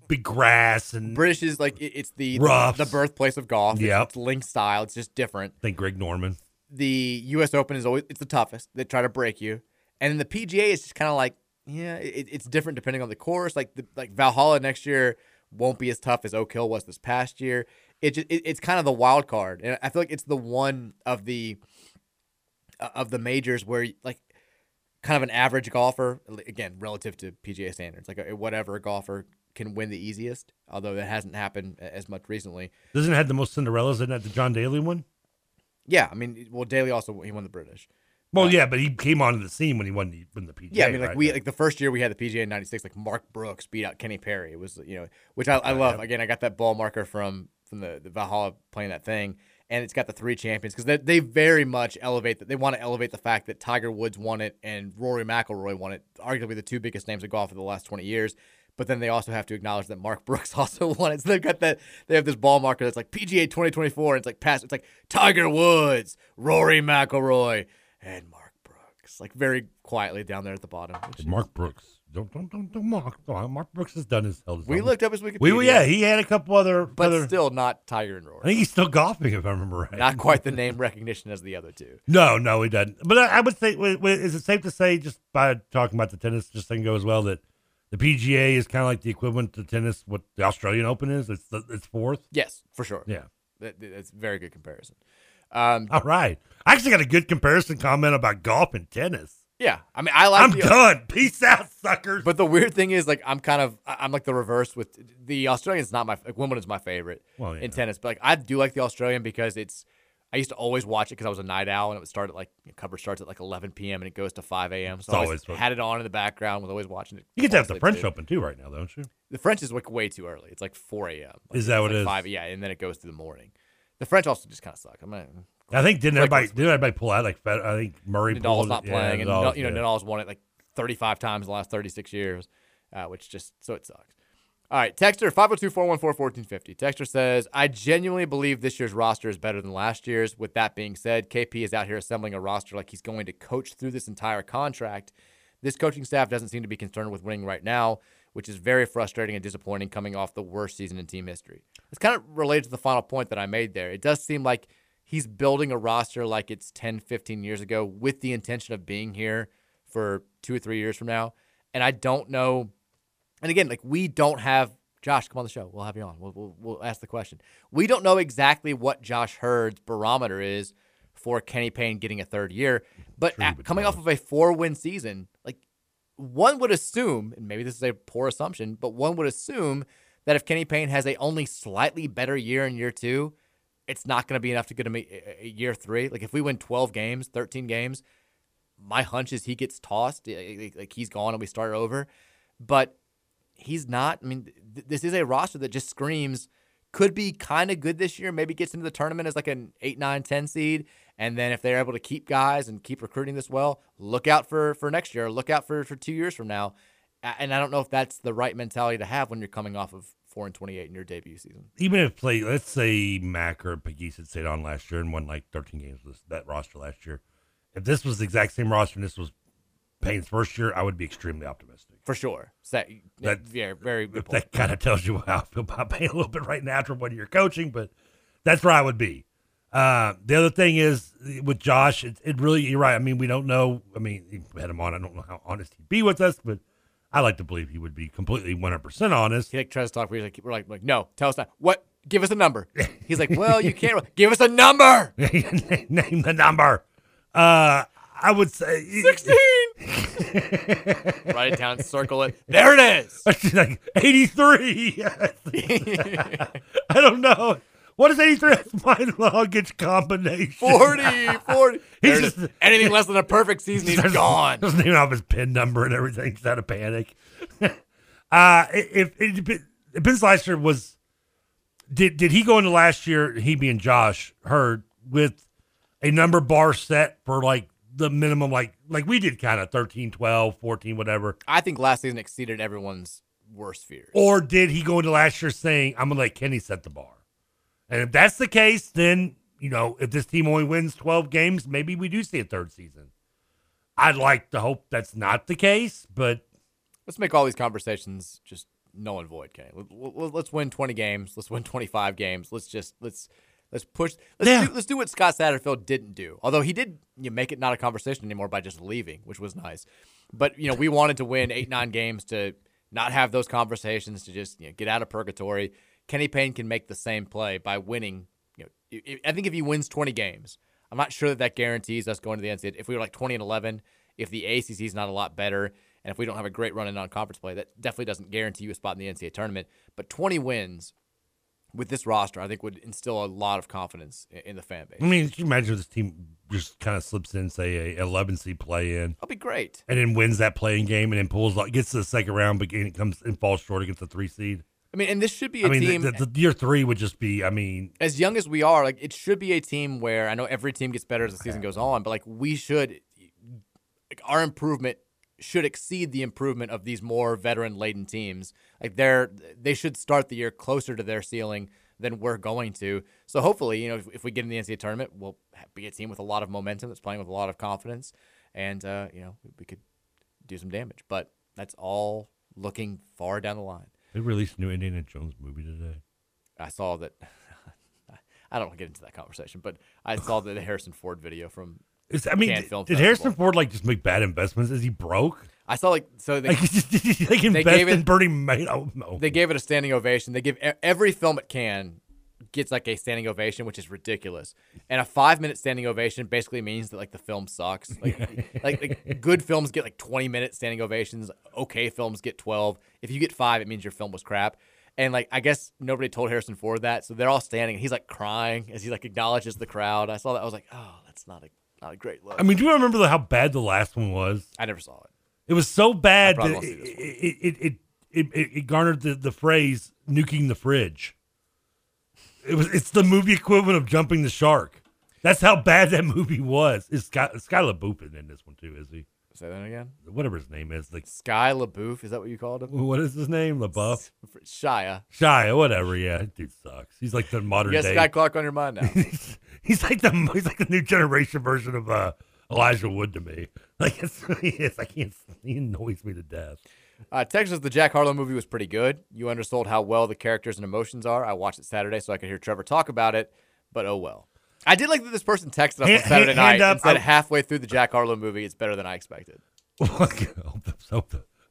big grass and British is like it- it's the Roughs. the birthplace of golf. It's- It's, link style. It's just different. think Greg Norman. The U.S. Open is always it's the toughest. They try to break you, and then the PGA is just kind of like yeah, it, it's different depending on the course. Like the like Valhalla next year won't be as tough as Oak Hill was this past year. It just it, it's kind of the wild card, and I feel like it's the one of the uh, of the majors where like kind of an average golfer again relative to PGA standards, like a, whatever golfer can win the easiest. Although that hasn't happened as much recently. Doesn't it have the most Cinderellas in that the John Daly one? Yeah, I mean, well, Daly also he won the British. Well, yeah, but he came onto the scene when he won the, won the PGA. Yeah, I mean, like right? we like the first year we had the PGA in '96, like Mark Brooks beat out Kenny Perry. It was you know, which I, I love. Again, I got that ball marker from from the, the Valhalla playing that thing, and it's got the three champions because they, they very much elevate that. They want to elevate the fact that Tiger Woods won it and Rory McIlroy won it, arguably the two biggest names of golf of the last 20 years. But then they also have to acknowledge that Mark Brooks also won it. So they've got that. They have this ball marker that's like PGA 2024. And it's like past. It's like Tiger Woods, Rory McIlroy, and Mark Brooks. Like very quietly down there at the bottom. is- Mark Brooks. Don't don't don't, don't Mark. don't- Mark Brooks has done his hell. We looked up his Wikipedia. We we- yeah, he had a couple other, but other- still not Tiger and Roar. I think he's still golfing if I remember right. Not quite the name recognition as the other two. No, no, he doesn't. But I, I would say, is it safe to say, just by talking about the tennis, just thing as well that The PGA is kind of like the equivalent to tennis, what the Australian Open is. It's the, it's fourth. Yes, for sure. Yeah. That, that's a very good comparison. Um, All right. I actually got a good comparison comment about golf and tennis. Yeah, I mean, I like. I'm the, done. Peace out, suckers. But the weird thing is, like, I'm kind of, I'm like the reverse with the Australian's not my like Wimbledon's my favorite Well, yeah. in tennis, but like I do like the Australian because it's. I used to always watch it because I was a night owl and it would start at like cover starts at like 11 p.m. and it goes to 5 a.m. So It's I always always had it on in the background, was always watching it. You get to have the French to. Open too right now, don't you? The French is like way too early. It's like 4 a.m. Like, Is that what like it is? Five, yeah, and then it goes to the morning. The French also just kind of suck. I mean, I think didn't everybody didn't everybody pull out like I think Murray Nadal's pulled not it. playing, yeah, and Nadal's- you know yeah. Nadal's won it like 35 times in the last 36 years, uh, which just so it sucks. All right, Texter 502-414-1450. Texter says, "I genuinely believe this year's roster is better than last year's. With that being said, KP is out here assembling a roster like he's going to coach through this entire contract. This coaching staff doesn't seem to be concerned with winning right now, which is very frustrating and disappointing coming off the worst season in team history. It's kind of related to the final point that I made there. It does seem like he's building a roster like it's 10, 15 years ago with the intention of being here for two or three years from now. And I don't know. And again, like we don't have Josh, come on the show. We'll have you on. We'll, we'll, we'll ask the question. We don't know exactly what Josh Heird's barometer is for Kenny Payne getting a third year. But at- coming off of a four win season, like one would assume, and maybe this is a poor assumption, but one would assume that if Kenny Payne has a only slightly better year in year two, it's not going to be enough to get him a, year three. Like if we win 12 games, 13 games, my hunch is he gets tossed, eh, eh, like like he's gone and we start over. But he's not. I mean, th- this is a roster that just screams could be kind of good this year. Maybe gets into the tournament as like an 8, 9, 10 seed. And then if they're able to keep guys and keep recruiting this well, look out for for next year. Look out for for two years from now. And I don't know if that's the right mentality to have when you're coming off of four and 28 in your debut season. even if play, let's say Mack or Pegues had stayed on last year and won like 13 games with that roster last year. If this was the exact same roster and this was Payne's first year, I would be extremely optimistic. For sure. So, That- yeah, very good. That kind of tells you how I feel about Payne a little bit right now after one year coaching, but that's where I would be. Uh, the other thing is with Josh, it, it really, you're right. I mean, we don't know. I mean, we had him on. I don't know how honest he'd be with us, but I like to believe he would be completely 100% honest. He like tries to talk. We're like, we're like, like, no, tell us not. What? Give us a number. He's like, well, you can't. Give us a number. Name the number. Uh, I would say 16. Write it down, circle it. There it is. like 83. I don't know. What is 83? That's my luggage combination. 40, 40. He's just. Anything less than a perfect season, he's gone. Doesn't even have his pin number and everything. He's out of panic. uh, if it, dep- if Vince Leicester was, did did he go into last year? He being Josh Heird with a number bar set for like the minimum, like like we did, kind of 13, 12, 14, whatever. I think last season exceeded everyone's worst fears. Or did he go into last year saying, I'm going to let Kenny set the bar? And if that's the case, then, you know, if this team only wins 12 games, maybe we do see a third season. I'd like to hope that's not the case, but Let's make all these conversations just null and void, let- Let's win 20 games. Let's win 25 games. Let's just let's let's push. Let's Yeah. do let's do what Scott Satterfield didn't do. Although he did you know, make it not a conversation anymore by just leaving, which was nice. But you know, we wanted to win eight nine games to not have those conversations to just you know, get out of purgatory. Kenny Payne can make the same play by winning. You know, I- think if he wins 20 games, I'm not sure that that guarantees us going to the NCAA. If we were like 20 and 11, if the ACC is not a lot better, and if we don't have a great run in non-conference play, that definitely doesn't guarantee you a spot in the NCAA tournament. But 20 wins with this roster, I think, would instill a lot of confidence in the fan base. I mean, can you imagine if this team just kind of slips in, say, a 11 seed play in? That'll be great. And then wins that playing game and then pulls, gets to the second round, but it comes and falls short against the three seed. I mean, and this should be a I mean, team. the, the, the year three would just be, I mean, as young as we are, like it should be a team where I know every team gets better as the season goes on, but like we should, like our improvement should exceed the improvement of these more veteran laden teams. Like they're they should start the year closer to their ceiling than we're going to. So hopefully, you know, if, if we get in the NCAA tournament, we'll be a team with a lot of momentum that's playing with a lot of confidence, and uh, you know we could do some damage. But that's all looking far down the line. They released a new Indiana Jones movie today. I saw that. I don't want to get into that conversation, but I saw the Harrison Ford video from It's, I mean, Cannes did, Film did Festival. Harrison Ford like just make bad investments? Is he broke? I saw like so they Like, did he like they invest gave in it- Bernie Madoff? No. they gave it a standing ovation. They give e- every film at Cannes gets like a standing ovation, which is ridiculous. And a five minute standing ovation basically means that like the film sucks. Like, like, like good films get like twenty minute standing ovations. Okay films get twelve. If you get five, it means your film was crap. And like I guess nobody told Harrison Ford that, so they're all standing. and He's like crying as he like acknowledges the crowd. I saw that. I was like, oh, that's not a not a great look. I mean, do you remember how bad the last one was? I never saw it. It was so bad that it, it, it, it, it, it, it garnered the, the phrase "nuking the fridge." It was it's the movie equivalent of jumping the shark. That's how bad that movie was. Is Scott Sky LaBeouf in this one too? Is he? Say that again. Whatever his name is, like Sky LaBeouf, is that what you called him? what is his name? LaBeouf, Shia. Shia, whatever. Yeah, that dude sucks. He's like the modern You got day. Skyy Clark on your mind now. he's like the he's like the new generation version of uh, Elijah Wood to me. Like it's, he is. I can't. He annoys me to death. Uh, Texas, the Jack Harlow movie was pretty good. You undersold how well the characters and emotions are. I watched it Saturday so I could hear Trevor talk about it, but oh well. I did like that this person texted us Hand- on Saturday night up. and said halfway through the Jack Harlow movie, it's better than I expected.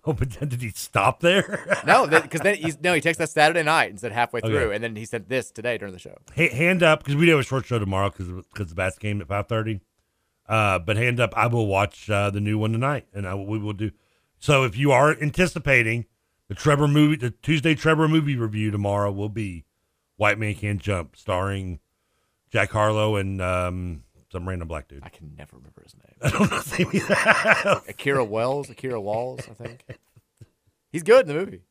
hope, did he stop there? No, because then he's no, he texted us Saturday night and said halfway Okay. through, and then he said this today during the show. Ha- hand up because we do have a short show tomorrow because because the Bats game at five thirty. Uh, but hand up, I will watch uh, the new one tonight, and I, we will do. So if you are anticipating the Trevor movie, the Tuesday Trevor movie review tomorrow will be White Man Can't Jump, starring Jack Harlow and um, some random black dude. I can never remember his name. I don't know. his name. Akira Wells, Akira Walls, I think. He's good in the movie.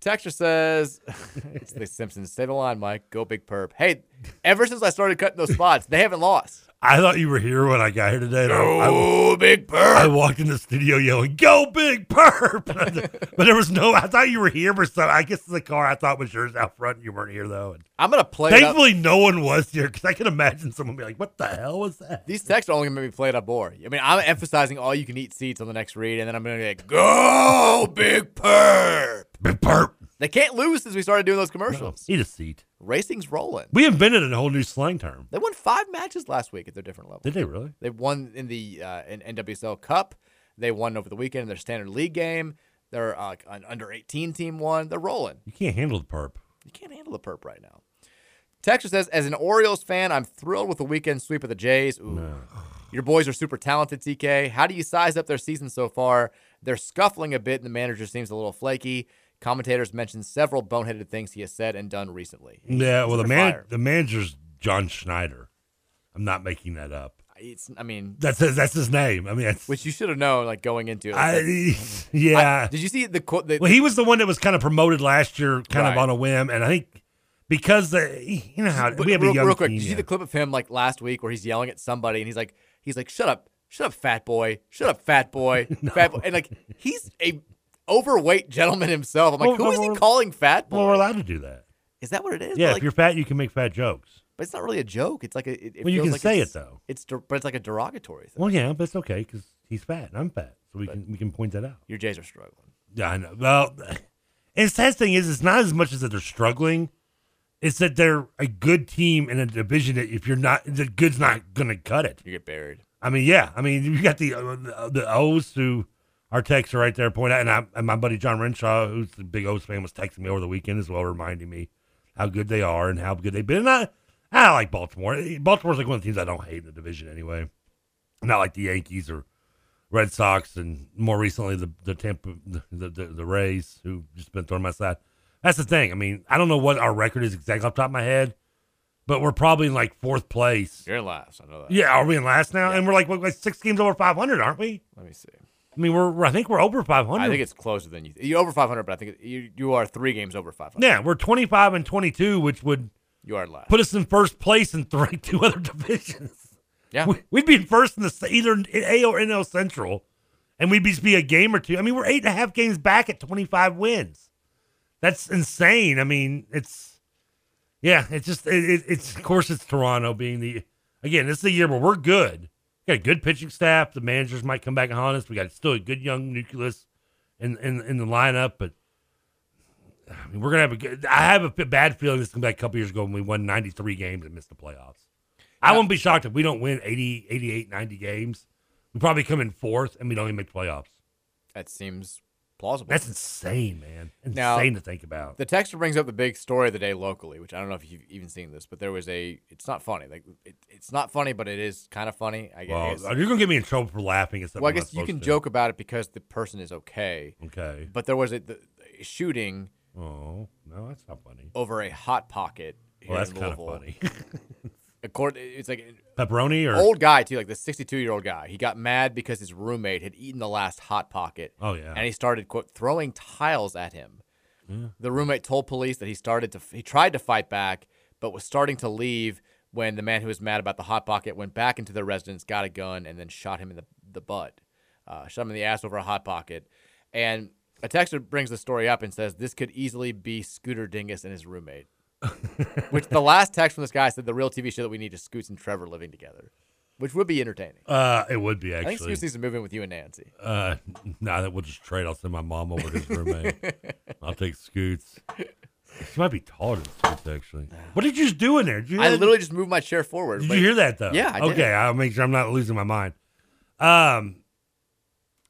Texture says, "It's the Simpsons. Stay the line, Mike. Go big perp." Hey, ever since I started cutting those spots, they haven't lost. I thought you were here when I got here today. and I- I, big perp. I walked in the studio yelling, "Go big perp!" but there was no. I thought you were here for some. I guess the car I thought was yours out front. You weren't here though. And I'm gonna play. it up. thankfully, no one was here because I can imagine someone be like, "What the hell was that?" These texts are only gonna make me play it up more. I mean, I'm emphasizing all you can eat seats on the next read, and then I'm gonna be like, "Go big perp." Big perp. They can't lose since we started doing those commercials. Eat a seat. Racing's rolling. We invented a whole new slang term. They won five matches last week at their different levels. Did they really? They won in the uh, in NWSL Cup. They won over the weekend in their standard league game. Their uh, an under 18 team won. They're rolling. You can't handle the perp. You can't handle the perp right now. Texas says, as an Orioles fan, I'm thrilled with the weekend sweep of the Jays. Ooh. Your boys are super talented, TK. How do you size up their season so far? They're scuffling a bit, and the manager seems a little flaky. Commentators mentioned several boneheaded things he has said and done recently. Yeah. Well, the man, fire. the manager's John Schneider. I'm not making that up. It's, I mean, That's his, that's his name. I mean, which you should have known, like going into it. I, yeah. I- did you see the quote? The, well, he was the one that was kind of promoted last year, kind of on a whim, and I think because the, you know how we have real, a young real quick, team, did you see the clip of him like last week where he's yelling at somebody and he's like, he's like, "Shut up, shut up, fat boy, shut up, fat boy, fat boy," and like he's a overweight gentleman himself. I'm like, Well, who is well, he calling fat boy? Well, we're allowed to do that. Is that what it is? Yeah, But, if you're fat, you can make fat jokes. but it's not really a joke. It's like a. It, it Well, you can like say it, though. It's der- but it's like a derogatory thing. Well, yeah, but it's okay because he's fat and I'm fat, so we can we can point that out. Your Jays are struggling. Yeah, I know. Well, it's the sad thing is, it's not as much as that they're struggling; it's that they're a good team in a division that if you're not, the good's not going to cut it. You get buried. I mean, yeah. I mean, you got the uh, the O's who our texts are right there point out, and, I, and my buddy John Renshaw, who's the big O's fan, was texting me over the weekend as well, reminding me how good they are and how good they've been. And I, I like Baltimore. Baltimore's like one of the teams I don't hate in the division anyway. Not like the Yankees or Red Sox, and more recently the the Tampa the the, the Rays, who just been thrown my side. That's the thing. I mean, I don't know what our record is exactly off the top of my head, but we're probably in like fourth place. You're last. I know that. Yeah, are we in last now? And we're like, what, like six games over 500, aren't we? Let me see. I mean, we're, we're I think we're over 500. I think it's closer than you. You're over 500, but I think it, you you are three games over 500. yeah, we're 25 and 22, which would You are last. put us in first place in three, two other divisions. Yeah. We, we'd be in first in the either in A or NL Central, and we'd be, be a game or two. I mean, we're eight and a half games back at 25 wins. That's insane. I mean, it's yeah, it's just it, it, it's of course it's Toronto being the again. This is the year where we're good. Got a good pitching staff. The managers might come back and haunt us. We got still a good young nucleus in in, in the lineup, but I mean, we're gonna have a good. I have a bad feeling this is gonna be like a couple years ago when we won 93 games and missed the playoffs. I wouldn't be shocked if we don't win 80, 88, 90 games. We probably come in fourth and we don't even make playoffs. That seems plausible. That's insane, man. Insane Now, to think about. The texter brings up the big story of the day locally, which I don't know if you've even seen this, but there was a. It's not funny. Like it, it's not funny, but it is kind of funny. I Well, guess. you're gonna get me in trouble for laughing at. Well, I guess you can to. joke about it because the person is okay. Okay. But there was a the, the shooting Oh no, that's not funny. over a hot pocket. Here Well, that's kind of funny. Accord- it's like Pepperoni or old guy too, like the 62 year old guy. He got mad because his roommate had eaten the last hot pocket. Oh, yeah. and he started quote throwing tiles at him. Yeah. The roommate told police that he started to he tried to fight back, but was starting to leave when the man who was mad about the hot pocket went back into the residence, got a gun, and then shot him in the the butt, uh, shot him in the ass over a hot pocket. And a texter brings the story up and says this could easily be Scooter Dingus and his roommate. Which the last text from this guy said the real TV show that we need is Scoots and Trevor living together, which would be entertaining. Uh, it would be I think actually. Scoots needs to move in with you and Nancy. Uh, nah, that we'll just trade. I'll send my mom over to his roommate. I'll take Scoots. She might be taller than Scoots, actually. What did you just do in there? Did you I literally just moved my chair forward. Did you hear that though? Yeah, I did. okay, I'll make sure I'm not losing my mind. Um,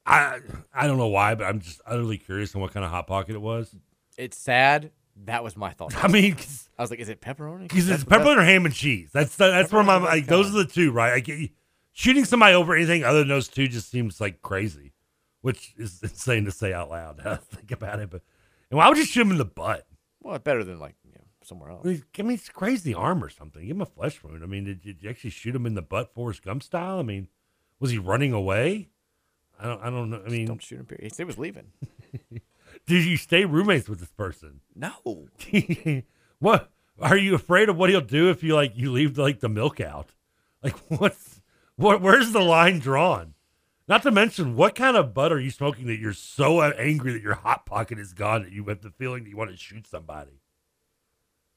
I I don't know why, but I'm just utterly curious on what kind of hot pocket it was. It's sad. That was my thought. I mean, I was like, is it pepperoni? because it's pepperoni or ham and cheese. That's the, that's where my like those are the two, right? Like shooting somebody over anything other than those two just seems like crazy, which is insane to say out loud. I think about it, but and why would you shoot him in the butt? Well, better than like you know, somewhere else. I mean, give me crazy arm or something. Give him a flesh wound. I mean, did, did you actually shoot him in the butt, Forrest Gump style? I mean, was he running away? I don't. I don't know. I mean, Don't shoot him. Period. He was leaving. Did you stay roommates with this person? No. what are you afraid of? What he'll do if you like you leave like the milk out? Like what's what? Where's the line drawn? Not to mention, what kind of butt are you smoking that you're so angry that your hot pocket is gone that you have the feeling that you want to shoot somebody?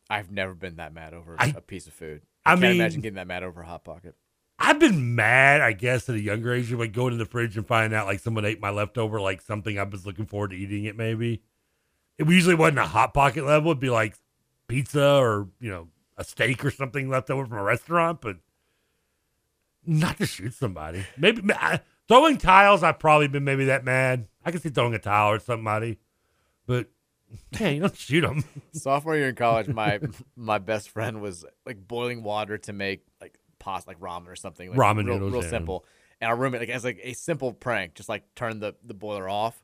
I've never been that mad over I- a piece of food. I I, can't mean- imagine getting that mad over a hot pocket. I've been mad, I guess, at a younger age, like going in the fridge and finding out like someone ate my leftover, like something I was looking forward to eating it. Maybe it usually wasn't a hot pocket level; it'd be like pizza or you know a steak or something left over from a restaurant. But not to shoot somebody. Maybe I, throwing tiles, I've probably been maybe that mad. I can see throwing a tile at somebody, but yeah, you don't shoot them. Sophomore year in college, my my best friend was like boiling water to make like pasta, like ramen or something. Like, Ramen real, noodles, real yeah. simple. And our roommate, like, as like a simple prank, just like turn the the boiler off.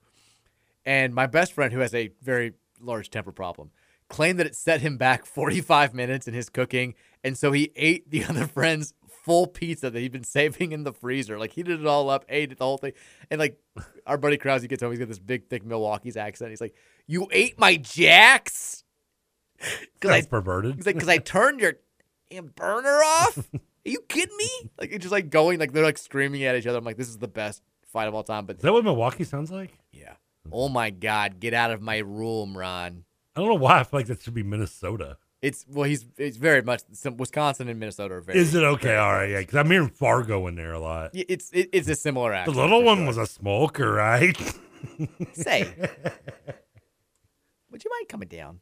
And my best friend, who has a very large temper problem, claimed that it set him back 45 minutes in his cooking, and so he ate the other friend's full pizza that he'd been saving in the freezer. Like heated it all up, ate it the whole thing, and like our buddy Krause gets home, he's got this big, thick Milwaukee's accent. He's like, "You ate my jacks." Because That's perverted. He's like, because I turned your burner off. Are you kidding me? Like it's just like going, like they're like screaming at each other. I'm like, this is the best fight of all time. But Is that what Milwaukee sounds like? yeah. Oh my God, get out of my room, Ron. I don't know why I feel like that should be Minnesota. It's well, he's it's very much some, Wisconsin and Minnesota are very. Is it okay? All right, yeah, because I'm hearing Fargo in there a lot. Yeah, It's it, it's a similar act. The little for one sure. was a smoker, right? Say, would you mind coming down?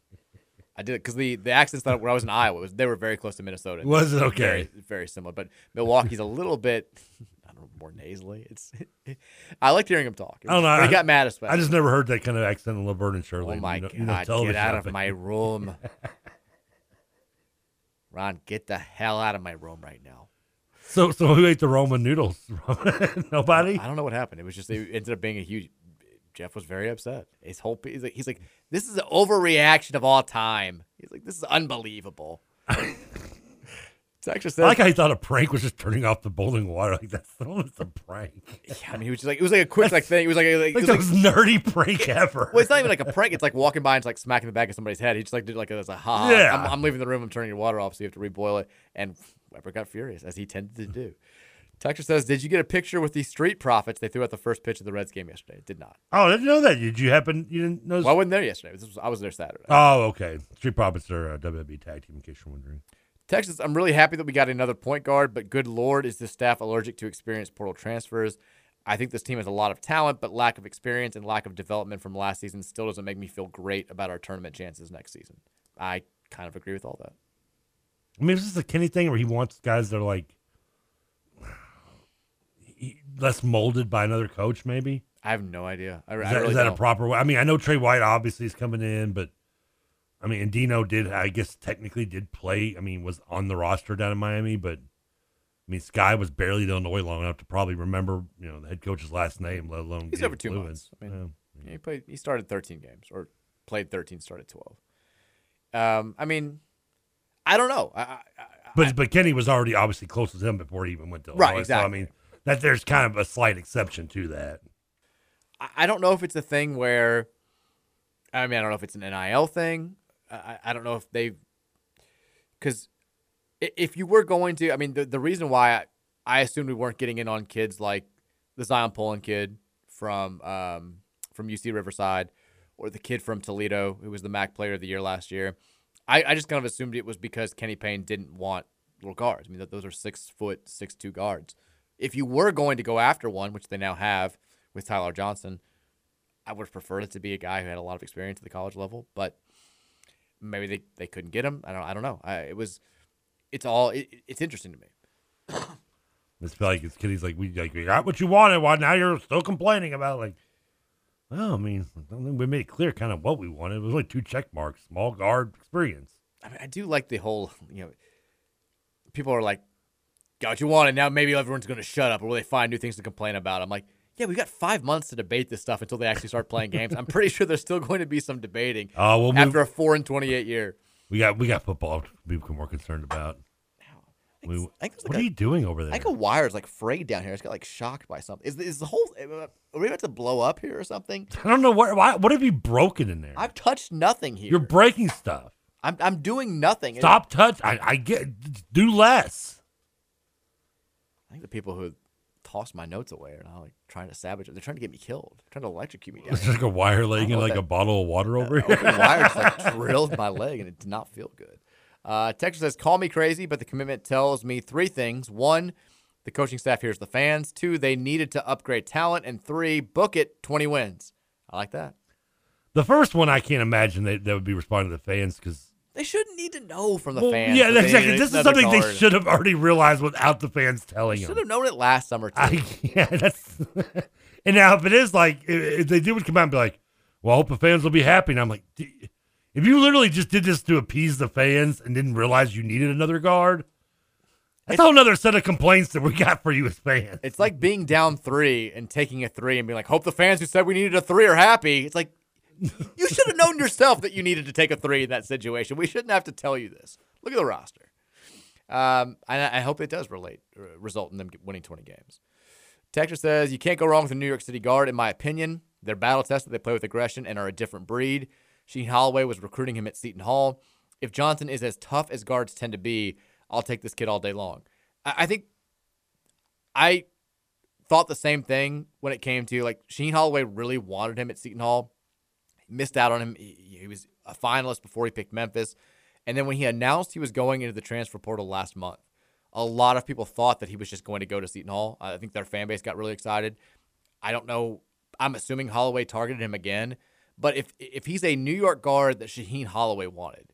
I did it because the the accents that when I was in Iowa was they were very close to Minnesota. Was it okay? Very, very similar, but Milwaukee's a little bit. I don't know, more nasally. It's. I liked hearing him talk. I don't know. I got mad as well. I just never heard that kind of accent in Laverne and Shirley. Oh my you know, god! you know, get out of my room, Ron. Get the hell out of my room right now. So, so who ate the Roman noodles? Nobody. I don't know what happened. It was just it ended up being a huge. Jeff was very upset. His whole he's like, he's like this is an overreaction of all time. He's like this is unbelievable. Texture says, I like how he thought a prank was just turning off the boiling water. Like that's it's a prank. Yeah, I mean, he was just like it was like a quick like thing. It was like, like, it Like was the most nerdy prank ever. Well, it's not even like a prank. It's like walking by and just like smacking the back of somebody's head. He just like did like a, as a ha. Yeah. I'm, I'm leaving the room. I'm turning your water off, so you have to reboil it. And Weber got furious as he tended to do. Texture says, "Did you get a picture with the Street Profits they threw out the first pitch of the Reds game yesterday? Did not. Oh, I didn't know that. Did you happen? You didn't know? Well, I wasn't there yesterday. Was, I was there Saturday. Oh, okay. Street Profits are uh, WWE tag team. In case you're wondering. Texas, I'm really happy that we got another point guard, but good lord, is this staff allergic to experienced portal transfers? I think this team has a lot of talent, but lack of experience and lack of development from last season still doesn't make me feel great about our tournament chances next season. I kind of agree with all that. I mean, is this a Kenny thing where he wants guys that are like less molded by another coach? Maybe I have no idea. I, is I that, really is that a proper way? I mean, I know Tre White obviously is coming in, but I mean, and Dino did, I guess, technically did play. I mean, was on the roster down in Miami, but I mean, Skyy was barely in Illinois long enough to probably remember, you know, the head coach's last name, let alone He's over two months. I mean, Yeah. he played. He started 13 games, or played 13, started 12. Um, I mean, I don't know. I, I, But but Kenny was already obviously close to him before he even went to Right, exactly. So, I mean, that there's kind of a slight exception to that. I- don't know if it's a thing where, I mean, I don't know if it's an NIL thing. I, I- don't know if they, because if you were going to, I mean, the, the reason why I, I assumed we weren't getting in on kids like the Zyon Pullin kid from um, from UC Riverside or the kid from Toledo who was the MAC Player of the Year last year. I, I just kind of assumed it was because Kenny Payne didn't want little guards. I mean, th- those are six foot, six two guards. If you were going to go after one, which they now have with Tyler Johnson, I would have preferred it to be a guy who had a lot of experience at the college level, but maybe they, they couldn't get him. I don't I don't know. I, it was it's all it, it's interesting to me. It's like it's Kenny's like we like we got what you wanted. Why now you're still complaining about like? Well, I mean, I don't think we made it clear kind of what we wanted. It was only two check marks: small guard experience. I mean, I do like the whole you know people are like, got what you wanted. Now maybe everyone's going to shut up, or will they find new things to complain about? I'm like, yeah, we got five months to debate this stuff until they actually start playing games. I'm pretty sure there's still going to be some debating. Uh, we'll move- after a four and 28 year. We got we got football be more concerned about. We, I think what like are a- you doing over there? I think a wire is like frayed down here. It's got like shocked by something. Is, is the whole? Are we about to blow up here or something? I don't know what why, what have you broken in there? I've touched nothing here. You're breaking stuff. I'm I'm doing nothing. Stop touch. I, I get do less. I think the people who tossed my notes away are now like trying to savage it. They're trying to get me killed. They're trying to electrocute me down. It's here. like a wire laying I in like what a bottle of water over that here. open wire just like drilled my leg and it did not feel good. Uh, Texas says, "Call me crazy, but the commitment tells me three things: one, the coaching staff hears the fans; two, they needed to upgrade talent; and three, book it, twenty wins. I like that. The first one, I can't imagine they, they would be responding to the fans because They shouldn't need to know from the Well, fans. yeah, exactly. This is something they should have already realized without the fans telling them. Should have known it last summer too. I, yeah, that's. and now, if it is like, if, they do would come out and be like, "Well, I hope the fans will be happy," and I'm like, "D- if you literally just did this to appease the fans and didn't realize you needed another guard, that's a whole another set of complaints that we got for you as fans. It's like being down three and taking a three and being like, hope the fans who said we needed a three are happy. It's like, you should have known yourself that you needed to take a three in that situation. We shouldn't have to tell you this. Look at the roster. Um, I, I hope it does relate, uh, result in them winning 20 games. Texture says, you can't go wrong with the New York City Guard, in my opinion. They're battle tested, they play with aggression, and are a different breed. Shaheen Holloway was recruiting him at Seton Hall. If Johnson is as tough as guards tend to be, I'll take this kid all day long. I, I think I thought the same thing when it came to like Shaheen Holloway really wanted him at Seton Hall. Missed out on him. He, he was a finalist before he picked Memphis. And then when he announced he was going into the transfer portal last month, a lot of people thought that he was just going to go to Seton Hall. I think their fan base got really excited. I don't know. I'm assuming Holloway targeted him again. But if if he's a New York guard that Shaheen Holloway wanted,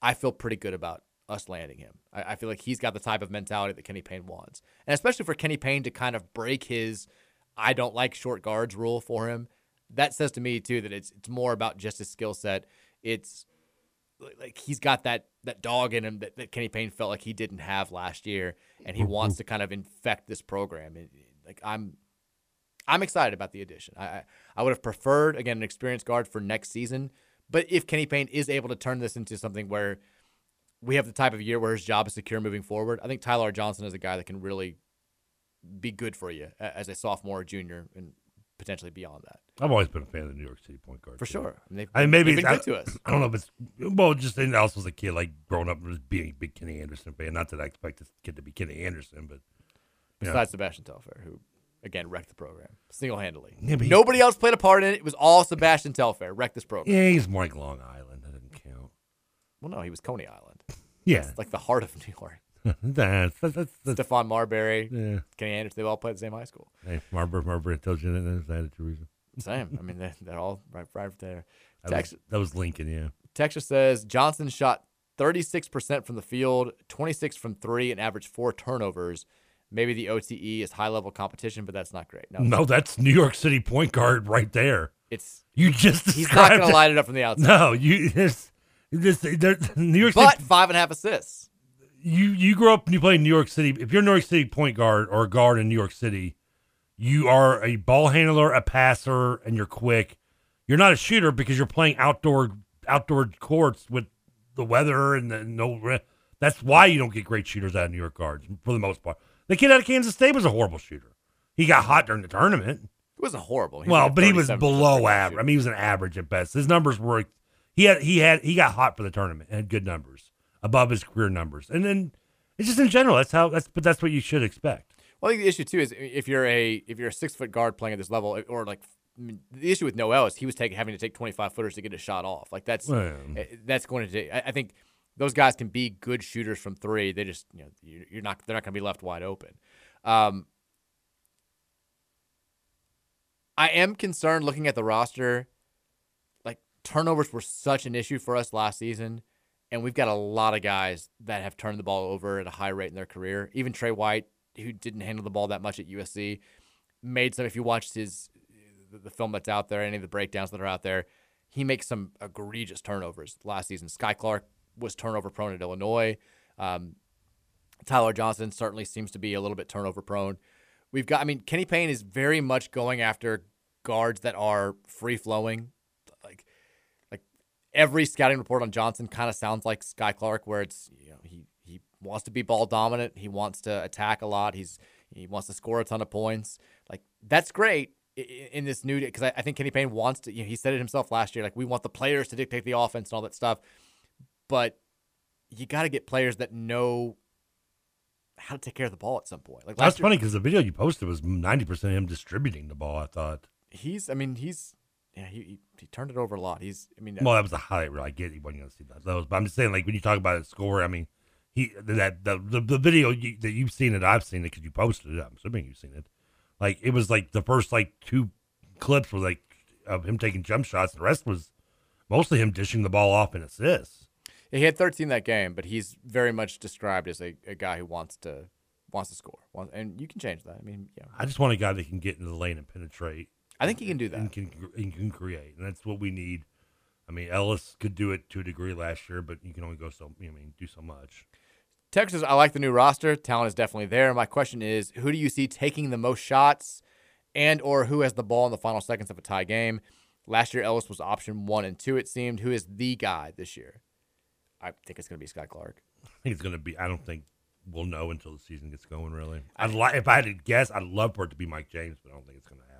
I feel pretty good about us landing him. I, I feel like he's got the type of mentality that Kenny Payne wants. And especially for Kenny Payne to kind of break his I don't like short guards rule for him, that says to me too that it's it's more about just his skill set. It's like he's got that that dog in him that, that Kenny Payne felt like he didn't have last year, and he wants mm-hmm. to kind of infect this program. And, like I'm, I'm excited about the addition. I I, would have preferred again an experienced guard for next season, but if Kenny Payne is able to turn this into something where we have the type of year where his job is secure moving forward, I think Tyler Johnson is a guy that can really be good for you as a sophomore or junior and potentially beyond that. I've always been a fan of the New York City point guard. For too. sure. And I mean, maybe it's- good I, to us. I don't know if it's well, just and also as a kid, like growing up just being a big Kenny Anderson fan. Not that I expect this kid to be Kenny Anderson, but you know. Besides Sebastian Telfair, who again wrecked the program single handedly. Yeah, he- Nobody else played a part in it. It was all Sebastian Telfair wrecked this program. yeah, he's more like Long Island. That didn't count. Well, no, he was Coney Island. Yeah. It's like the heart of New York. that's, that's, that's, Stephon Marbury, Yeah. Kenny Anderson, they all played at the same high school. Hey, Marbury, Marbury tells you that that's that at Teresa. Same. I mean, they're, they're all right, right there. That was, Texas, that was Lincoln, yeah. Texas says Johnson shot 36% from the field, 26 from three, and averaged four turnovers. Maybe the OTE is high level competition, but that's not great. No, No, that's New York City point guard right there. It's you just he's not going to light it up from the outside. No, you just, just there- New York but City. five and a half assists. You you grew up and you play in New York City. If you're a New York City point guard or a guard in New York City, you are a ball handler, a passer, and you're quick. You're not a shooter because you're playing outdoor outdoor courts with the weather and the no. That's why you don't get great shooters out of New York guards for the most part. The kid out of Kansas State was a horrible shooter. He got hot during the tournament. It wasn't horrible. He well, like but he was below average. I mean, he was an average at best. His numbers were he had he had he got hot for the tournament and had good numbers above his career numbers. And then it's just in general. That's how that's but that's what you should expect. Well, I think the issue too is if you're a if you're a six foot guard playing at this level, or like I mean, the issue with Nowell is he was taking having to take 25 footers to get a shot off. Like that's Well. eh, that's going to. take- I, I think those guys can be good shooters from three. They just you know you- you're not they're not going to be left wide open. Um, I am concerned looking at the roster. Like turnovers were such an issue for us last season, and we've got a lot of guys that have turned the ball over at a high rate in their career. Even Tre White, who didn't handle the ball that much at USC, made some. If you watched his the- film that's out there, any of the breakdowns that are out there, he makes some egregious turnovers last season. Skyy Clark was turnover prone at Illinois. Um, Tyler Johnson certainly seems to be a little bit turnover prone. We've got, I mean, Kenny Payne is very much going after guards that are free flowing. Every scouting report on Johnson kind of sounds like Skyy Clark, where it's you know he he wants to be ball dominant, he wants to attack a lot, he's he wants to score a ton of points. Like that's great i- i- in this new because I, I think Kenny Payne wants to. You know, he said it himself last year. Like we want the players to dictate the offense and all that stuff, but you got to get players that know how to take care of the ball at some point. Like That's year- funny because the video you posted was ninety percent him distributing the ball. I thought. he's I mean he's yeah he, he he turned it over a lot. He's I mean Well, uh, that was a highlight reel. I get you wasn't going to see that. Those, but I'm just saying, like when you talk about his score, I mean, he that the the, the video you, that you've seen it, I've seen it because you posted it. I'm assuming you've seen it. Like it was like the first like two clips were like of him taking jump shots. The rest was mostly him dishing the ball off in assists. he had 13 that game, but he's very much described as a, a guy who wants to wants to score. And you can change that. I mean, yeah. I just want a guy that can get into the lane and penetrate. I think he can do that. And can, and can create, and that's what we need. I mean, Ellis could do it to a degree last year, but you can only go so. I mean, do so much. Texas, I like the new roster. Talent is definitely there. My question is, who do you see taking the most shots, and or who has the ball in the final seconds of a tie game? Last year, Ellis was option one and two. It seemed. Who is the guy this year? I think it's going to be Skyy Clark. I think it's going to be. I don't think we'll know until the season gets going. Really, I'd like if I had to guess, I'd love for it to be Mike James, but I don't think it's going to happen.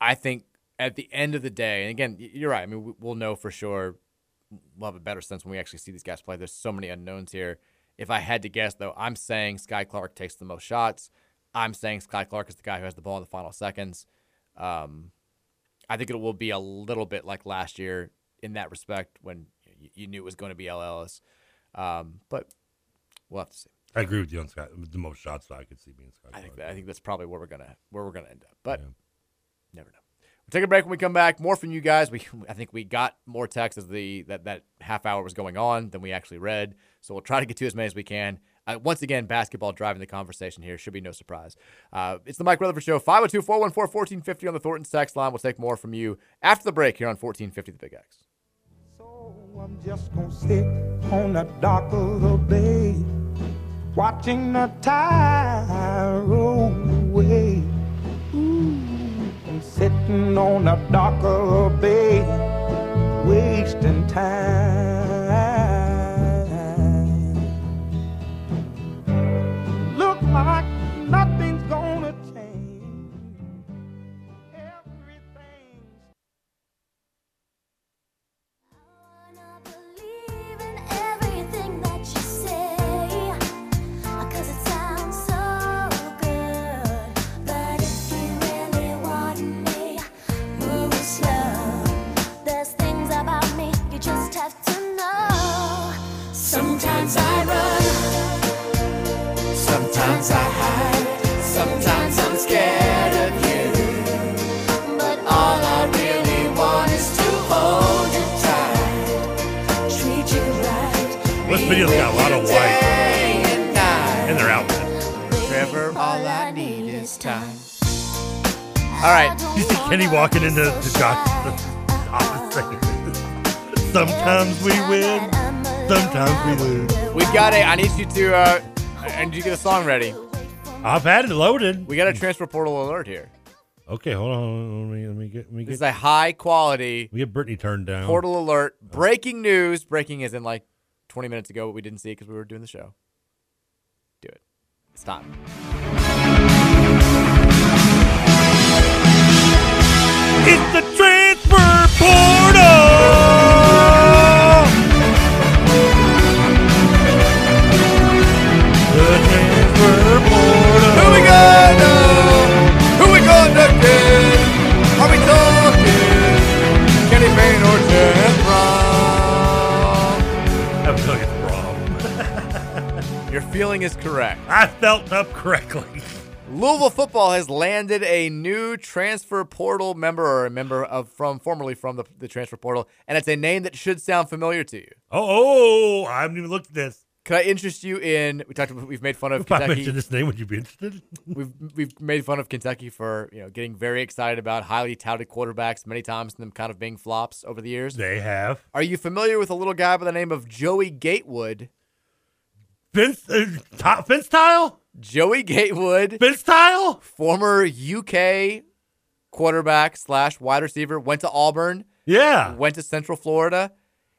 I think at the end of the day, and again, you're right. I mean, we- we'll know for sure. We'll have a better sense when we actually see these guys play. There's so many unknowns here. If I had to guess, though, I'm saying Skyy Clark takes the most shots. I'm saying Skyy Clark is the guy who has the ball in the final seconds. Um, I think it will be a little bit like last year in that respect when you, you knew it was going to be L. Ellis. Um, but we'll have to see. I agree with you on Scott. The most shots I could see being Scott. I think that, I think that's probably where we're gonna where we're gonna end up. But never know. We'll take a break when we come back. More from you guys. We I think we got more texts as the that that half hour was going on than we actually read. So we'll try to get to as many as we can. Uh, once again, basketball driving the conversation here. Should be no surprise. Uh, it's the Mike Rutherford Show. 502 414 1450 on the Thornton text line. We'll take more from you after the break here on 1450 The Big X. I'm just gonna sit on the dock of the bay, watching the tide roll sitting on the dock of the bay, wasting time. Sometimes I run, sometimes I hide, sometimes I'm scared of you. But all I really want is to hold you tight, treat you video's got a lot of white Day and night. in their outfits. Trevor, all I need is time. All right. You see Kenny walking into the Josh's office Sometimes we win, sometimes we lose. We got I need you to. uh I need you to get a song ready. I've had it loaded. We got a transfer portal alert here. Okay, hold on. Let me, let me get. Let me This is a high quality We get Brittany turned down. portal alert. Breaking news. Breaking is in like 20 minutes ago, but we didn't see it because we were doing the show. Do it. It's time. It's the transfer portal. Feeling is correct. I felt up correctly. Louisville football has landed a new transfer portal member or a member of from formerly from the, the transfer portal, and it's a name that should sound familiar to you. Oh, oh, I haven't even looked at this. Could I interest you in? We talked. About, we've made fun of If I Kentucky. mentioned this name, would you be interested? We've we've made fun of Kentucky for you know getting very excited about highly touted quarterbacks many times and them kind of being flops over the years. They have. Are you familiar with a little guy by the name of Joey Gatewood? Vince, uh, Vince Tile? Joey Gatewood, Vince Tile? former UK quarterback slash wide receiver, went to Auburn, Yeah. went to Central Florida.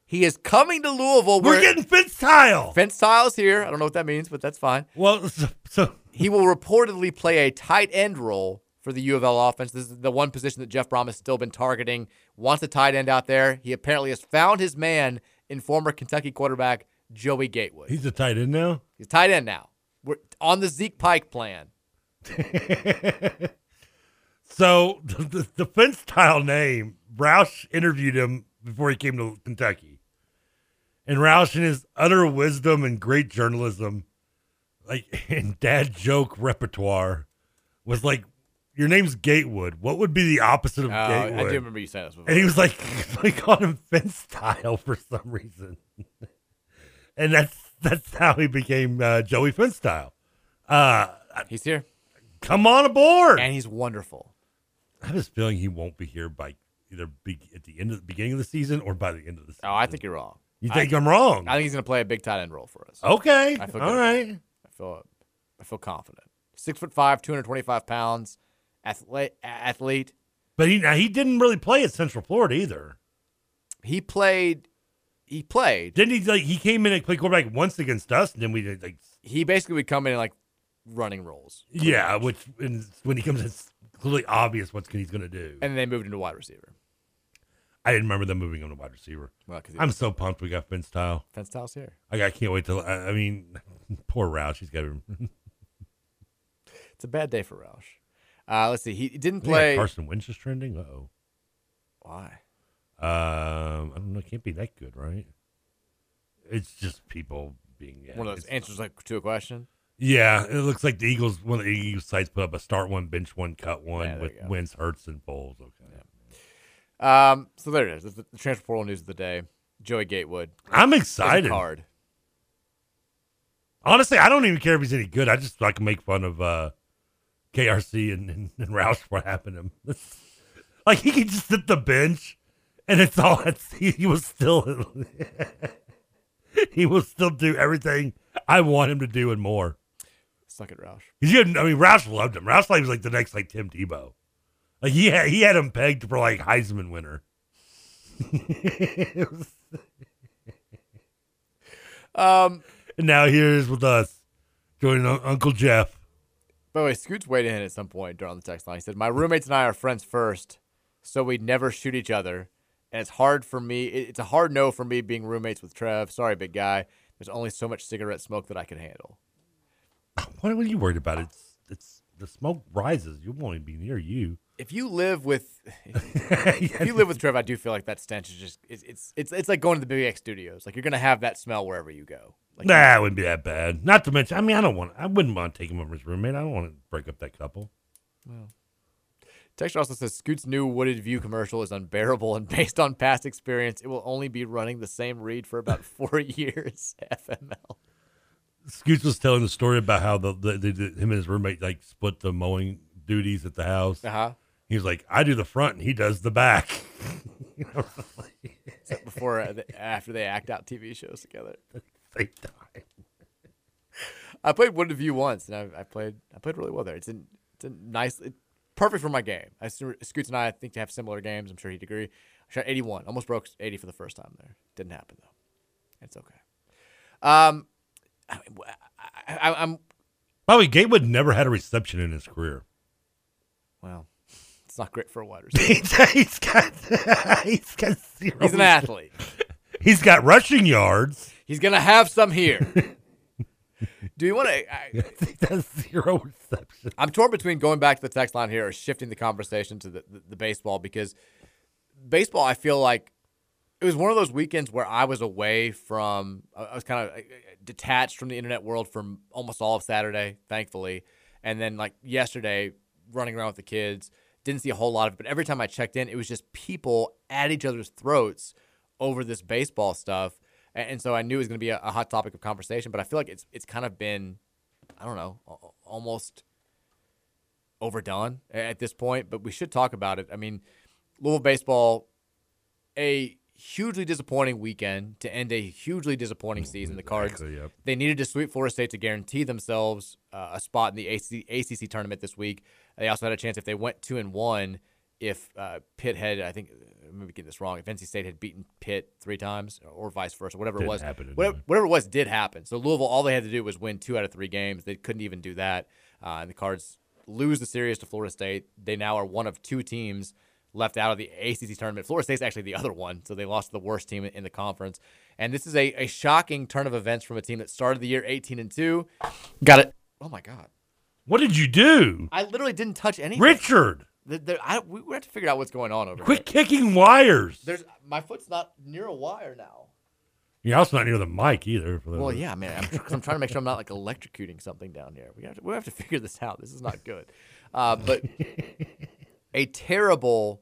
He is coming to Louisville. We're getting Vince Tile. Fence Tiles here. I don't know what that means, but that's fine. Well, so, so He will reportedly play a tight end role for the U of L offense. This is the one position that Jeff Brohm has still been targeting. Wants a tight end out there. He apparently has found his man in former Kentucky quarterback Joey Gatewood. he's a tight end now. He's tight end now. We're on the Zeke Pike plan. So the, the, Vince Tile name, Roush interviewed him before he came to Kentucky. And Roush, in his utter wisdom and great journalism, like in dad joke repertoire, was like, Your name's Gatewood. What would be the opposite of oh, Gatewood?" I Gatewood? do remember you saying this before. And he was like, like called him fence Tile for some reason. And that's that's how he became uh, Joey Vince Tile. Uh, He's here. come on aboard. And he's wonderful. I have this feeling he won't be here by either be at the end of the beginning of the season or by the end of the season. Oh, I think you're wrong. You think I, am wrong? I think he's going to play a big tight end role for us. okay. All right. I feel All right. I feel I feel confident. Six foot five, two hundred twenty five pounds, athlete. Athlete. But he now he didn't really play at Central Florida either. He played. He played. Didn't he? Like he came in and played quarterback once against us, and then we did like He basically would come in and like running roles. yeah, much. which and when he comes, it's clearly obvious what he's going to do. and then they moved into wide receiver. I didn't remember them moving him to wide receiver. Well, I'm so pumped we got Vince Tile. Fence Styles here. I, I can't wait till. I, I mean, poor Roush. He's got to. It's a bad day for Roush. Uh, let's see. He didn't play. Carson Wentz is trending. Uh oh. Why? Um, I don't know. It can't be that good, right? It's just people being yeah, One of those it's- answers like to a question. Yeah, it looks like the Eagles. One of the Eagles sites put up a start one, bench one, cut one Yeah, there with you go. Wentz, Hurts, and Foles. Okay, Um, so there it is. The, the transfer portal news of the day. Joey Gatewood. I'm excited. Card. Honestly, I don't even care if he's any good. I just like make fun of uh, KRC and, and, and Roush for what happened to him. like he could just sit the bench, and it's all it's, he, he was still he will still do everything I want him to do and more. Suck it, Roush. you had, I mean, Roush loved him. Roush he was like the next like Tim Tebow. Like he had he had him pegged for like Heisman winner. Um, and now here he is with us, joining Un- Uncle Jeff. by the way, Scoots weighed in at some point during the text line. He said, "My roommates and I are friends first, so we'd never shoot each other, and it's hard for me. It's a hard no for me being roommates with Trev. Sorry, big guy. There's only so much cigarette smoke that I can handle." What are you worried about? It's it's the smoke rises. You won't even be near you. If you live with, if you live with Trev, I do feel like that stench is just it's it's it's, it's like going to the Big X Studios. Like you're gonna have that smell wherever you go. Like nah, it wouldn't be that bad. Not to mention, I mean, I don't want. I wouldn't want to take him over as roommate. I don't want to break up that couple. Texture also says Scoot's new Wooded View commercial is unbearable, and based on past experience, it will only be running the same read for about four years. FML. Scoots was telling the story about how the, the, the, him and his roommate like split the mowing duties at the house. Uh-huh. He was like, "I do the front, and he does the back." You know, Except before, uh, the- after they act out TV shows together. Same time. I played Wooded View once, and I, I played I played really well there. It's a it's a nice, it, perfect for my game. I Scoots and I, I think to have similar games. I'm sure he'd agree. I shot 81, almost broke 80 for the first time there. Didn't happen though. It's okay. Um, I, I, I'm By the way, Gatewood never had a reception in his career. well. It's not great for a wide receiver. he's got he's got zero. He's an athlete. He's got rushing yards. He's gonna have some here. Do you want to? I think that's zero reception. I'm torn between going back to the text line here or shifting the conversation to the, the, the baseball because baseball, I feel like it was one of those weekends where I was away from, I was kind of detached from the internet world from almost all of Saturday, thankfully. And then, like yesterday, running around with the kids, didn't see a whole lot of it. But every time I checked in, it was just people at each other's throats over this baseball stuff. And, so I knew it was going to be a, a hot topic of conversation. But I feel like it's it's kind of been, I don't know, almost overdone at this point, but we should talk about it. I mean, Louisville baseball, a hugely disappointing weekend to end a hugely disappointing season. The Cards Exactly, yep. they needed to sweep Florida State to guarantee themselves uh, a spot in the ACC, ACC tournament this week. They also had a chance if they went two and one. If uh, Pitt had, I think, maybe getting this wrong. If NC State had beaten Pitt three times, or vice versa, whatever Didn't it was, happen, whatever, whatever it was did happen. So Louisville, all they had to do was win two out of three games. They couldn't even do that, uh, and the Cards lose the series to Florida State. They now are one of two teams left out of the ACC tournament. Florida State's actually the other one, so they lost to the worst team in the conference. And this is a, a shocking turn of events from a team that started the year 18 and two. Got it. Oh my God! What did you do? I literally didn't touch anything. Richard, The- the- I, we we have to figure out what's going on over quit here. kicking wires. There's my foot's not near a wire now. You're also not near the mic either. for the- Well, yeah, man. I'm, 'cause I'm trying to make sure I'm not like electrocuting something down here. We have to, we have to figure this out. This is not good. Uh, but a terrible,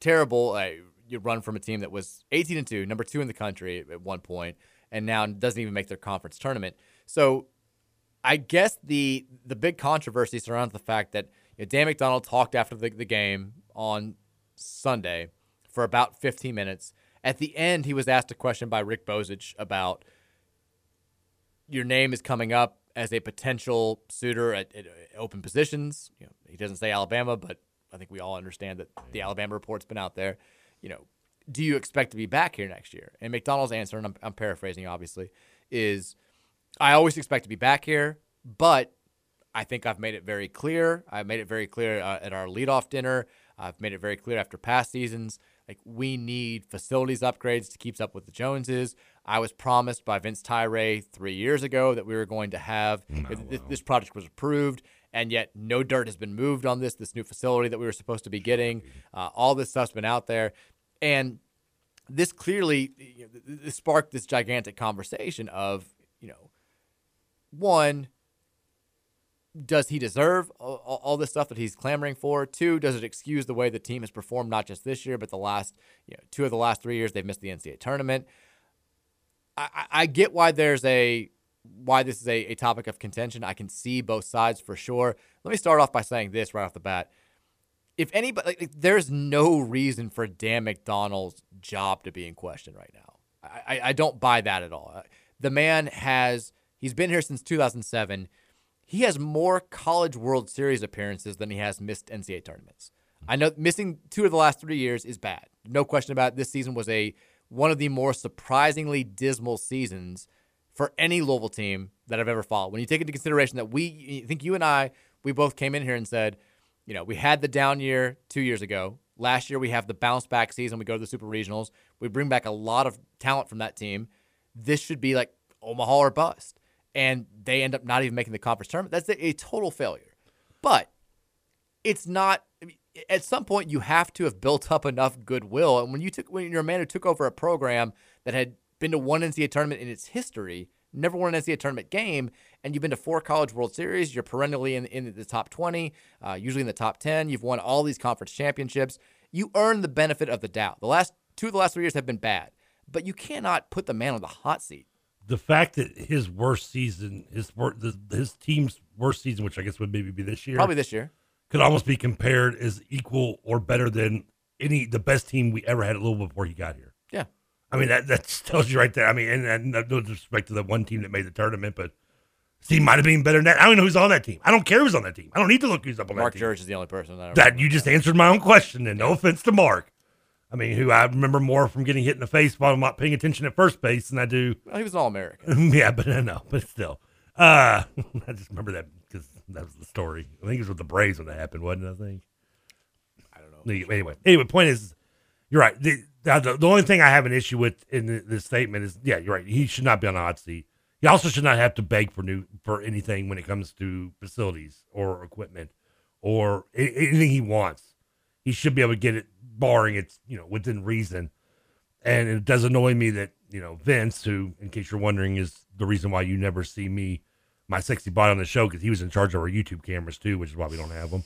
terrible uh, you run from a team that was 18 and two, number two in the country at one point, and now doesn't even make their conference tournament. So, I guess the the big controversy surrounds the fact that you know, Dan McDonnell talked after the, the game on Sunday for about 15 minutes. At the end, he was asked a question by Rick Bozich about your name is coming up as a potential suitor at, at open positions. You know, he doesn't say Alabama, but I think we all understand that the Alabama report's been out there. You know, do you expect to be back here next year? And McDonnell's answer, and I'm, I'm paraphrasing obviously, is I always expect to be back here, but I think I've made it very clear. I've made it very clear uh, at our leadoff dinner. I've made it very clear after past seasons. Like we need facilities upgrades to keep up with the Joneses. I was promised by Vince Tyra three years ago that we were going to have th- this project was approved, and yet no dirt has been moved on this. This new facility that we were supposed to be getting, uh, all this stuff's been out there, and this clearly you know, th- th- sparked this gigantic conversation of you know one does he deserve all, all this stuff that he's clamoring for? Two, does it excuse the way the team has performed not just this year, but the last, you know, two of the last three years they've missed the NCAA tournament? I, I- get why there's a why this is a, a topic of contention. I can see both sides for sure. Let me start off by saying this right off the bat. If anybody, like, there's no reason for Dan McDonnell's job to be in question right now. I, I, I don't buy that at all. Uh, the man has, he's been here since 2007 he has more college World Series appearances than he has missed NCAA tournaments. Hmm. I know missing two of the last three years is bad. No question about it. This season was a one of the more surprisingly dismal seasons for any Louisville team that I've ever followed. When you take into consideration that we I think you and I, we both came in here and said, you know, we had the down year two years ago. Last year we have the bounce back season. We go to the Super Regionals. We bring back a lot of talent from that team. This should be like Omaha or bust and they end up not even making the conference tournament. That's a, total failure. But it's not. I mean, at some point, you have to have built up enough goodwill. And when you took, when you're a man who took over a program that had been to one NCAA tournament in its history, never won an NCAA tournament game, and you've been to four College World Series. You're perennially in, in the top 20, uh, usually in the top 10. You've won all these conference championships. You earn the benefit of the doubt. The last two of the last three years have been bad, but you cannot put the man on the hot seat. The fact that his worst season, his his team's worst season, which I guess would maybe be this year, Probably this year. could almost be compared as equal or better than any the best team we ever had a little before he got here. Yeah. I mean that that tells you right there. I mean, and, and no disrespect to the one team that made the tournament, but team might have been better than that. I don't know who's on that team. I don't care who's on that team. I don't need to look who's up on Mark that team. Jurich is the only person that I That you just answered my own question, and no offense to Mark. I mean, who I remember more from getting hit in the face while I'm not paying attention at first base than I do. Well, he was an All American. yeah, but I know, but still, uh, I just remember that because that was the story. I think it was with the Braves when that happened, wasn't it? I think. I don't know. Anyway, anyway, point is, you're right. The, the, the only thing I have an issue with in the, this statement is, yeah, you're right. He should not be on the hot seat. He also should not have to beg for new for anything when it comes to facilities or equipment or anything he wants. He should be able to get it, barring it's you know within reason. And it does annoy me that you know Vince, who, in case you're wondering, is the reason why you never see me, my sexy body on the show, because he was in charge of our YouTube cameras too, which is why we don't have them.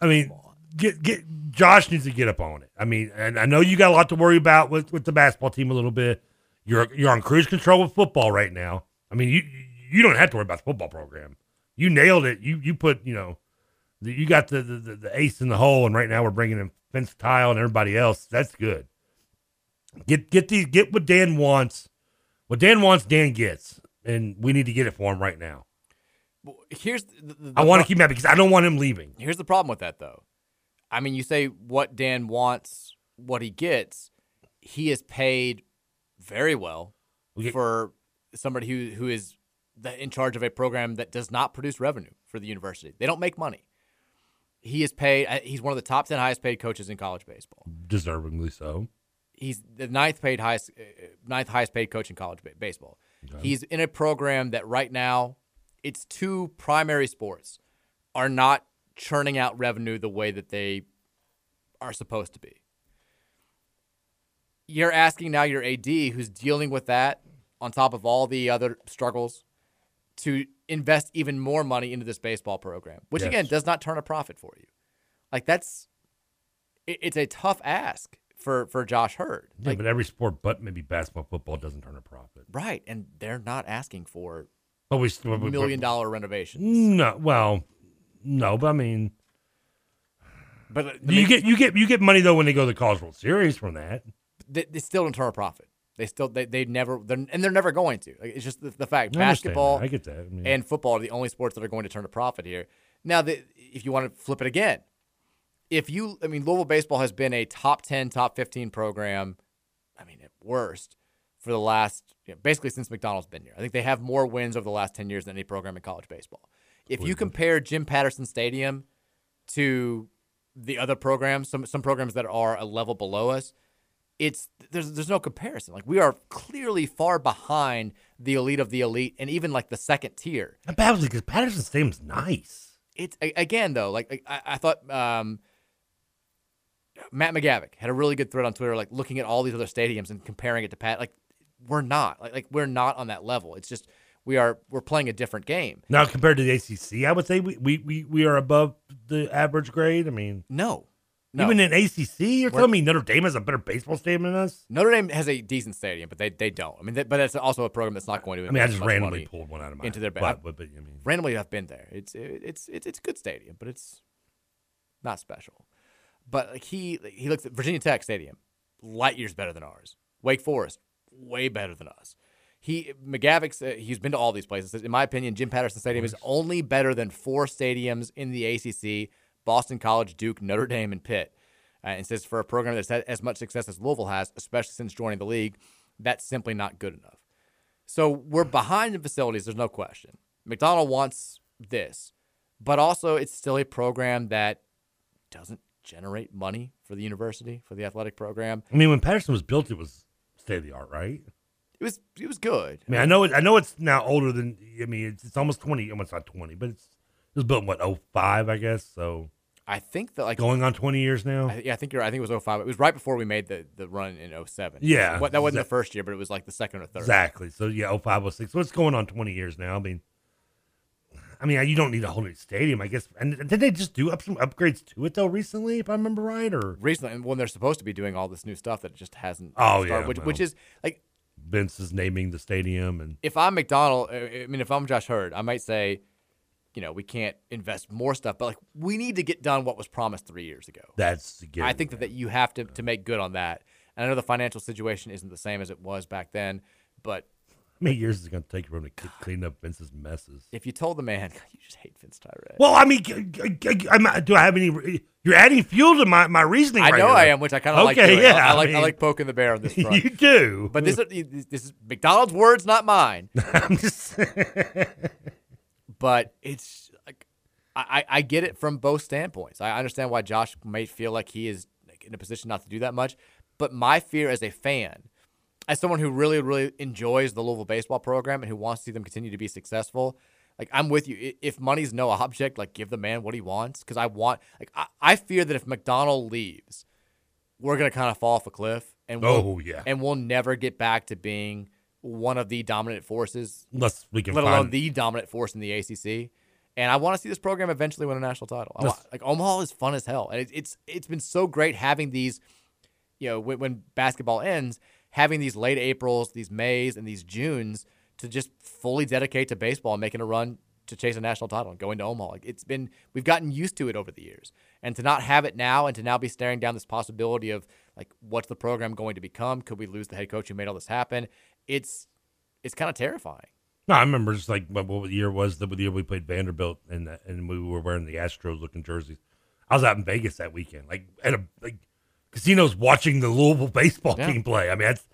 I mean, get get Josh needs to get up on it. I mean, and I know you got a lot to worry about with, with the basketball team a little bit. You're you're on cruise control with football right now. I mean, you you don't have to worry about the football program. You nailed it. You you put you know, the, you got the, the the ace in the hole, and right now we're bringing in Vince Tile and everybody else. That's good. Get get these get what Dan wants. What Dan wants, Dan gets, and we need to get it for him right now. Here's the, the, I want to keep him because I don't want him leaving. Here's the problem with that, though. I mean, you say what Dan wants, what he gets. He is paid very well for somebody who who is the, in charge of a program that does not produce revenue for the university. They don't make money. He is paid. uh, He's one of the top ten highest paid coaches in college baseball. Deservingly so. He's the ninth paid highest, uh, ninth highest paid coach in college baseball. Okay. He's in a program that right now, its two primary sports are not churning out revenue the way that they are supposed to be. You're asking now your AD, who's dealing with that on top of all the other struggles, to invest even more money into this baseball program, which Yes. again does not turn a profit for you. Like that's, it, it's a tough ask for for Josh Heird. Yeah, but every sport, but maybe basketball, football, doesn't turn a profit. Right, and they're not asking for But we still million dollar renovations. No, well, no, but I mean, But uh, you get you get you get money though when they go to the College World Series from that. they, they still don't turn a profit. They still they they never they're, and they're never going to. Like, it's just the, the fact I basketball. I get that. I mean- and football are the only sports that are going to turn a profit here. Now, the, if you want to flip it again, if you I mean Louisville baseball has been a top ten, top fifteen program. I mean at worst for the last you know, basically since McDonnell's been here. I think they have more wins over the last ten years than any program in college baseball. If you compare Jim Patterson Stadium to the other programs, some some programs that are a level below us, it's there's there's no comparison. Like we are clearly far behind the elite of the elite, and even like the second tier. Bad because Patterson Stadium's nice. It's again though, like I, I thought. Um, Matt McGavic had a really good thread on Twitter, like looking at all these other stadiums and comparing it to Pat. Like we're not, like, like we're not on that level. It's just we are we're playing a different game. Now compared to the ACC, I would say we we, we, we are above the average grade. I mean, no, no. even in ACC, you're We're- telling me Notre Dame has a better baseball stadium than us? Notre Dame has a decent stadium, but they, they don't. I mean, they, but it's also a program that's not going to. I mean, I just randomly pulled one out of my into their back. but- but, I mean- randomly, I've been there. It's it's it's it's a good stadium, but it's not special. But like he he looks at Virginia Tech Stadium, light years better than ours. Wake Forest, way better than us. He McGavic's uh, he's been to all these places. In my opinion, Jim Patterson Stadium is only better than four stadiums in the ACC: Boston College, Duke, Notre Dame, and Pitt. Uh, and says for a program that's had as much success as Louisville has, especially since joining the league, that's simply not good enough. So we're behind in facilities. There's no question. McDonnell wants this, but also it's still a program that doesn't generate money for the university for the athletic program. I mean, when Patterson was built, it was state of the art, right? It was it was good. I mean, I know it, I know it's now older than. I mean, it's, it's almost twenty. Almost not twenty, but it's it was built in what 05, I guess. So I think that like going on twenty years now. I, yeah, I think you're. I think it was 05. It was right before we made the, the run in 07. Yeah, What- that wasn't the first year, but it was like the second or third. Exactly. So yeah, 05, 06. So it's going on twenty years now. I mean, I mean, you don't need a whole new stadium, I guess. And did they just do up some upgrades to it though recently, if I remember right? Or recently, and when they're supposed to be doing all this new stuff that just hasn't. Oh started, yeah, which, well, which is like Vince is naming the stadium, and if I'm McDonnell, uh, I mean, if I'm Josh Heird, I might say, you know, we can't invest more stuff, but like we need to get done what was promised three years ago. that's I think that, that you have to to make good on that. And I know the financial situation isn't the same as it was back then, but how many years is it going to take for him to clean up Vince's messes? if you told the man, you just hate Vince Tyra. Well, I mean, I'm- do I have any? You're adding fuel to my, my reasoning. I right know here. I am, which I kind of like. Okay, doing. yeah, I, I like. I like poking the bear on this front. You do, but this is this is McDonnell's words, not mine. I'm just. But it's like I, I get it from both standpoints. I understand why Josh may feel like he is in a position not to do that much. But my fear as a fan, as someone who really, really enjoys the Louisville baseball program and who wants to see them continue to be successful, like I'm with you. If money's no object, like give the man what he wants. Because I want, like I, I fear that if McDonnell leaves, we're gonna kind of fall off a cliff, and we'll, Oh, yeah. and we'll never get back to being one of the dominant forces, Unless we can let alone find- the dominant force in the ACC. And I want to see this program eventually win a national title. Want, like Omaha is fun as hell, and it, it's it's been so great having these, you know, when, when basketball ends, having these late Aprils, these Mays, and these Junes to just fully dedicate to baseball and making a run to chase a national title and going to Omaha. Like it's been we've gotten used to it over the years, and to not have it now, and to now be staring down this possibility of like what's the program going to become? Could we lose the head coach who made all this happen? It's it's kind of terrifying. No, I remember just like what, what year was the, the year we played Vanderbilt and uh, and we were wearing the Astros looking jerseys. I was out in Vegas that weekend, like at a like casinos watching the Louisville baseball Yeah. team play. I mean, that's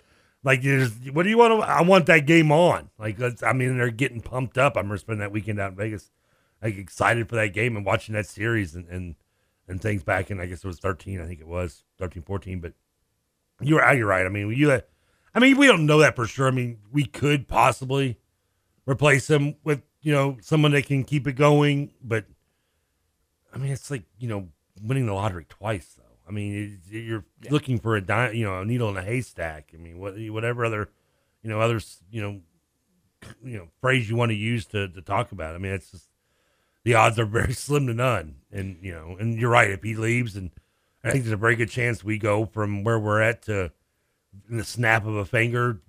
like, there's, what do you want to? I want that game on. Like, that's, I mean, they're getting pumped up. I remember spending that weekend out in Vegas, like excited for that game and watching that series and and and things back in. I guess it was 13. I think it was 13, 14. But you're you're right. I mean, you. I mean, we don't know that for sure. I mean, we could possibly replace him with you know someone that can keep it going. But I mean, it's like you know winning the lottery twice, though. I mean, it, you're looking for a di- you know a needle in a haystack. I mean, what whatever other you know others you know you know phrase you want to use to to talk about. it. I mean, it's just the odds are very slim to none. And you know, and you're right. If he leaves, and I think there's a very good chance we go from where we're at to in the snap of a finger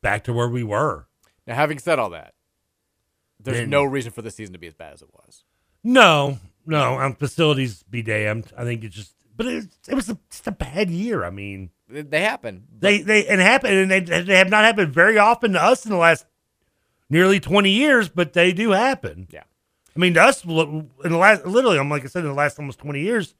back to where we were. Now, having said all that, there's Then- no reason for the season to be as bad as it was. No, no, um, facilities be damned. I think it's just, but it, it was a, just a bad year. I mean, They happen. they they it happened, and they they have not happened very often to us in the last nearly twenty years, but they do happen. Yeah, I mean, to us in the last literally, I'm like I said, in the last almost twenty years.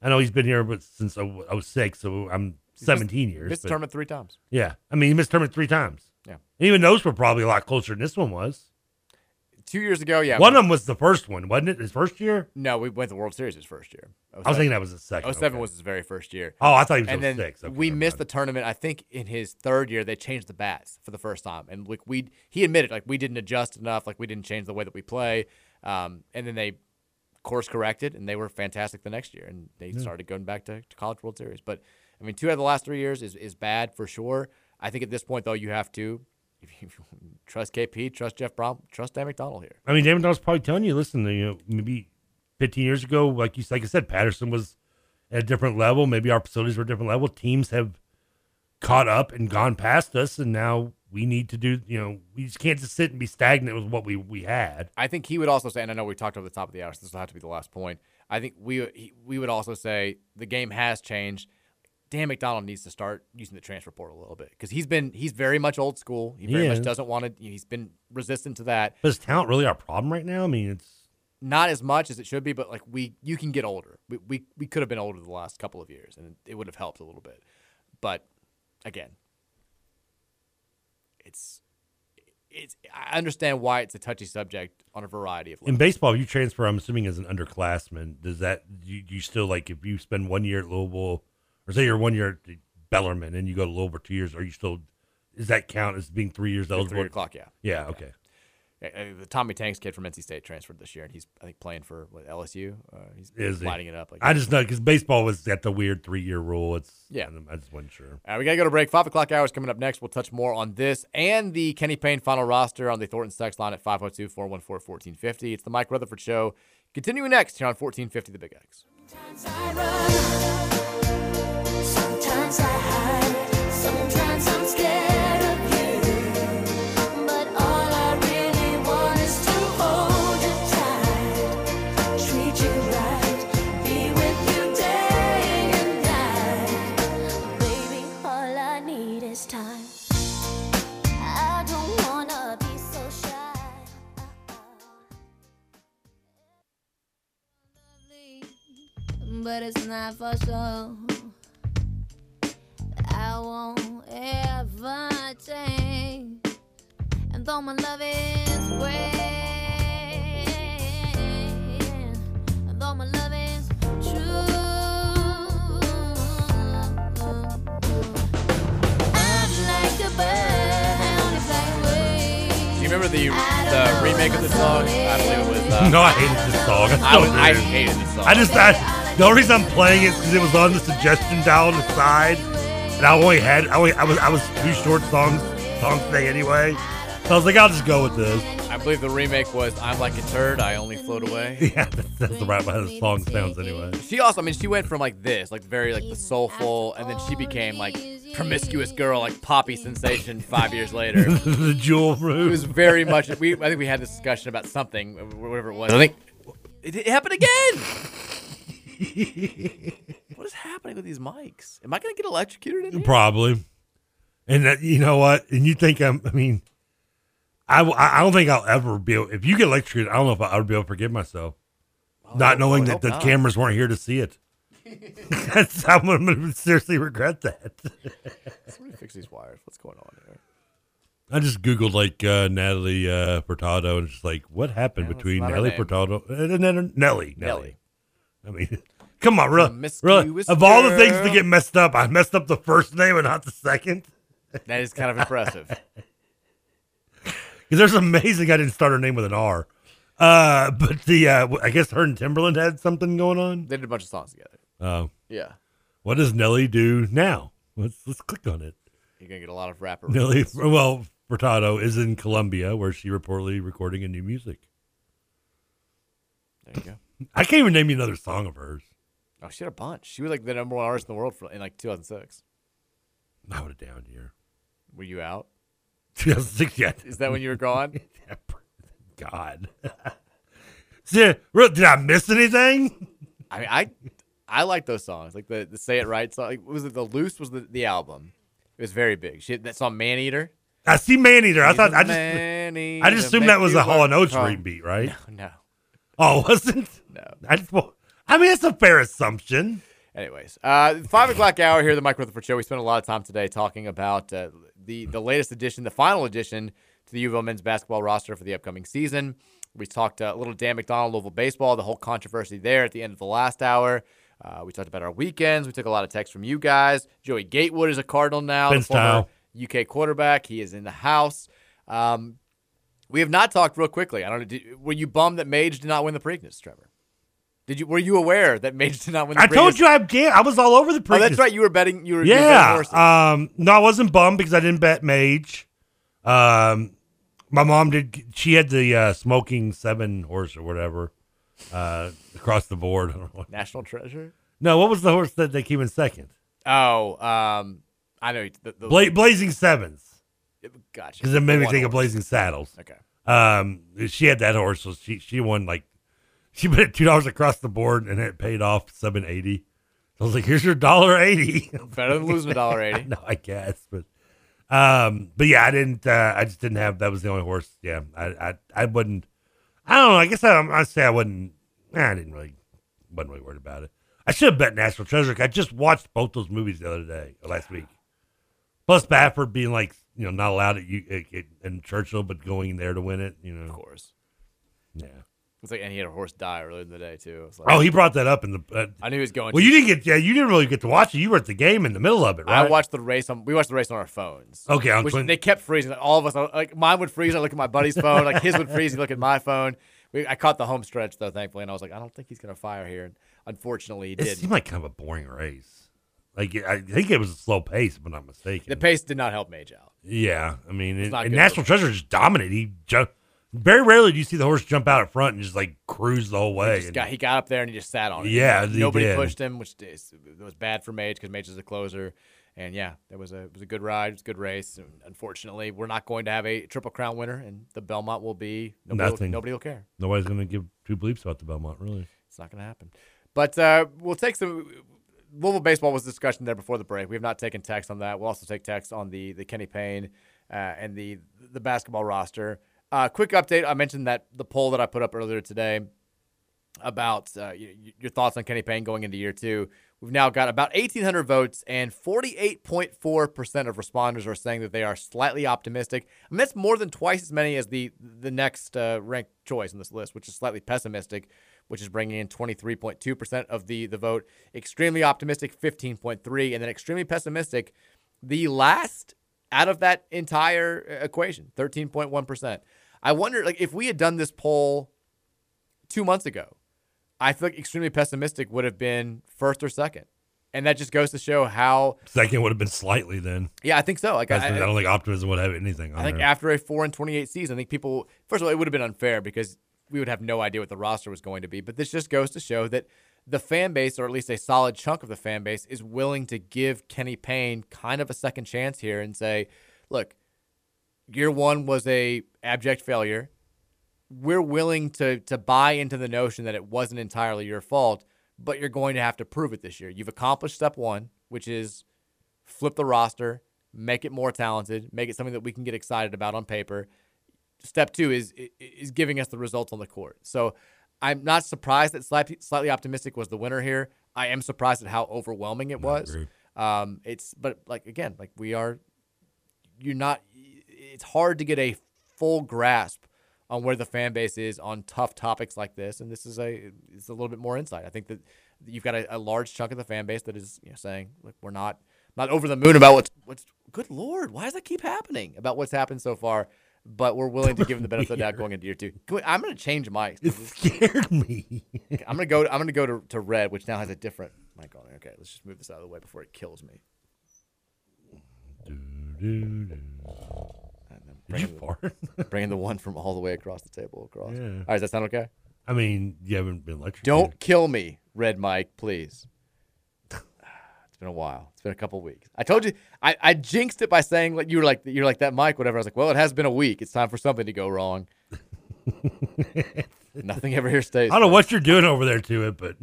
I know he's been here, but since 06, so I'm 17 missed- years. missed but- tournament three times. Yeah, I mean, he missed tournament three times. Yeah. And even those were probably a lot closer than this one was. Two years ago, yeah. One of them was the first one, wasn't it? His first year. No, we went to the World Series his first year. I was thinking that was his second, 07 okay. was his very first year. Oh, I thought he was and then 06. Okay, we missed the tournament. I think in his third year they changed the bats for the first time, and like we he admitted like we didn't adjust enough, like we didn't change the way that we play, um, and then they course corrected and they were fantastic the next year, and they Yeah. started going back to, to College World Series. But I mean, two out of the last three years is is bad for sure. I think at this point though, you have to. If you trust KP, trust Jeff Brohm, trust Dan McDonnell here. I mean, David was probably telling you, listen, you know, maybe 15 years ago, like you like I said, Patterson was at a different level. Maybe our facilities were a different level. Teams have caught up and gone past us, and now we need to do. You know, we just can't just sit and be stagnant with what we we had. I think he would also say, and I know we talked over the top of the hour, so this will have to be the last point. I think we he, we would also say the game has changed. Dan McDonnell needs to start using the transfer portal a little bit because he's been he's very much old school. He very much doesn't want to. He's been resistant to that. But is talent really our problem right now? I mean, it's Not as much as it should be, but like we you can get older. We we, we could have been older the last couple of years, and it would have helped a little bit. But again, it's it's I understand why it's a touchy subject on a variety of levels. in baseball. If you transfer, I'm assuming as an underclassman, does that you, you still like if you spend one year at Louisville, or say you're one year at Bellarmine and you go to Louisville for two years, are you still? Does that count as being three years Like eligible? Three o'clock, yeah. Yeah. Okay. Uh, the Tommy Tanks kid from NC State transferred this year, and he's I think playing for what, LSU. Uh, he's Is he? it up. Like I just know because baseball was at the weird three year rule. It's Yeah. I just wasn't sure. Uh, we got to go to break. Five o'clock hours coming up next. We'll touch more on this and the Kenny Payne final roster on the Thorntons text line at 502 414 1450. It's the Mike Rutherford Show. Continuing next here on 1450 The Big X. I just I, the only reason I'm playing it is because it was on the suggestion dial on the side, and I only had I, only, I was I was two short songs songs today anyway, so I was like I'll just go with this. I believe the remake was "I'm like a turd, I only float away." Yeah, that's, that's the right how the song sounds anyway. She also, I mean, she went from like this, like very like the soulful, and then she became like promiscuous girl, like poppy sensation. Five years later, the jewel it was very much. We I think we had this discussion about something, whatever it was. I think it, it happened again. what is happening with these mics? Am I going to get electrocuted in here? Probably. And that, you know what? And you think I'm, I mean, I, I don't think I'll ever be able, if you get electrocuted, I don't know if I would be able to forgive myself. not Oh, I knowing that the not. cameras weren't here to see it. That's, I'm going to seriously regret that. Somebody fix these wires. What's going on here? I just Googled like uh, Natalie uh, Furtado and just like, what happened Yeah, between Natalie Furtado and then Nelly? Nelly. I mean, come on, really? really? Of all the things to get messed up, I messed up the first name and not the second. That is kind of impressive. Because there's amazing I didn't start her name with an R. Uh, but the uh, I guess her and Timbaland had something going on. They did a bunch of songs together. Oh, Yeah. What does Nelly do now? Let's let's click on it. You're gonna get a lot of rapper. Nelly, well, Furtado is in Colombia where she reportedly recording a new music. There you go. I can't even name you another song of hers. Oh, she had a bunch. She was like the number one artist in the world for, in like 2006. I would have down here. Were you out? 2006 yet. Is that when you were gone? God. See, did I miss anything? I mean, I I like those songs, like the, the "Say It Right" song. Like, was it the "Loose"? Was the, the album? It was very big. She had that song "Man Eater." I see Man Eater. I thought I just I just assumed that was a Hall and Oates hard. beat, right? No, no. Oh, wasn't? No. I just well, I mean it's a fair assumption. Anyways, uh, five o'clock hour here, at the Mike Rutherford Show. We spent a lot of time today talking about uh, the the latest edition, the final edition to the U of L men's basketball roster for the upcoming season. We talked uh, a little Dan McDonnell, Louisville baseball, the whole controversy there at the end of the last hour. Uh, we talked about our weekends. We took a lot of texts from you guys. Joey Gatewood is a Cardinal now, the former. UK quarterback. He is in the house. Um, we have not talked real quickly. I don't know. Did, were you bummed that Mage did not win the Preakness, Trevor? Did you? Were you aware that Mage did not win? the I told you I I was all over the Oh, that's right. You were betting. You were. you were Yeah. Um. No, I wasn't bummed because I didn't bet Mage. Um. My mom did. She had the uh, smoking seven horse or whatever. Uh, across the board. I don't know National Treasure. No, what was the horse that they came in second? Oh, um, I know. The, the, Bla- Blazing Sevens. Gotcha. Because it made me think of. Blazing Saddles. Okay. Um, she had that horse, so she she won like she bet two dollars across the board, and it paid off seven eighty. So I was like, "Here's your dollar eighty. Better than losing a dollar eighty. no, I guess, but um, but yeah, I didn't. Uh, I just didn't have. That was the only horse. Yeah, I I, I wouldn't. I don't know. I guess I I say I wouldn't. I didn't really wasn't really worried about it. I should have bet National Treasure. I just watched both those movies the other day, last week. Plus Baffert being like, you know, not allowed at you at, at, in Churchill, but going there to win it. You know, of course. Yeah. It's like, and he had a horse die earlier in the day too. It was like- Oh, he brought that up in the. Uh, I knew he was going. Well, to. you didn't get. Yeah, you didn't really get to watch it. You were at the game in the middle of it, right? I watched the race on. We watched the race on our phones. Okay, on which Twin- they kept freezing. All of us, like mine would freeze. I look at my buddy's phone. Like his would freeze. He look at my phone. We, I caught the home stretch though, thankfully, and I was like, I don't think he's gonna fire here. And unfortunately, he It did. seemed like kind of a boring race. Like I think it was a slow pace, if I'm not mistaken. The pace did not help Mage out. Yeah, I mean, and National Treasure just dominated. He ju- very rarely do you see the horse jump out at front and just like cruise the whole way. He, just And- got, he got up there and he just sat on it. Yeah, nobody did. pushed him, which is, was bad for Mage because Mage is a closer. And yeah, it was a it was a good ride. It was a good race. And unfortunately, we're not going to have a Triple Crown winner, and the Belmont will be nobody Nothing. Will, nobody will care. Nobody's going to give two bleeps about the Belmont, really. It's not going to happen. But uh, we'll take some. Louisville baseball was discussion there before the break. We have not taken text on that. We'll also take text on the the Kenny Payne uh, and the the basketball roster. Uh, quick update. I mentioned that the poll that I put up earlier today about uh, your thoughts on Kenny Payne going into year two. We've now got about 1,800 votes, and 48.4% of responders are saying that they are slightly optimistic. I mean, that's more than twice as many as the the next uh, ranked choice in this list, which is slightly pessimistic, which is bringing in 23.2% of the the vote. Extremely optimistic, 15.3, and then extremely pessimistic, the last out of that entire uh, equation, 13.1%. I wonder, like, if we had done this poll two months ago, I feel like extremely pessimistic would have been first or second. And that just goes to show how. Second would have been slightly then. Yeah, I think so. Like, I, I, don't think optimism would have anything. On I think there. after a four and twenty eight season, I think people first of all it would have been unfair because we would have no idea what the roster was going to be. But this just goes to show that the fan base, or at least a solid chunk of the fan base, is willing to give Kenny Payne kind of a second chance here and say, look, year one was a abject failure. We're willing to to buy into the notion that it wasn't entirely your fault, but you're going to have to prove it this year. You've accomplished step one, which is flip the roster, make it more talented, make it something that we can get excited about on paper. Step two is is giving us the results on the court. So I'm not surprised that slightly, slightly optimistic was the winner here. I am surprised at how overwhelming it was. Um, it's but like again, like we are, you're not. It's hard to get a full grasp on where the fan base is on tough topics like this, and this is a it's a little bit more insight. I think that you've got a, a large chunk of the fan base that is you know, saying, "Look, we're not not over the moon about what's what's good lord, why does that keep happening about what's happened so far?" But we're willing to give him the benefit of the doubt going into year two. I'm going to change mics. It scared me. I'm going to go. I'm going to go to, to red, which now has a different mic on it. Okay, let's just move this out of the way before it kills me. Did you Bringing the- fart? Bringing the one from all the way across the table across. Yeah. All right, does that sound okay? I mean, you haven't been lectured. Don't kill me, Red Mike, please. Been a while. It's been a couple weeks. I told you I, I jinxed it by saying like you were like you're like that Mike, whatever. I was like, well, it has been a week. It's time for something to go wrong. Nothing ever here stays. I don't know what you're doing over there to it, but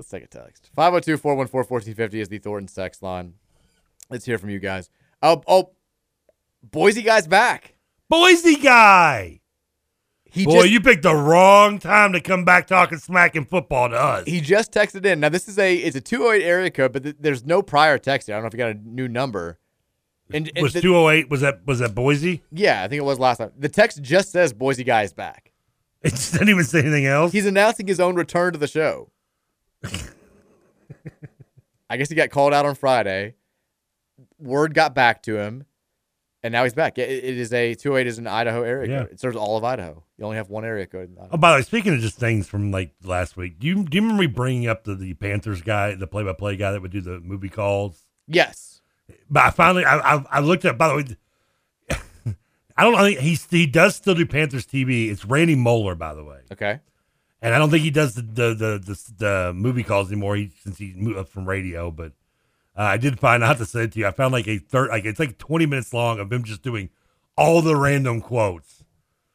Let's take a text. 502 414 1450 is the Thorntons text line. Let's hear from you guys. Oh, oh, Boise guy's back. Boise guy. He Boy, just- you picked the wrong time to come back talking smack and football to us. He just texted in. Now this is a it's a 208 area code, but th- there's no prior text here. I don't know if you got a new number. And, and was the- 208 was that was that Boise? Yeah, I think it was last time. The text just says Boise guy is back. It didn't even say anything else. He's announcing his own return to the show. I guess he got called out on Friday. Word got back to him, and now he's back. It, it is a 208 is an Idaho area Yeah. code. It serves all of Idaho. You only have one area code. in Idaho. Oh, by the way, speaking of just things from like last week, do you do you remember me bringing up the, the Panthers guy, the play by play guy that would do the movie calls? Yes. But I finally I I, I looked at. By the way, I don't think he he does still do Panthers TV. It's Randy Moller, by the way. Okay. And I don't think he does the the the, the, the movie calls anymore. He, since he moved up from radio, but uh, I did find out to say it to you. I found like a third, like it's like twenty minutes long of him just doing all the random quotes.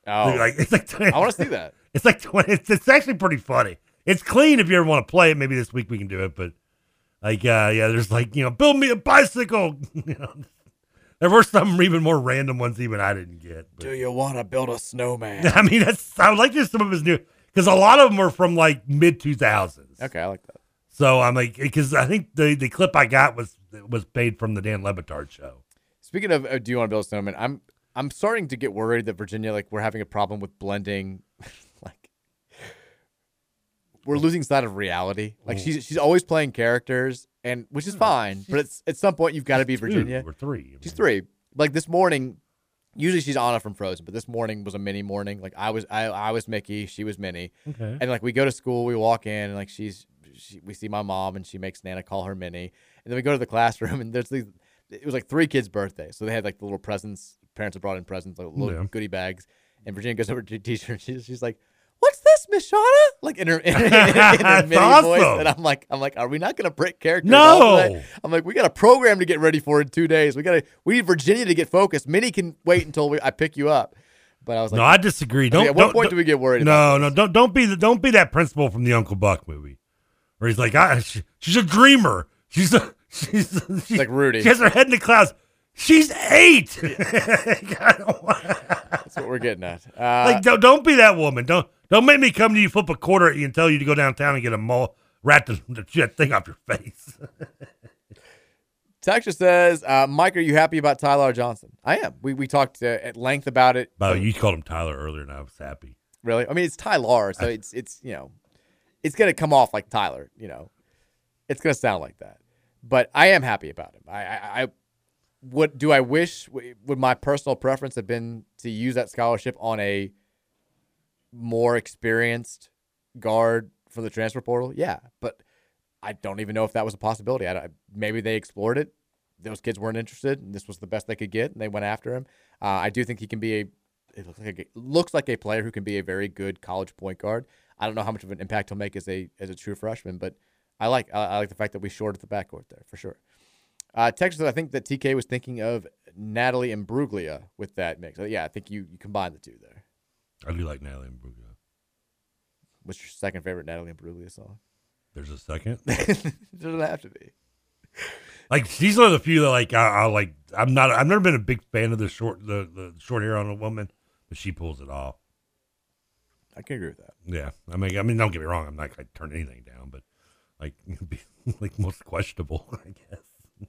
Oh. like it's like I wanna see that. It's like twenty. It's, it's actually pretty funny. It's clean if you ever want to play it. Maybe this week we can do it, but like uh, yeah, there's like you know, build me a bicycle. you know, there were some even more random ones even I didn't get. Do you want to build a snowman? I mean, that's I would like to some of his new because a lot of them are from like mid two thousands. Okay, I like that. So I'm like, because I think the the clip I got was was paid from the Dan Le Batard show. Speaking of, uh, do you want to build a snowman? I'm I'm starting to get worried that Virginia, like, we're having a problem with blending, like, we're losing sight of reality. Like she's she's always playing characters, and which is fine. But it's at some point you've got to be Two Virginia. or three. She's three. Like this morning, usually she's Anna from Frozen, but this morning was a mini morning. Like I was I, I was Mickey, she was Minnie. Okay. And like we go to school, we walk in, and like she's she, we see my mom, and she makes Nana call her Minnie. And then we go to the classroom, and there's these. It was like three kids' birthdays, so they had like the little presents. Parents had brought in presents, like little Yeah. goodie bags. And Virginia goes over to the teacher, and she's, she's like, "What's this, Miss Shauna?" Like in her in, her- in her That's Minnie voice, and I'm like, I'm like, are we not gonna break characters? off of that? No. I'm like, we got a program to get ready for in two days. We got to. We need Virginia to get focused. Minnie can wait until we, I pick you up. But I was like, no, I disagree. Don't. mean, at what don't- point do we get worried? No, no, don't don't be the don't be that principal from the Uncle Buck movie, where he's like, I, she, she's a dreamer. She's a she's, she's like Rudy. She has her head in the clouds. She's eight. That's what we're getting at. Uh, like don't, don't be that woman. Don't don't make me come to you, flip a quarter at you, and tell you to go downtown and get a mole rat to chew thing off your face. Texture says, uh, Mike, are you happy about Tyler Johnson? I am. We we talked uh, at length about it. By the way, you called him Tyler earlier, and I was happy. Really? I mean, it's Tyler, so it's it's you know, it's gonna come off like Tyler. You know, it's gonna sound like that. But I am happy about him. I I, I what do I wish? Would my personal preference have been to use that scholarship on a more experienced guard from the transfer portal? Yeah, but I don't even know if that was a possibility. I, maybe they explored it. Those kids weren't interested, and this was the best they could get, and they went after him. Uh, I do think he can be a. It looks like a, looks like a player who can be a very good college point guard. I don't know how much of an impact he'll make as a as a true freshman, but I like I, I like the fact that we shorted the backcourt there for sure. Uh, Texas, I think that TK was thinking of Natalie Imbruglia with that mix. Uh, Yeah, I think you you combine the two there. I do like Natalie Imbruglia. What's your second favorite Natalie Imbruglia song? There's a second. it doesn't have to be. Like she's one of the few that like I, I like. I'm not. I've never been a big fan of the short the, the short hair on a woman, but she pulls it off. I can agree with that. Yeah, I mean, I mean, don't get me wrong. I'm not gonna turn anything down, but like, be, like most questionable, I guess.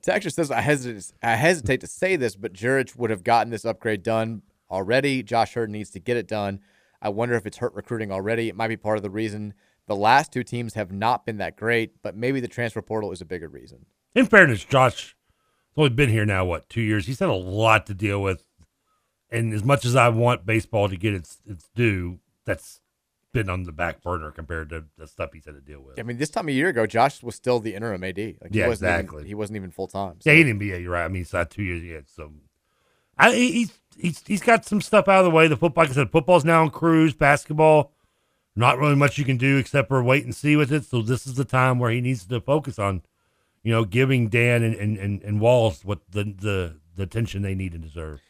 Texture says I hesitate. I hesitate to say this, but Jurich would have gotten this upgrade done already. Josh Heird needs to get it done. I wonder if it's hurt recruiting already. It might be part of the reason the last two teams have not been that great, but maybe the transfer portal is a bigger reason. In fairness, Josh has only been here now what two years. He's had a lot to deal with, and as much as I want baseball to get its its due, that's been on the back burner compared to the stuff he's had to deal with. I mean, this time a year ago, Josh was still the interim AD. Like, he Yeah, wasn't even- exactly. he wasn't even full time. Yeah, he didn't be. You're right. I mean, he's had two years yet. So, I, he- he's he's he's got some stuff out of the way. The football, like I said, football's now on cruise. Basketball, not really much you can do except for wait and see with it. So this is the time where he needs to focus on, you know, giving Dan and and, and, and Walz what the, the the attention they need and deserve.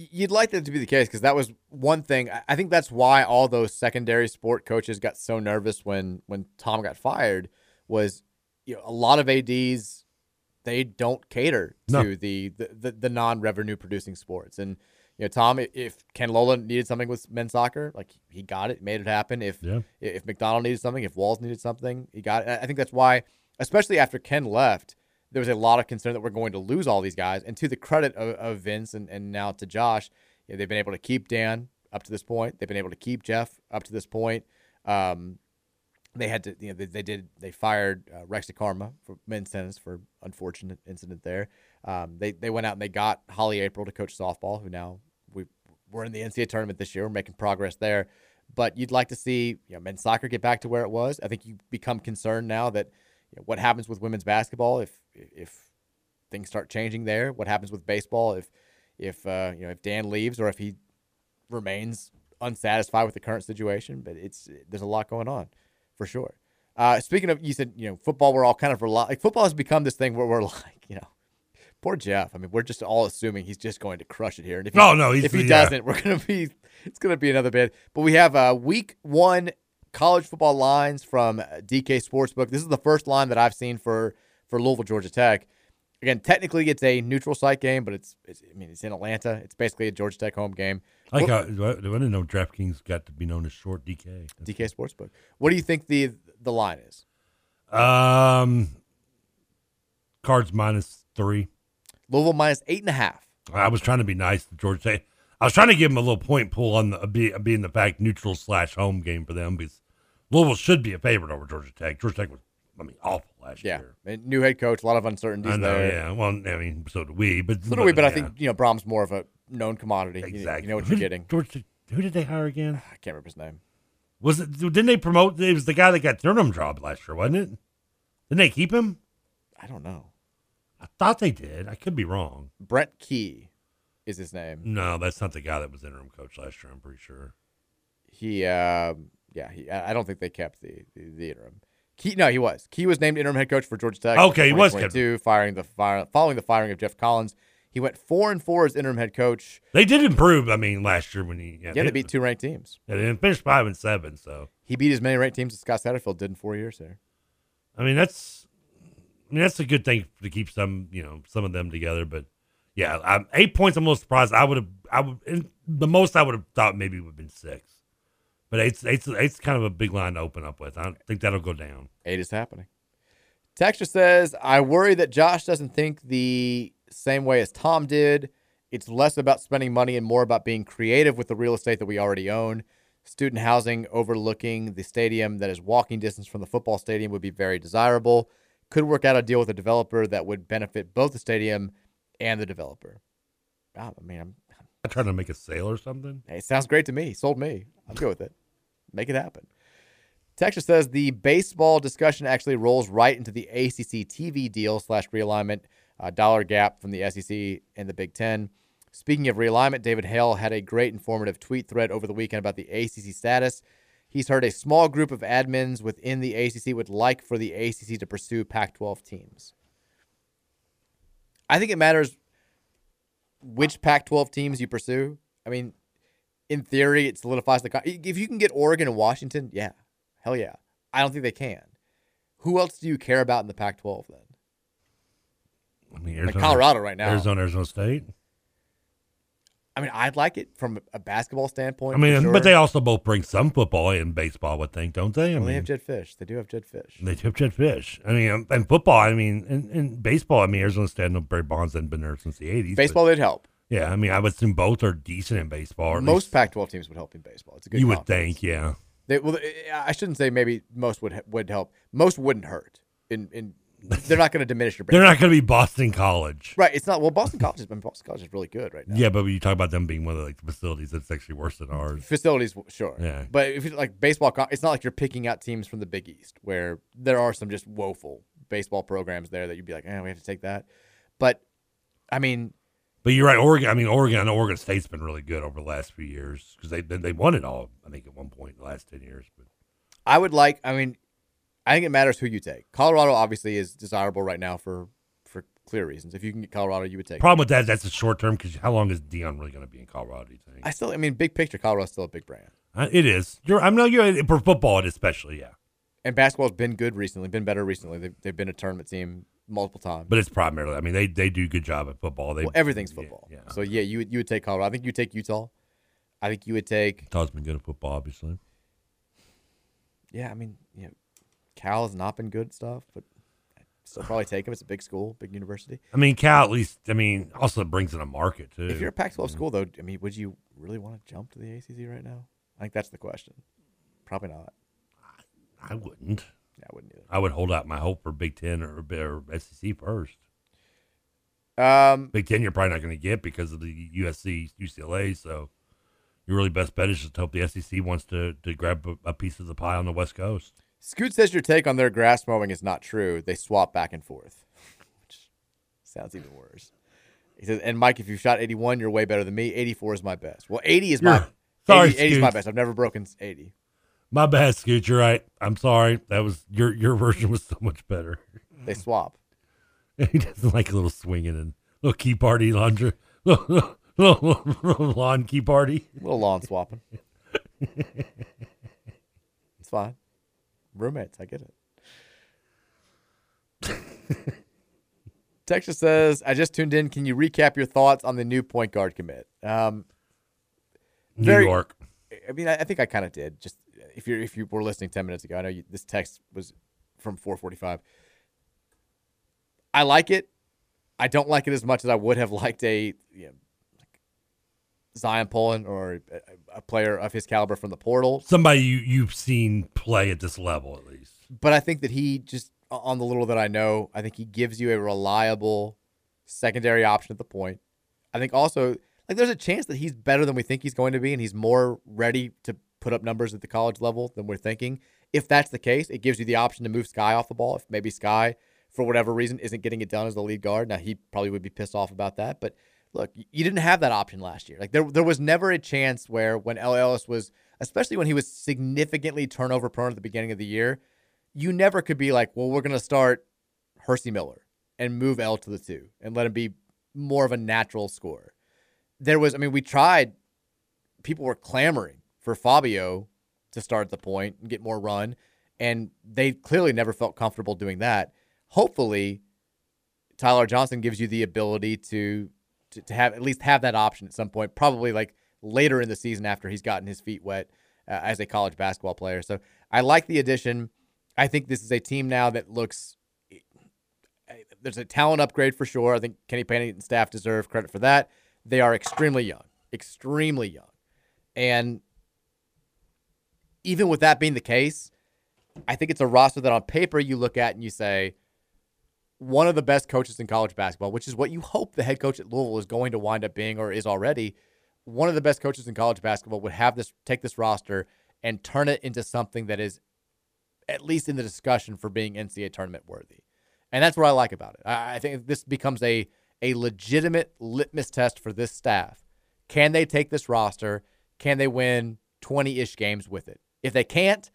You'd like that to be the case because that was one thing. I- think that's why all those secondary sport coaches got so nervous when when Tom got fired. Was you know a lot of ads they don't cater to No. the, the the, the non revenue producing sports. And you know Tom, if Ken Lolla needed something with men's soccer, like he got it, made it happen. If Yeah. if McDonnell needed something, if Walz needed something, he got it. I think that's why, especially after Ken left, there was a lot of concern that we're going to lose all these guys. And to the credit of, of Vince and, and now to Josh, you know, they've been able to keep Dan up to this point. They've been able to keep Jeff up to this point. Um, they had to, you know, they, they did, they fired uh, Rex Ecarma for men's tennis for unfortunate incident there. Um, they, they went out and they got Holly Aprile to coach softball, who now we we're in the NCAA tournament this year. We're making progress there. But you'd like to see you know, men's soccer get back to where it was. I think you become concerned now that you know, what happens with women's basketball if if things start changing there. What happens with baseball if if uh, you know if Dan leaves or if he remains unsatisfied with the current situation? But it's there's a lot going on for sure. Uh, speaking of, you said you know football. We're all kind of rely like football has become this thing where we're like you know. Poor Jeff. I mean, we're just all assuming he's just going to crush it here. And if he, Oh, no, he's- if he yeah. doesn't, we're gonna be it's gonna be another bit. But we have uh, week one college football lines from DK Sportsbook. This is the first line that I've seen for for Louisville Georgia Tech. Again, technically it's a neutral site game, but it's, it's I mean it's in Atlanta. It's basically a Georgia Tech home game. I how I didn't know DraftKings got to be known as short DK. DK Sportsbook. What do you think the the line is? Um, cards minus three. Louisville minus eight and a half. I was trying to be nice to Georgia Tech. I was trying to give them a little point pull on the being the fact neutral slash home game for them because Louisville should be a favorite over Georgia Tech. Georgia Tech was, I mean, awful last Yeah, year. and new head coach, a lot of uncertainties I know, there. yeah. Well, I mean, so do we, but So do we, but I think you know Brohm's more of a known commodity. You- exactly. You, know what Who you're did- getting. Georgia, who did they hire again? I can't remember his name. Was it? Didn't they promote? It was the guy that got Durham job last year, wasn't it? Didn't they keep him? I don't know. I thought they did. I could be wrong. Brett Key is his name. No, that's not the guy that was interim coach last year. I'm pretty sure. He, um, yeah, he. I don't think they kept the the, the interim. Key, no, he was. Key was named interim head coach for Georgia Tech. Okay, he was kept. Two firing the fire, following the firing of Geoff Collins. He went four and four as interim head coach. They did improve. I mean, last year when he Yeah, they beat two ranked teams. Yeah, they finished five and seven. So He beat as many ranked teams as Scott Satterfield did in four years there. I mean, that's I mean that's a good thing to keep some you know some of them together. But yeah, i eight points. I'm a little surprised. I would have I would the most I would have thought maybe would have been six. But eight's, eight's, eight's kind of a big line to open up with. I don't think that'll go down. Eight is happening. Texture says, I worry that Josh doesn't think the same way as Tom did. It's less about spending money and more about being creative with the real estate that we already own. Student housing overlooking the stadium that is walking distance from the football stadium would be very desirable. Could work out a deal with a developer that would benefit both the stadium and the developer. I mean, I'm, I'm trying to make a sale or something. Hey, it sounds great to me. Sold me. I'm good with it. Make it happen. Texas says the baseball discussion actually rolls right into the ACC TV deal slash realignment uh, dollar gap from the SEC and the Big Ten. Speaking of realignment, David Hale had a great informative tweet thread over the weekend about the ACC status. He's heard a small group of admins within the ACC would like for the ACC to pursue Pac 12 teams. I think it matters which Pac 12 teams you pursue. I mean, in theory, it solidifies the. Con- if you can get Oregon and Washington, yeah, hell yeah. I don't think they can. Who else do you care about in the Pac 12 then? I mean, Like Arizona- Colorado right now. Arizona, Arizona State. I mean, I'd like it from a basketball standpoint. I mean, sure. but they also both bring some football and baseball, I would think, don't they? I Well, mean, they have Jedd Fisch. They do have Jedd Fisch. They do have Jedd Fisch. I mean, and football. I mean, and, and baseball. I mean, Arizona State. Know Barry Bonds hadn't been there since the eighties. Baseball did help. Yeah, I mean, I would assume both are decent in baseball. Most least Pac 12 teams would help in baseball. It's a good you would think, yeah. They, well, I shouldn't say maybe most would would help. Most wouldn't hurt. In in they're not going to diminish your. They're not going to be Boston College. Right. It's not. Well, Boston College has been. Boston College is really good right now. Yeah, but when you talk about them being one of like the facilities that's actually worse than ours. Facilities, sure. Yeah. But if it's like baseball, it's not like you're picking out teams from the Big East where there are some just woeful baseball programs there that you'd be like, eh, we have to take that. But I mean, But you're right, Oregon. I mean, Oregon. I know Oregon State's been really good over the last few years because they they won it all. I think at one point in the last ten years. But I would like. I mean, I think it matters who you take. Colorado obviously is desirable right now for for clear reasons. If you can get Colorado, you would take. it. problem with that that's a short term because how long is Deion really going to be in Colorado? Do you think? I still. I mean, big picture, Colorado's still a big brand. Uh, it is. You're. I'm not. You're for football, especially. Yeah. And basketball's been good recently. Been better recently. They've, they've been a tournament team multiple times. But it's primarily. I mean, they they do a good job at football. They well, everything's football. Yeah. So yeah, you would you would take Colorado. I think you would take Utah. I think you would take. Utah's been good at football, obviously. Yeah, I mean, you know, Cal has not been good at stuff, but I'd still probably take him. It's a big school, big university. I mean, Cal at least. I mean, also brings in a market too. If you're a Pac-12 school, though, I mean, would you really want to jump to the ACC right now? I think that's the question. Probably not. I wouldn't. Yeah, I wouldn't either. I would hold out my hope for Big Ten or, or SEC first. Um, Big Ten, you're probably not going to get because of the USC, UCLA. So your really best bet is just to hope the SEC wants to to grab a, a piece of the pie on the West Coast. Scoot says your take on their grass mowing is not true. They swap back and forth, which sounds even worse. He says, and Mike, if you shot 81, you're way better than me. 84 is my best. Well, 80 is my sorry, 80, 80 is my best. I've never broken 80. My bad, Scoot. You're right. I'm sorry. That was your your version was so much better. They swap. he doesn't like a little swinging and little key party laundry, little, little, little, lawn key party. little lawn swapping. it's fine. Roommates, I get it. Texas says, I just tuned in. Can you recap your thoughts on the new point guard commit? Um, New York. I mean, I, I think I kind of did. Just if you if you were listening ten minutes ago, I know you, this text was from 4:45. I like it. I don't like it as much as I would have liked a you know, like Zion Pullen or a, a player of his caliber from the portal. Somebody you you've seen play at this level at least. But I think that he just on the little that I know, I think he gives you a reliable secondary option at the point. I think also like there's a chance that he's better than we think he's going to be, and he's more ready to put up numbers at the college level than we're thinking. If that's the case, it gives you the option to move Skyy off the ball. If maybe Skyy, for whatever reason, isn't getting it done as the lead guard, now he probably would be pissed off about that. But look, you didn't have that option last year. Like there, there was never a chance where when El Ellis was, especially when he was significantly turnover prone at the beginning of the year, you never could be like, well, we're going to start Hercy Miller and move L to the two and let him be more of a natural scorer. There was, I mean, we tried, people were clamoring for Fabio to start the point and get more run, and they clearly never felt comfortable doing that. Hopefully, Tyler Johnson gives you the ability to, to to have at least have that option at some point, probably like later in the season after he's gotten his feet wet uh, as a college basketball player. So I like the addition. I think this is a team now that looks. There's a talent upgrade for sure. I think Kenny Payne and staff deserve credit for that. They are extremely young, extremely young, and even with that being the case, I think it's a roster that on paper you look at and you say, one of the best coaches in college basketball, which is what you hope the head coach at Louisville is going to wind up being or is already. One of the best coaches in college basketball would have this take this roster and turn it into something that is at least in the discussion for being NCAA tournament worthy. And that's what I like about it. I, think this becomes a a legitimate litmus test for this staff. Can they take this roster? Can they win 20 ish games with it? If they can't,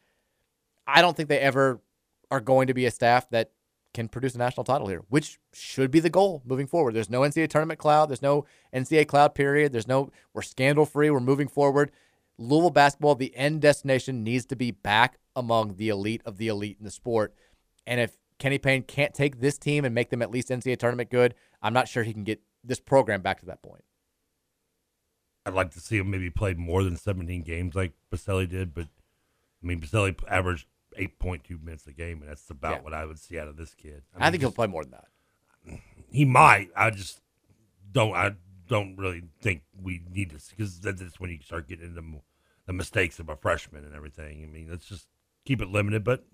I don't think they ever are going to be a staff that can produce a national title here, which should be the goal moving forward. There's no NCAA tournament cloud. There's no NCAA cloud period. There's no, we're scandal free. We're moving forward. Louisville basketball, the end destination needs to be back among the elite of the elite in the sport. And if Kenny Payne can't take this team and make them at least NCAA tournament good, I'm not sure he can get this program back to that point. I'd like to see him maybe play more than 17 games like Basili did, but I mean, Basili averaged 8.2 minutes a game, and that's about Yeah. what I would see out of this kid. I, think he'll play more than that. he might. I just don't. I don't really think we need to because that's when you start getting into the mistakes of a freshman and everything. I mean, let's just keep it limited, but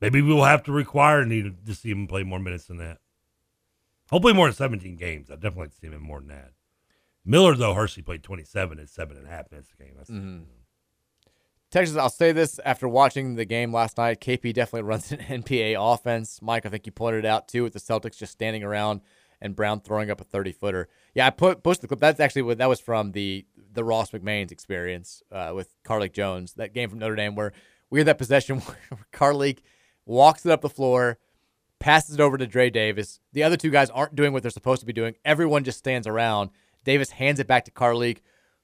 maybe we'll have to require need to see him play more minutes than that. Hopefully, more than 17 games. I'd definitely like to see him in more than that. Miller, though, Hercy played 27 at seven and a half minutes a game. That's Mhm. Texas, I'll say this after watching the game last night. KP definitely runs an NPA offense. Mike, I think you pointed it out too with the Celtics just standing around and Brown throwing up a 30 footer. Yeah, I put posted the clip. That's actually what that was from the the Ross McMahon's experience uh, with Carlik Jones, that game from Notre Dame where we had that possession where Carlik walks it up the floor, passes it over to Dre Davis. The other two guys aren't doing what they're supposed to be doing. Everyone just stands around. Davis hands it back to Carlik,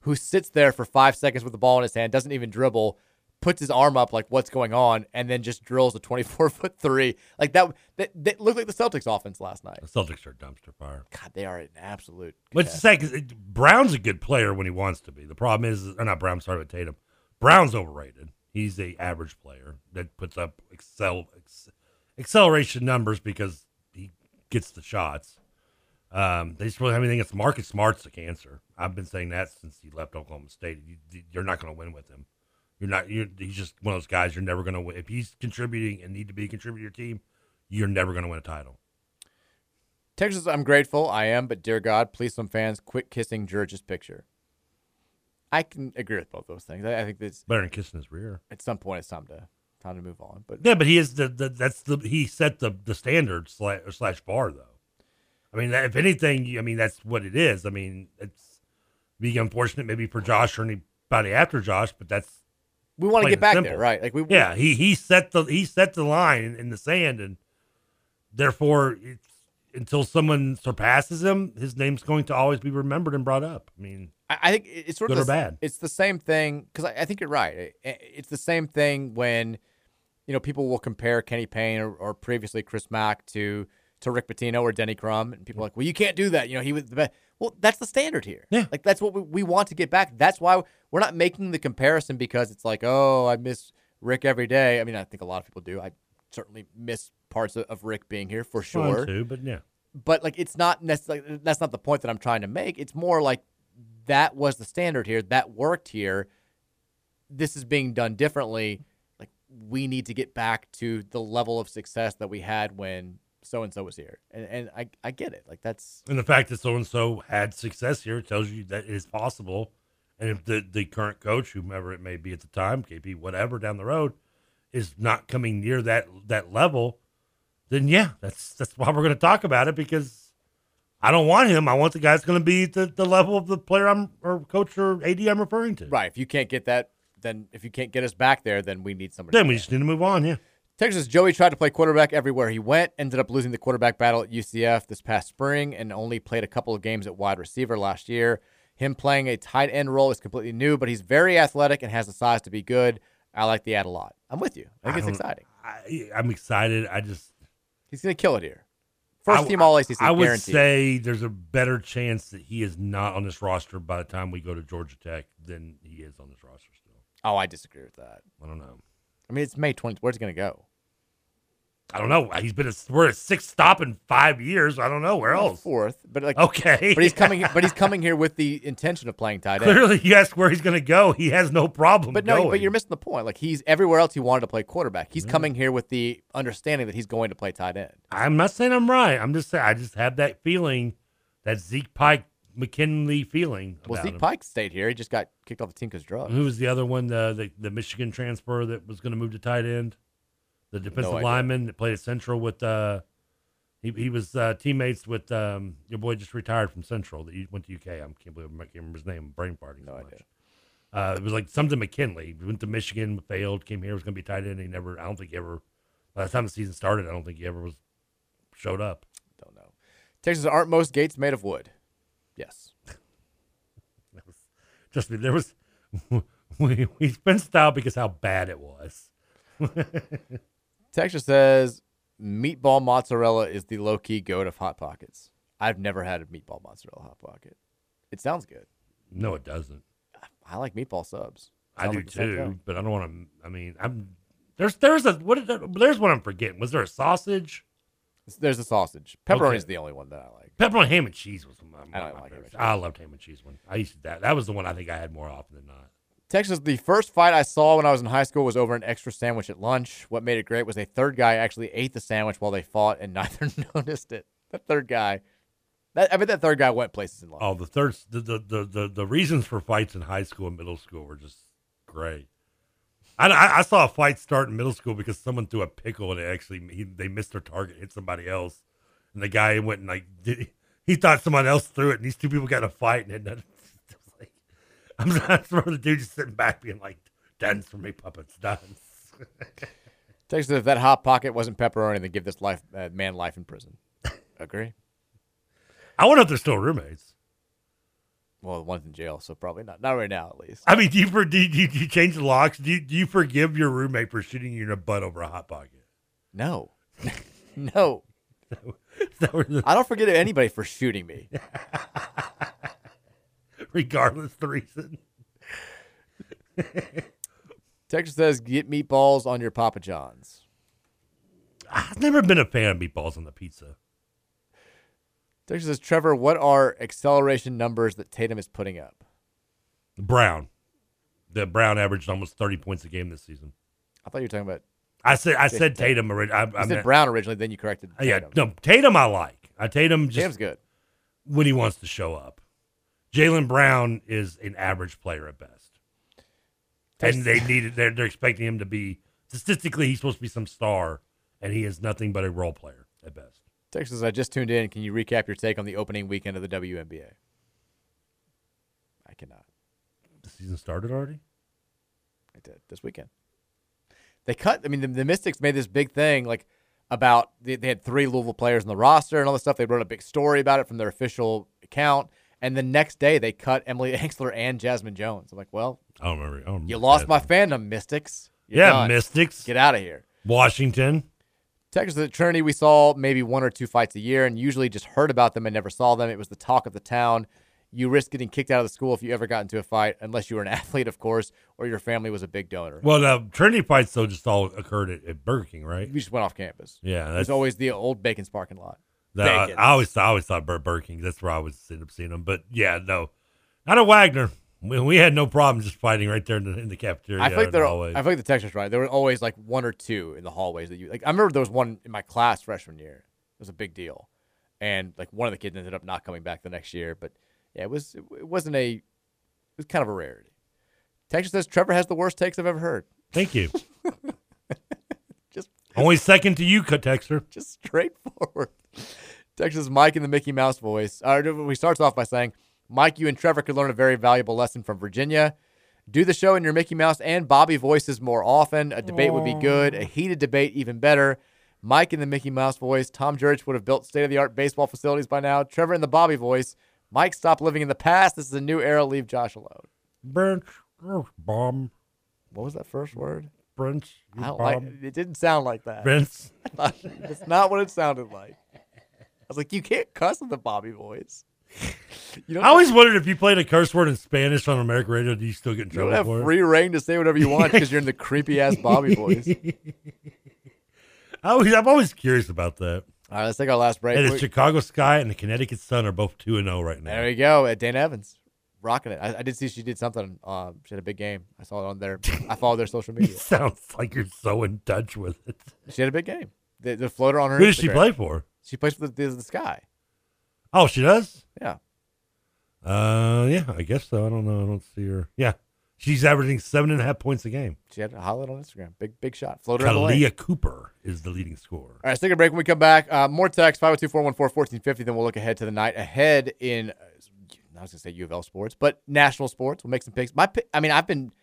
who sits there for five seconds with the ball in his hand, doesn't even dribble, puts his arm up like what's going on, and then just drills a 24 foot three. Like that, that, that looked like the Celtics offense last night. The Celtics are dumpster fire. God, they are an absolute. What's to say? Because Brown's a good player when he wants to be. The problem is, or not Brown, sorry about Tatum. Brown's overrated. He's a average player that puts up excel ex, acceleration numbers because he gets the shots. Um, they just really have anything. It's Marcus Smart's a cancer. I've been saying that since he left Oklahoma State. You, you're not going to win with him. You're not. You're, he's just one of those guys. You're never going to win. If he's contributing and need to be a contributor to your team, you're never going to win a title. Texas, I'm grateful. I am, but dear God, please, some fans, quit kissing George's picture. I can agree with both those things. I, I think that's Better than kissing his rear. At some point, it's time to time to move on. But Yeah, but he is the, the that's the he set the the standard slash, slash bar though. I mean, if anything, I mean that's what it is. I mean, it's be unfortunate maybe for Josh or anybody after Josh, but that's we want to get back simple. there, right? Like we, yeah, he he set the he set the line in, in the sand, and therefore, it's, until someone surpasses him, his name's going to always be remembered and brought up. I mean, I, I think it's sort of the, bad? It's the same thing because I, I think you're right. It- it's the same thing when you know people will compare Kenny Payne or, or previously Chris Mack to to Rick Pitino or Denny Crum, and people are like, well, you can't do that. You know, he was the best. Well, that's the standard here. Yeah, like that's what we, we want to get back. That's why we're not making the comparison because it's like, oh, I miss Rick every day. I mean, I think a lot of people do. I certainly miss parts of, of Rick being here for sure too, but yeah. but like it's not necessarily that's not the point that I'm trying to make. It's more like that was the standard here. That worked here. This is being done differently. Like we need to get back to the level of success that we had when so and so was here. And and I I get it. Like that's And the fact that so and so had success here tells you that it is possible. And if the, the current coach, whomever it may be at the time, KP, whatever down the road, is not coming near that that level, then yeah, that's that's why we're going to talk about it because I don't want him. I want the guy that's going to be the, the level of the player I'm or coach or AD I'm referring to. right. If you can't get that, then if you can't get us back there, then we need somebody. Then we just need to move on. Yeah. Texas Joey tried to play quarterback everywhere he went, ended up losing the quarterback battle at UCF this past spring, and only played a couple of games at wide receiver last year. Him playing a tight end role is completely new, but he's very athletic and has the size to be good. I like the ad a lot. I'm with you. I think it's exciting. I, I'm excited. I just He's going to kill it here. First I- team All ACC. I would guaranteed. say there's a better chance that he is not on this roster by the time we go to Georgia Tech than he is on this roster still. Oh, I disagree with that. I don't know. I mean, it's May 20th. Where's he going to go? I don't know. He's been a, we're a sixth stop in five years. I don't know where else. Fourth, but like Okay. But he's coming. But he's coming here with the intention of playing tight end. Clearly, you ask where he's going to go. He has no problem. But no, going. but you're missing the point. Like he's everywhere else he wanted to play quarterback. He's mm. coming here with the understanding that he's going to play tight end. I'm not saying I'm right. I'm just saying I just have that feeling, that Zeke Pike McKinley feeling. Well, Zeke him. Pike stayed here. He just got kicked off the team because drugs. Who was the other one? The, the the Michigan transfer that was going to move to tight end. The defensive idea. lineman that played at Central with. Uh, he he was uh, teammates with um, your boy just retired from Central that he went to UK. I can't believe I can't remember his name. Brain farting. No idea. Uh, it was like something McKinley. He went to Michigan, failed, came here, was going to be tight end. He never. I don't think he ever. By the time the season started, I don't think he ever was showed up. Don't know. Texas aren't most gates made of wood. Yes. Just there was we we spent style because how bad it was. Texas says meatball mozzarella is the low key goat of hot pockets. I've never had a meatball mozzarella hot pocket. It sounds good. No, it doesn't. I like meatball subs. I do like too, but I don't want to. I mean, I'm there's there's a what is that, there's one I'm forgetting. Was there a sausage? There's a sausage. Pepperoni Okay. is the only one that I like. Pepperoni ham and cheese was my, my, I my like ham favorite. and I loved ham and cheese one. I used to that. That was the one I think I had more often than not. Texas, the first fight I saw when I was in high school was over an extra sandwich at lunch. What made it great was a third guy actually ate the sandwich while they fought, and neither noticed it. That third guy, that I bet that third guy went places in life. Oh, the third the the the the, the reasons for fights in high school and middle school were just great. I, I, saw a fight start in middle school because someone threw a pickle and it actually he, they missed their target, hit somebody else, and the guy went and like did, he thought someone else threw it, and these two people got in a fight, and was like, I'm not remember the dude just sitting back being like, "Dance for me, puppets, dance." Texas, if that hot pocket wasn't pepperoni, then give this life uh, man life in prison. Agree? I wonder if they're still roommates. Well, one's in jail, so probably not. Not right now, at least. I mean, do you for, do, you, do you change the locks? Do you, do you forgive your roommate for shooting you in the butt over a hot pocket? No, no. that were the- I don't forget anybody for shooting me. regardless the reason. Texas says, "Get meatballs on your Papa John's." I've never been a fan of meatballs on the pizza. Texas says, "Trevor, what are acceleration numbers that Tatum is putting up?" Brown, the Brown averaged almost thirty points a game this season. I thought you were talking about. I said I said Tatum already. I, I said meant- Brown originally, then you corrected. Uh, Yeah, Tatum. no Tatum I like. I Tatum just Tatum's good. when he wants to show up. Jaylen Brown is an average player at best, and they needed. They're they're expecting him to be statistically he's supposed to be some star, and he is nothing but a role player at best. Texas, I just tuned in. Can you recap your take on the opening weekend of the WNBA? I cannot. The season started already. I did this weekend. They cut. I mean, the, the Mystics made this big thing like about they, they had three Louisville players on the roster and all this stuff. They wrote a big story about it from their official account, and the next day they cut Emily Engstler and Jazmine Jones. I'm like, well, I don't remember. I don't remember you lost my fandom, Mystics. You're Yeah, done. Mystics. Get out of here. Washington. Texas at Trinity, we saw maybe one or two fights a year and usually just heard about them and never saw them. It was the talk of the town. You risk getting kicked out of the school if you ever got into a fight, unless you were an athlete, of course, or your family was a big donor. Well, the Trinity fights though just all occurred at, at Burger King, right? We just went off campus. Yeah, that's always the old Bacon's parking lot. I, I always I always thought Bur- Burger King. That's where I was end up seeing them. But yeah, no, Out of Wagner, we, we had no problem just fighting right there in the, in the cafeteria. I feel like in the. I like the Texas right. There were always like one or two in the hallways that you like. I remember there was one in my class freshman year. It was a big deal, and like one of the kids ended up not coming back the next year. But yeah, it was it wasn't a. It was kind of a rarity. Texas says Trevor has the worst takes I've ever heard. Thank you. Just Only second to you, Cut Texter. just straightforward. Texas Mike in the Mickey Mouse voice. Uh, we starts off by saying, Mike, you and Trevor could learn a very valuable lesson from Virginia. Do the show in your Mickey Mouse and Bobby voices more often. A debate would be good. A heated debate, even better. Mike in the Mickey Mouse voice. Tom Jurich would have built state of the art baseball facilities by now. Trevor in the Bobby voice. Mike, stop living in the past. This is a new era. Leave Josh alone. Brent, oh, bomb. What was that first word? Brent, I don't like it. Didn't sound like that. Vince. That's not what it sounded like. I was like, you can't cuss in the Bobby voice. You don't I always wondered if you played a curse word in Spanish on American radio, do you still get in You trouble don't have for it? free reign to say whatever you want because you're in the creepy ass Bobby voice. I always, I'm always curious about that. All right, let's take our last break. Hey, the We- Chicago Sky and the Connecticut Sun are both 2 and 0 right now. There we go. Uh, Dana Evans, rocking it. I, I did see she did something. Um, she had a big game. I saw it on their. I followed their social media. Sounds like you're so in touch with it. She had a big game. The, the floater on her. Who does she Instagram. play for? She plays for the, the, Sky. Oh, she does? Yeah. Uh, yeah, I guess so. I don't know. I don't see her. Yeah. She's averaging seven and a half points a game. She had a highlight on Instagram. Big big shot. Floater. Kalia Cooper is the leading scorer. All right, let's take a break. When we come back, uh, more text 502 414 1450. Then we'll look ahead to the night ahead in, uh, I was going to say U of L sports, but national sports. We'll make some picks. My, pick, I mean, I've been,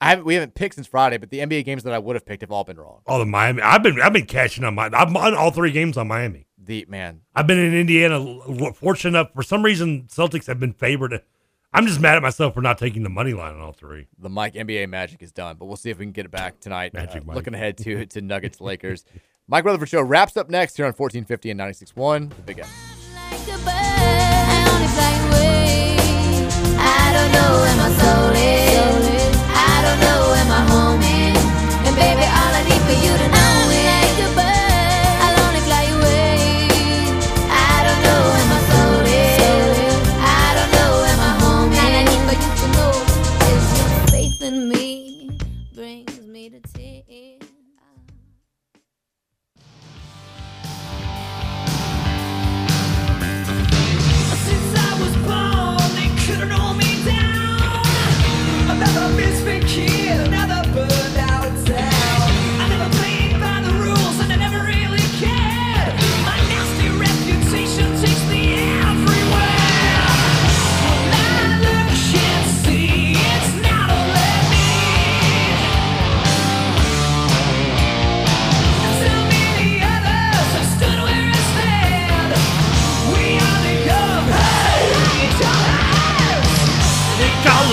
I haven't, we haven't picked since Friday, but the NBA games that I would have picked have all been wrong. Oh, the Miami. I've been I've been catching on my. I'm on all three games on Miami. The man, I've been in Indiana. Fortunate enough, for some reason, Celtics have been favored. I'm just mad at myself for not taking the money line on all three. the Mike NBA magic is done, but we'll see if we can get it back tonight. Magic Uh, Mike. looking ahead to to Nuggets Lakers. Mike Rutherford Show wraps up next here on 1450 and 96.1. The Big X. I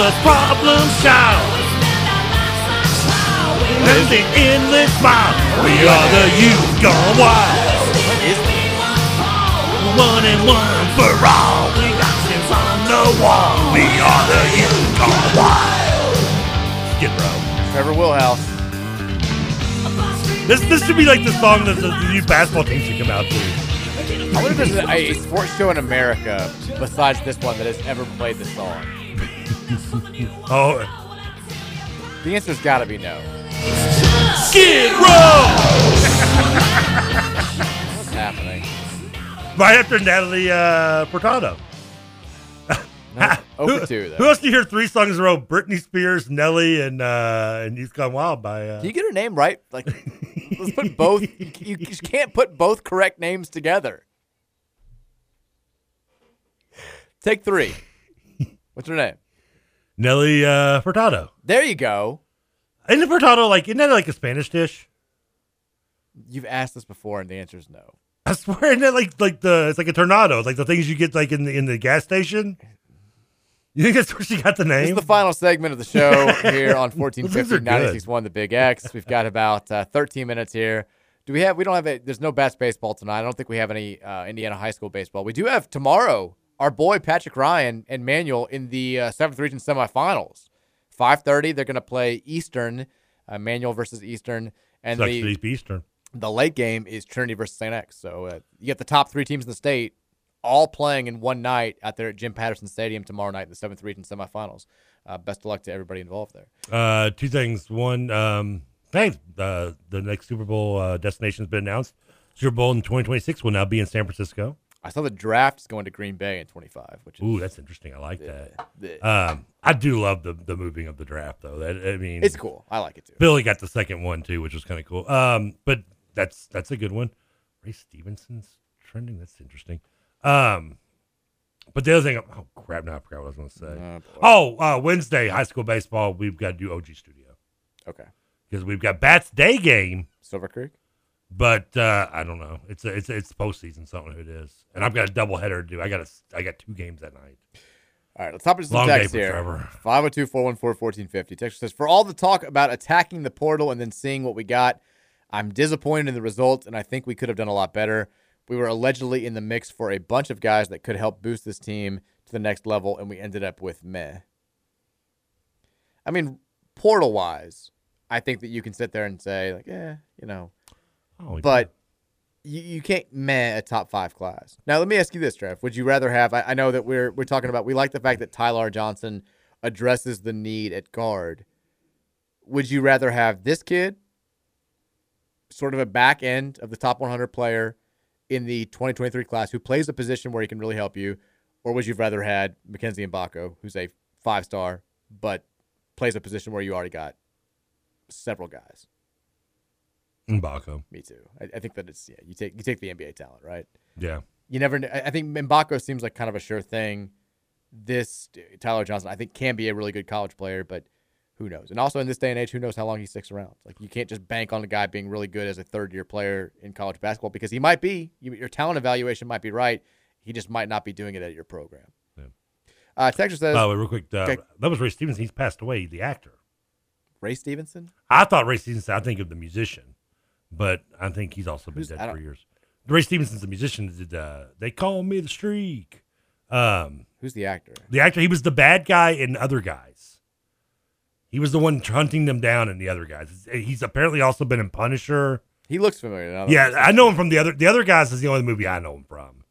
Us problem child. And the endless smile. We are the youth gone wild. One and one for all. We got this on the wall. We are the youth gone wild. Skid Row. Trevor Willhouse. This this should be like the song that the, the new basketball team should come out to. I wonder if there's a, a sports show in America besides this one that has ever played this song. Oh, The answer's got to be no. Skid Row. What's happening? right after Natalie uh, Furtado. over who, two, though. who else do you hear three songs in a row? Britney Spears, Nelly, and uh, and Youth Gone Wild by. Uh, Can you get her name right? Like, let's put both. You, you just can't put both correct names together. Take three. What's her name? Nelly uh, Furtado. There you go. Isn't Furtado like isn't that like a Spanish dish? You've asked this before, and the answer is no. I swear, isn't that like like the it's like a tornado, It's like the things you get like in the in the gas station. You think that's where she got the name? This is the final segment of the show here on Those things 1450 are good. 961 The Big X. We've got about uh, 13 minutes here. Do we have? We don't have. A, there's no best baseball tonight. I don't think we have any uh, Indiana high school baseball. We do have tomorrow. Our boy Patrick Ryan and Manual in the uh, seventh region semifinals. 5:30. They're going to play Eastern. Uh, Manual versus Eastern, and Sucks the Eastern. the late game is Trinity versus St. X. So uh, you get the top three teams in the state all playing in one night out there at Jim Patterson Stadium tomorrow night in the seventh region semifinals. Uh, best of luck to everybody involved there. Uh, two things. One, um, thanks. Uh, the next Super Bowl uh, destination has been announced. Super Bowl in 2026 will now be in San Francisco. I saw the draft is going to Green Bay in 25, which is Ooh, that's interesting. I like that. yeah. Um, I do love the the moving of the draft though. That I mean, It's cool. I like it too. Billy got the second one too, which was kind of cool. Um, but that's that's a good one. Ray Stevenson's trending. That's interesting. Um, but the other thing, oh crap! Now I forgot what I was going to say. Oh, uh, Wednesday high school baseball. We've got to do OG Studio. Okay. Because we've got Bats Day game. Silver Creek. But uh, I don't know. It's a, it's a, it's postseason. Something it is, and I've got a double header to do. I got a, I got two games that night. All right, let's hop into some Long text here. Trevor. 502 414 1450. Texture says, For all the talk about attacking the portal and then seeing what we got, I'm disappointed in the results, and I think we could have done a lot better. We were allegedly in the mix for a bunch of guys that could help boost this team to the next level, and we ended up with meh. I mean, portal wise, I think that you can sit there and say, like, yeah, you know, Oh, but you, you can't meh a top five class. Now, let me ask you this, Trev. Would you rather have? I, I know that we're we're talking about. We like the fact that Tyler Johnson addresses the need at guard. Would you rather have this kid, sort of a back end of the top 100 player in the 2023 class, who plays a position where he can really help you, or would you rather had Mackenzie Mgbako, who's a five star but plays a position where you already got several guys? Mgbako. Me too. I, I think that it's yeah. You take you take the NBA talent, right? Yeah. You never. I I think Mgbako seems like kind of a sure thing. This Tyler Johnson, I think, can be a really good college player, but who knows? And also in this day and age, who knows how long he sticks around? Like you can't just bank on a guy being really good as a third year player in college basketball because he might be. Your talent evaluation might be right. He just might not be doing it at your program. Yeah. Uh, Texas says. Oh, real quick. Uh, Okay. That was Ray Stevenson. He's passed away. The actor. Ray Stevenson. I thought Ray Stevenson. I think of the musician, but I think he's also been Who's- I dead for don't- years. Ray Stevenson's the musician. that Did uh, they call me the streak? Um, Who's the actor? The actor. He was the bad guy in Other Guys. He was the one hunting them down in the Other Guys. He's apparently also been in Punisher. He looks familiar. now that Yeah, I know him from the other. The Other Guys is the only movie I know him from.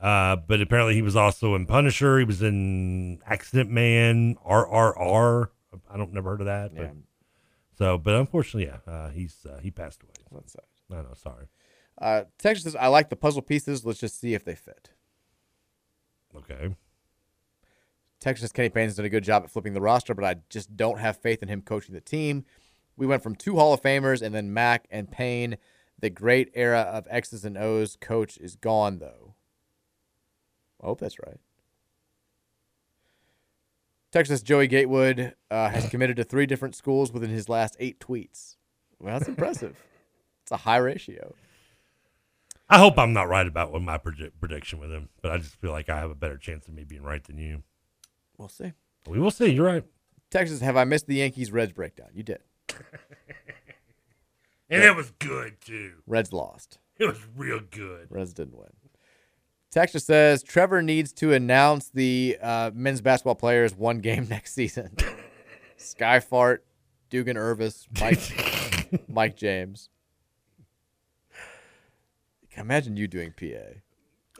Uh, but apparently he was also in Punisher. He was in Accident Man, RRR. I don't never heard of that. But, Yeah. So, but unfortunately, yeah, uh, he's uh, he passed away. That's sad. I know. Sorry. Uh, Texas says, I like the puzzle pieces. Let's just see if they fit. Okay. Texas Kenny Payne's done a good job at flipping the roster, but I just don't have faith in him coaching the team. We went from two Hall of Famers and then Mack and Payne. The great era of X's and O's coach is gone, though. I hope that's right. Texas Joey Gatewood uh, has committed to three different schools within his last eight tweets. Well, that's impressive. It's a high ratio. I hope I'm not right about what my predi- prediction with him, but I just feel like I have a better chance of me being right than you. We'll see. We will see. You're right. Texas, have I missed the Yankees Reds breakdown? You did. And it was good too. Reds lost. It was real good. Reds didn't win. Texas says Trevor needs to announce the uh, men's basketball players one game next season. Skyfart, Dugan Irvis, Mike, Mike James. Imagine you doing PA.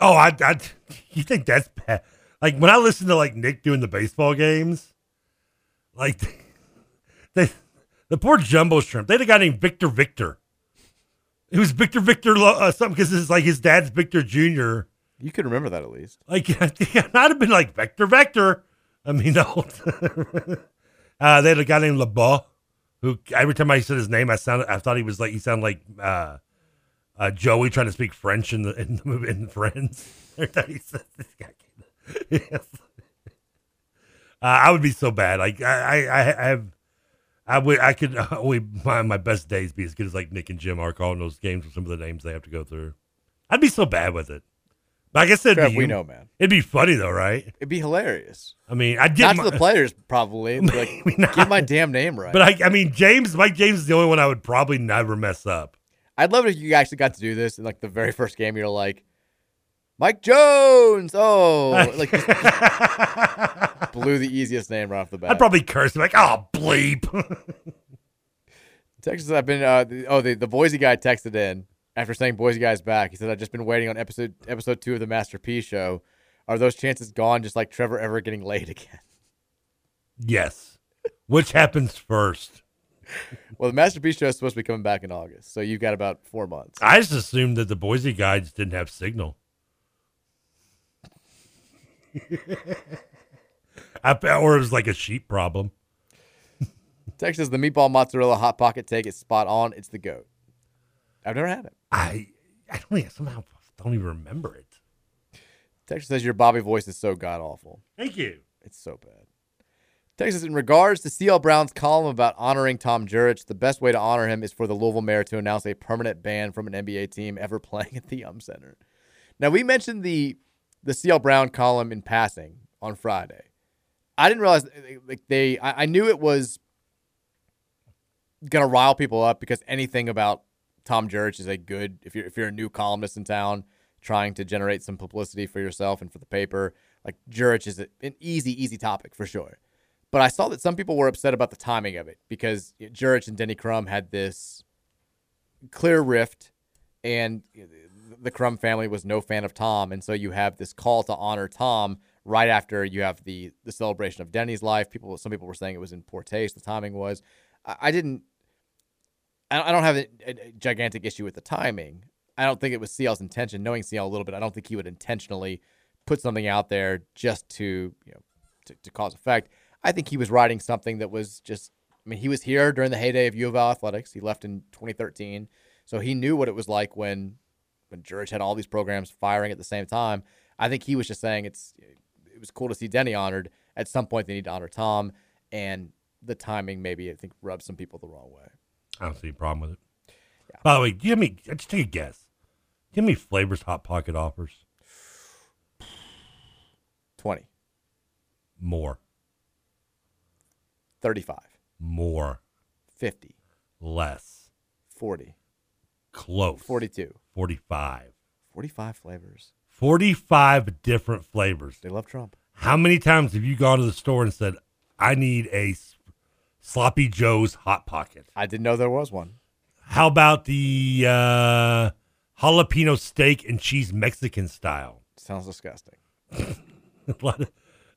Oh, I, I, you think that's bad? Like when I listen to like Nick doing the baseball games, like they, the poor jumbo shrimp. They had a guy named Victor Victor. It was Victor Victor uh, something because it's like his dad's Victor Junior. You could remember that at least. Like I'd have been like Vector Vector. I mean, no. uh, they had a guy named LeBeau, who every time I said his name, I sounded, I thought he was like he sounded like uh, uh, Joey trying to speak French in the in the movie in Friends. Yes. Uh, I would be so bad. Like I, I, I have, I would, I could only my, my best days be as good as like Nick and Jim are calling those games with some of the names they have to go through. I'd be so bad with it. I said, Trev, we know, man. It'd be funny though, right? It'd be hilarious. I mean, I did Not my- to the players, probably. Like, get my damn name right. But I, I mean, James, Mike James is the only one I would probably never mess up. I'd love it if you actually got to do this in like the very first game. You're like, Mike Jones. Oh, like just- just blew the easiest name right off the bat. I'd probably curse him like, "Oh, bleep." Texas, I've been. Uh, the, oh, the the Boise guy texted in. After saying Boise guy's back. He said, "I've just been waiting on episode episode two of the Master P show. Are those chances gone? Just like Trevor ever getting laid again?" Yes. Which happens first? Well, the Master P show is supposed to be coming back in August, so you've got about four months. I just assumed that the Boise guys didn't have signal. I, or it was like a sheep problem. Texas, the meatball mozzarella hot pocket take is spot on. It's the goat. I've never had it. I I don't even, somehow don't even remember it. Texas says your Bobby voice is so god awful. Thank you. It's so bad. Texas, in regards to CL Brown's column about honoring Tom Jurich, the best way to honor him is for the Louisville Mayor to announce a permanent ban from an NBA team ever playing at the Yum Center. Now, we mentioned the the CL Brown column in passing on Friday. I didn't realize like they. I, I knew it was gonna rile people up because anything about Tom Jurich is a good. If you're if you're a new columnist in town trying to generate some publicity for yourself and for the paper, like Jurich is a- an easy easy topic for sure. But I saw that some people were upset about the timing of it because Jurich and Denny Crum had this clear rift, and the Crum family was no fan of Tom, and so you have this call to honor Tom right after you have the the celebration of Denny's life. People, some people were saying it was in poor taste. The timing was. I, I didn't. I don't- have a, a gigantic issue with the timing. I don't think it was CL's intention. Knowing CL a little bit, I don't think he would intentionally put something out there just to you know to, to cause effect. I think he was writing something that was just. I mean, he was here during the heyday of U of L athletics. He left in 2013, so he knew what it was like when when Jurich had all these programs firing at the same time. I think he was just saying it's it was cool to see Denny honored. At some point, they need to honor Tom, and the timing maybe I think rubbed some people the wrong way. I don't see a problem with it. By the way, give me just take a guess. Give me flavors hot pocket offers. Twenty. More. 35, More. 50, Less. 40, Close. 42, 45. 45 flavors. 45 different flavors. They love Trump. How many times have you gone to the store and said, I need a Sloppy Joe's Hot Pocket? I didn't know there was one. How about the uh, jalapeno steak and cheese Mexican style? Sounds disgusting. Of,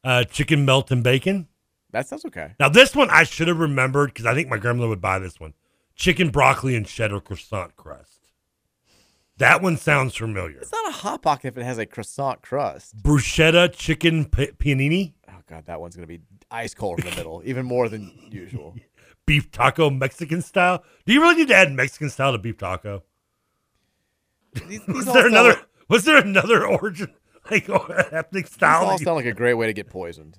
uh, chicken melt and bacon. That sounds okay. Now, this one I should have remembered because I think my grandmother would buy this one. Chicken broccoli and cheddar croissant crust. That one sounds familiar. It's not a hot pocket if it has a croissant crust. Bruschetta chicken p- panini. God, that one's gonna be ice cold in the middle, even more than usual. Beef taco Mexican style. Do you really need to add Mexican style to beef taco? These, was there another? like- Was there another origin like ethnic These style? all that you- sound like a great way to get poisoned.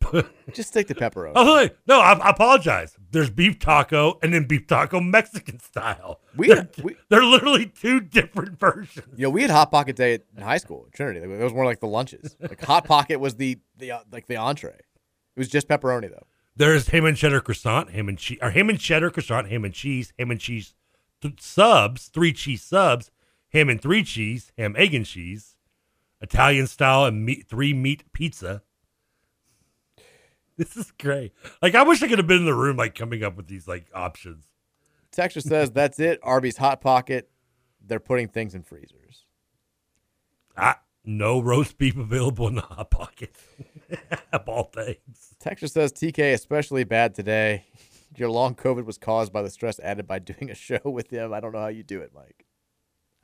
Just stick to pepperoni. Oh, wait, no, I, I apologize. There's beef taco and then beef taco Mexican style. We- they're, we- they're literally two different versions. You know, we had hot pocket day at- in high school at Trinity. It was more like the lunches. Like hot pocket was the the uh, like the entree. It was just pepperoni though. There's ham and cheddar croissant, ham and cheese, or ham and cheddar croissant, ham and cheese, ham and cheese th- subs, three cheese subs, ham and three cheese, ham, egg and cheese, Italian style and meat, three meat pizza. This is great. Like I wish I could have been in the room, like coming up with these like options. Texture says that's it. Arby's hot pocket. They're putting things in freezers. Ah, no roast beef available in the hot pocket. of all things. Texture says TK especially bad today. Your long COVID was caused by the stress added by doing a show with him. I don't know how you do it, Mike.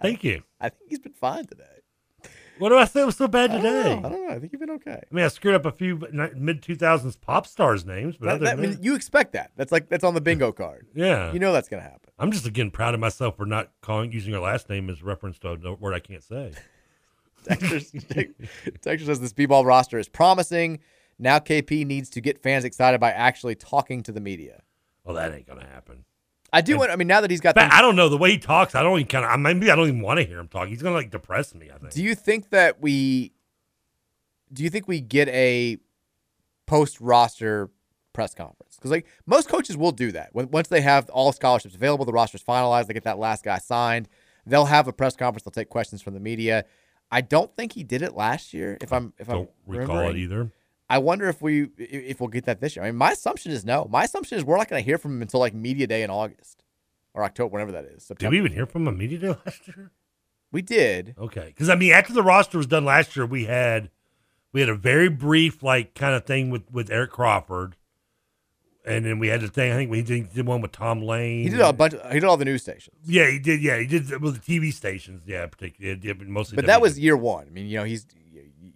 Thank you. I think he's been fine today. What do I say was so bad I don't today? know. I don't know. I think you've been okay. I mean, I screwed up a few mid two thousands pop stars names, but That- other that- I than mean, that- you expect that. That's like that's on the bingo card. yeah, You know that's gonna happen. I'm just again proud of myself for not calling using her last name as reference to a word I can't say. Texture, Texture says this b-ball roster is promising. Now KP needs to get fans excited by actually talking to the media. Well, that ain't gonna happen. I do want. I mean, now that he's got. Things- I don't know the way he talks. I don't even kind of. I maybe I don't even want to hear him talk. He's gonna like depress me. I think. Do you think that we? Do you think we get a post roster press conference? Because like most coaches will do that when once they have all scholarships available, the roster's finalized, they get that last guy signed. They'll have a press conference. They'll take questions from the media. I don't think he did it last year. If I'm if I Don't I'm recall it either. I wonder if we if we'll get that this year. I mean, my assumption is no. My assumption is we're not going to hear from him until like media day in August or October, whenever that is. Did we even hear from him media day last year? We did. Okay, because I mean, after the roster was done last year, we had we had a very brief like kind of thing with with Eric Crawford, and then we had the thing. I think we did, did one with Tom Lane. He did a bunch. He did all the news stations. Yeah, he did. Yeah, he did with the TV stations. Yeah, particularly. Yeah, mostly. But that was year one. I mean, you know, he's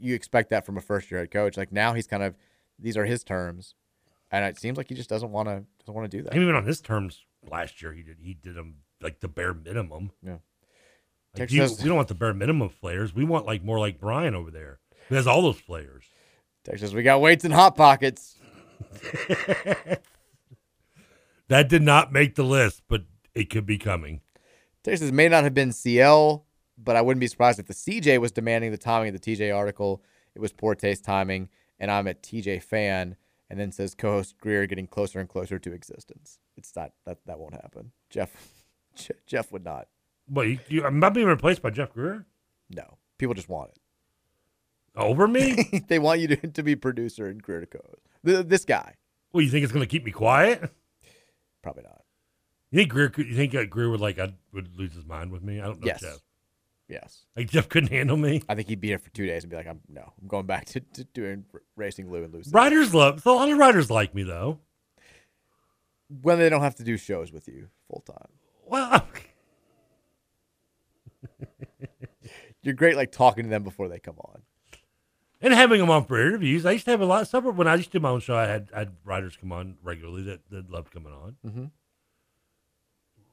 you- expect that from a first year head coach. Like now, he's kind of these are his terms, and it seems like he just doesn't want to doesn't want to do that. even on his terms last year. He did. He did them like the bare minimum. Yeah. Like, Texas you, we don't want the bare minimum players. We want like more like Brian over there, who has all those players. Texas, we got weights and hot pockets. That did not make the list, but it could be coming. Texas may not have been CL, but I wouldn't be surprised if the CJ was demanding the timing of the TJ article. It was poor taste timing, and I'm a TJ fan. And then says co-host Greer getting closer and closer to existence. It's not that that won't happen. Jeff, Jeff would not. What you, you, I'm not being replaced by Jeff Greer No, people just want it. over me. they want you to, to be producer and Greer to co-host. Th- This guy, well, you think it's going to keep me quiet? probably not. You think Greer? You think uh, Greer would like I would lose his mind with me? I don't know. Yes. Jeff. Yes, Like Jeff couldn't handle me. I think he'd be here for two days and be like, "I'm no, I'm going back to, to doing r- racing Lou and Lucy." Writers love. So a lot of writers like me though. when they don't have to do shows with you full time. Well, You're great, like talking to them before they come on. and having them on for interviews. I used to have a lot of stuff when I used to do my own show. I had I had writers come on regularly that, that loved coming on. Mm-hmm.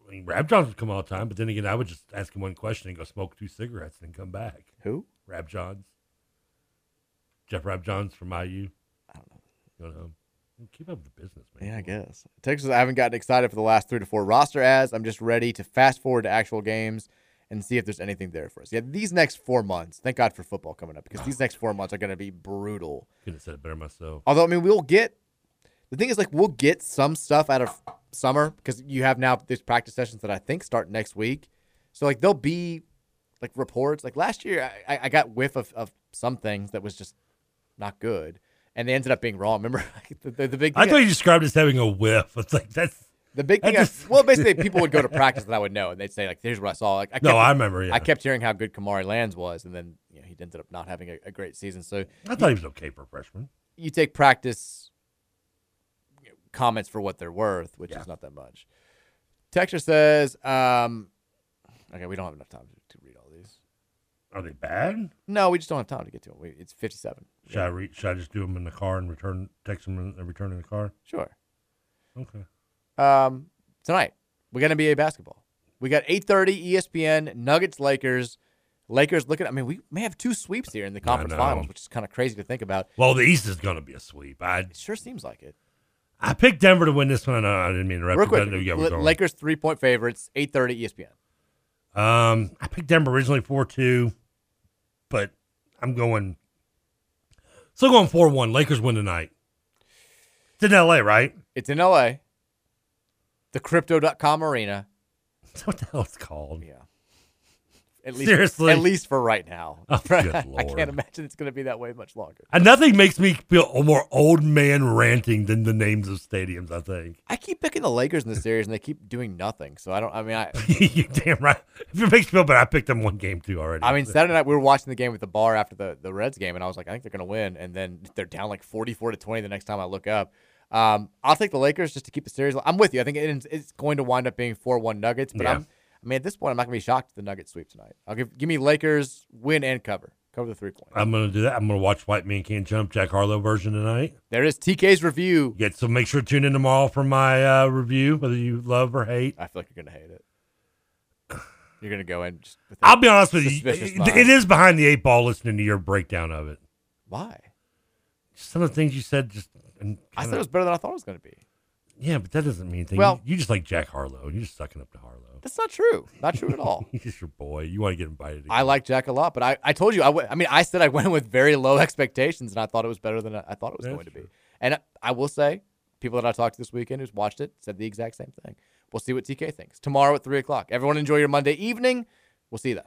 I mean, Rabjohns would come all the time, but then again, I would just ask him one question and go smoke two cigarettes and then come back. Who? Rabjohns. Jeff Rabjohns from IU. I don't know. You don't know. Keep up the business, man. Yeah, I guess. Texas, I haven't gotten excited for the last three to four roster ads. I'm just ready to fast forward to actual games and see if there's anything there for us. Yeah, these next four months, thank God for football coming up because these next four months are going to be brutal. Couldn't have said it better myself. Although, I mean, we'll get the thing is, like, we'll get some stuff out of summer because you have now these practice sessions that I think start next week. So, like, there'll be like reports. Like last year, I, I got whiff of, of some things that was just not good, and they ended up being wrong. Remember the, the, the big. I thought you described it as having a whiff. It's like that's the big thing. I- just- well, basically, people would go to practice that I would know, and they'd say like, "Here's what I saw." Like, I No, kept- I remember, yeah. I kept hearing how good Kamari Lands was, and then you know, he ended up not having a, a great season. So I thought he was okay for a freshman. you take practice you comments for what they're worth, which is not that much. Texture says, um, "Okay, we don't have enough time to, to read all these. Are they bad? No, we just don't have time to get to them. We, it's fifty-seven. Should I read? Should I just do them in the car and return text them and return in the car? Sure. Okay. Um, tonight we got NBA basketball. We got eight thirty ESPN Nuggets Lakers. Lakers looking. I mean, we may have two sweeps here in the conference finals, which is kind of crazy to think about. Well, the East is going to be a sweep. I It sure seems like it. I picked Denver to win this one. Uh, I didn't mean to interrupt. Real you, but I quick, you L- going. Lakers three point favorites. Eight thirty ESPN. Um, I picked Denver originally four two, but I'm going. Still going four one. Lakers win tonight. It's in L.A. Right? It's in LA. The Crypto.com arena. what the hell it's called? Yeah. At least, Seriously? at least for right now. Oh, I can't imagine it's going to be that way much longer. And nothing makes me feel more old man ranting than the names of stadiums. I think. I keep picking the Lakers in the series, and they keep doing nothing. So I don't. I mean, I. you damn right. If it makes me feel bad, I picked them one game too already. I mean, Saturday night we were watching the game at the bar after the, the Reds game, and I was like, I think they're going to win. And then they're down like 44 to 20 the next time I look up. Um, I'll take the Lakers just to keep the series. I'm with you. I think it's going to wind up being 4 1 Nuggets, but Yeah. I'm, I mean, at this point, I'm not going to be shocked if the Nuggets sweep tonight. I'll give give me Lakers win and cover. Cover the three point. I'm gonna do that. I'm gonna watch White Man Can't Jump Jack Harlow version tonight. There is TK's review. Yeah, so make sure to tune in tomorrow for my uh, review, whether you love or hate. I feel like you're going to hate it. You're going to go in just with I'll be honest with you. It, is behind the eight ball listening to your breakdown of it. Why? Some of the things you said just. and I said it was better than I thought it was going to be. Yeah, but that doesn't mean anything. Well- you, you just like Jack Harlow. You're just sucking up to Harlow. That's not true. Not true at all. He's your boy. You want to get invited. I like Jack a lot, but I, I told you I went- I mean I said I went with very low expectations and I thought it was better than I thought it was That's going to be. And I, I will say, people that I talked to this weekend who's watched it said the exact same thing. We'll see what TK thinks tomorrow at three o'clock. Everyone enjoy your Monday evening. We'll see you then.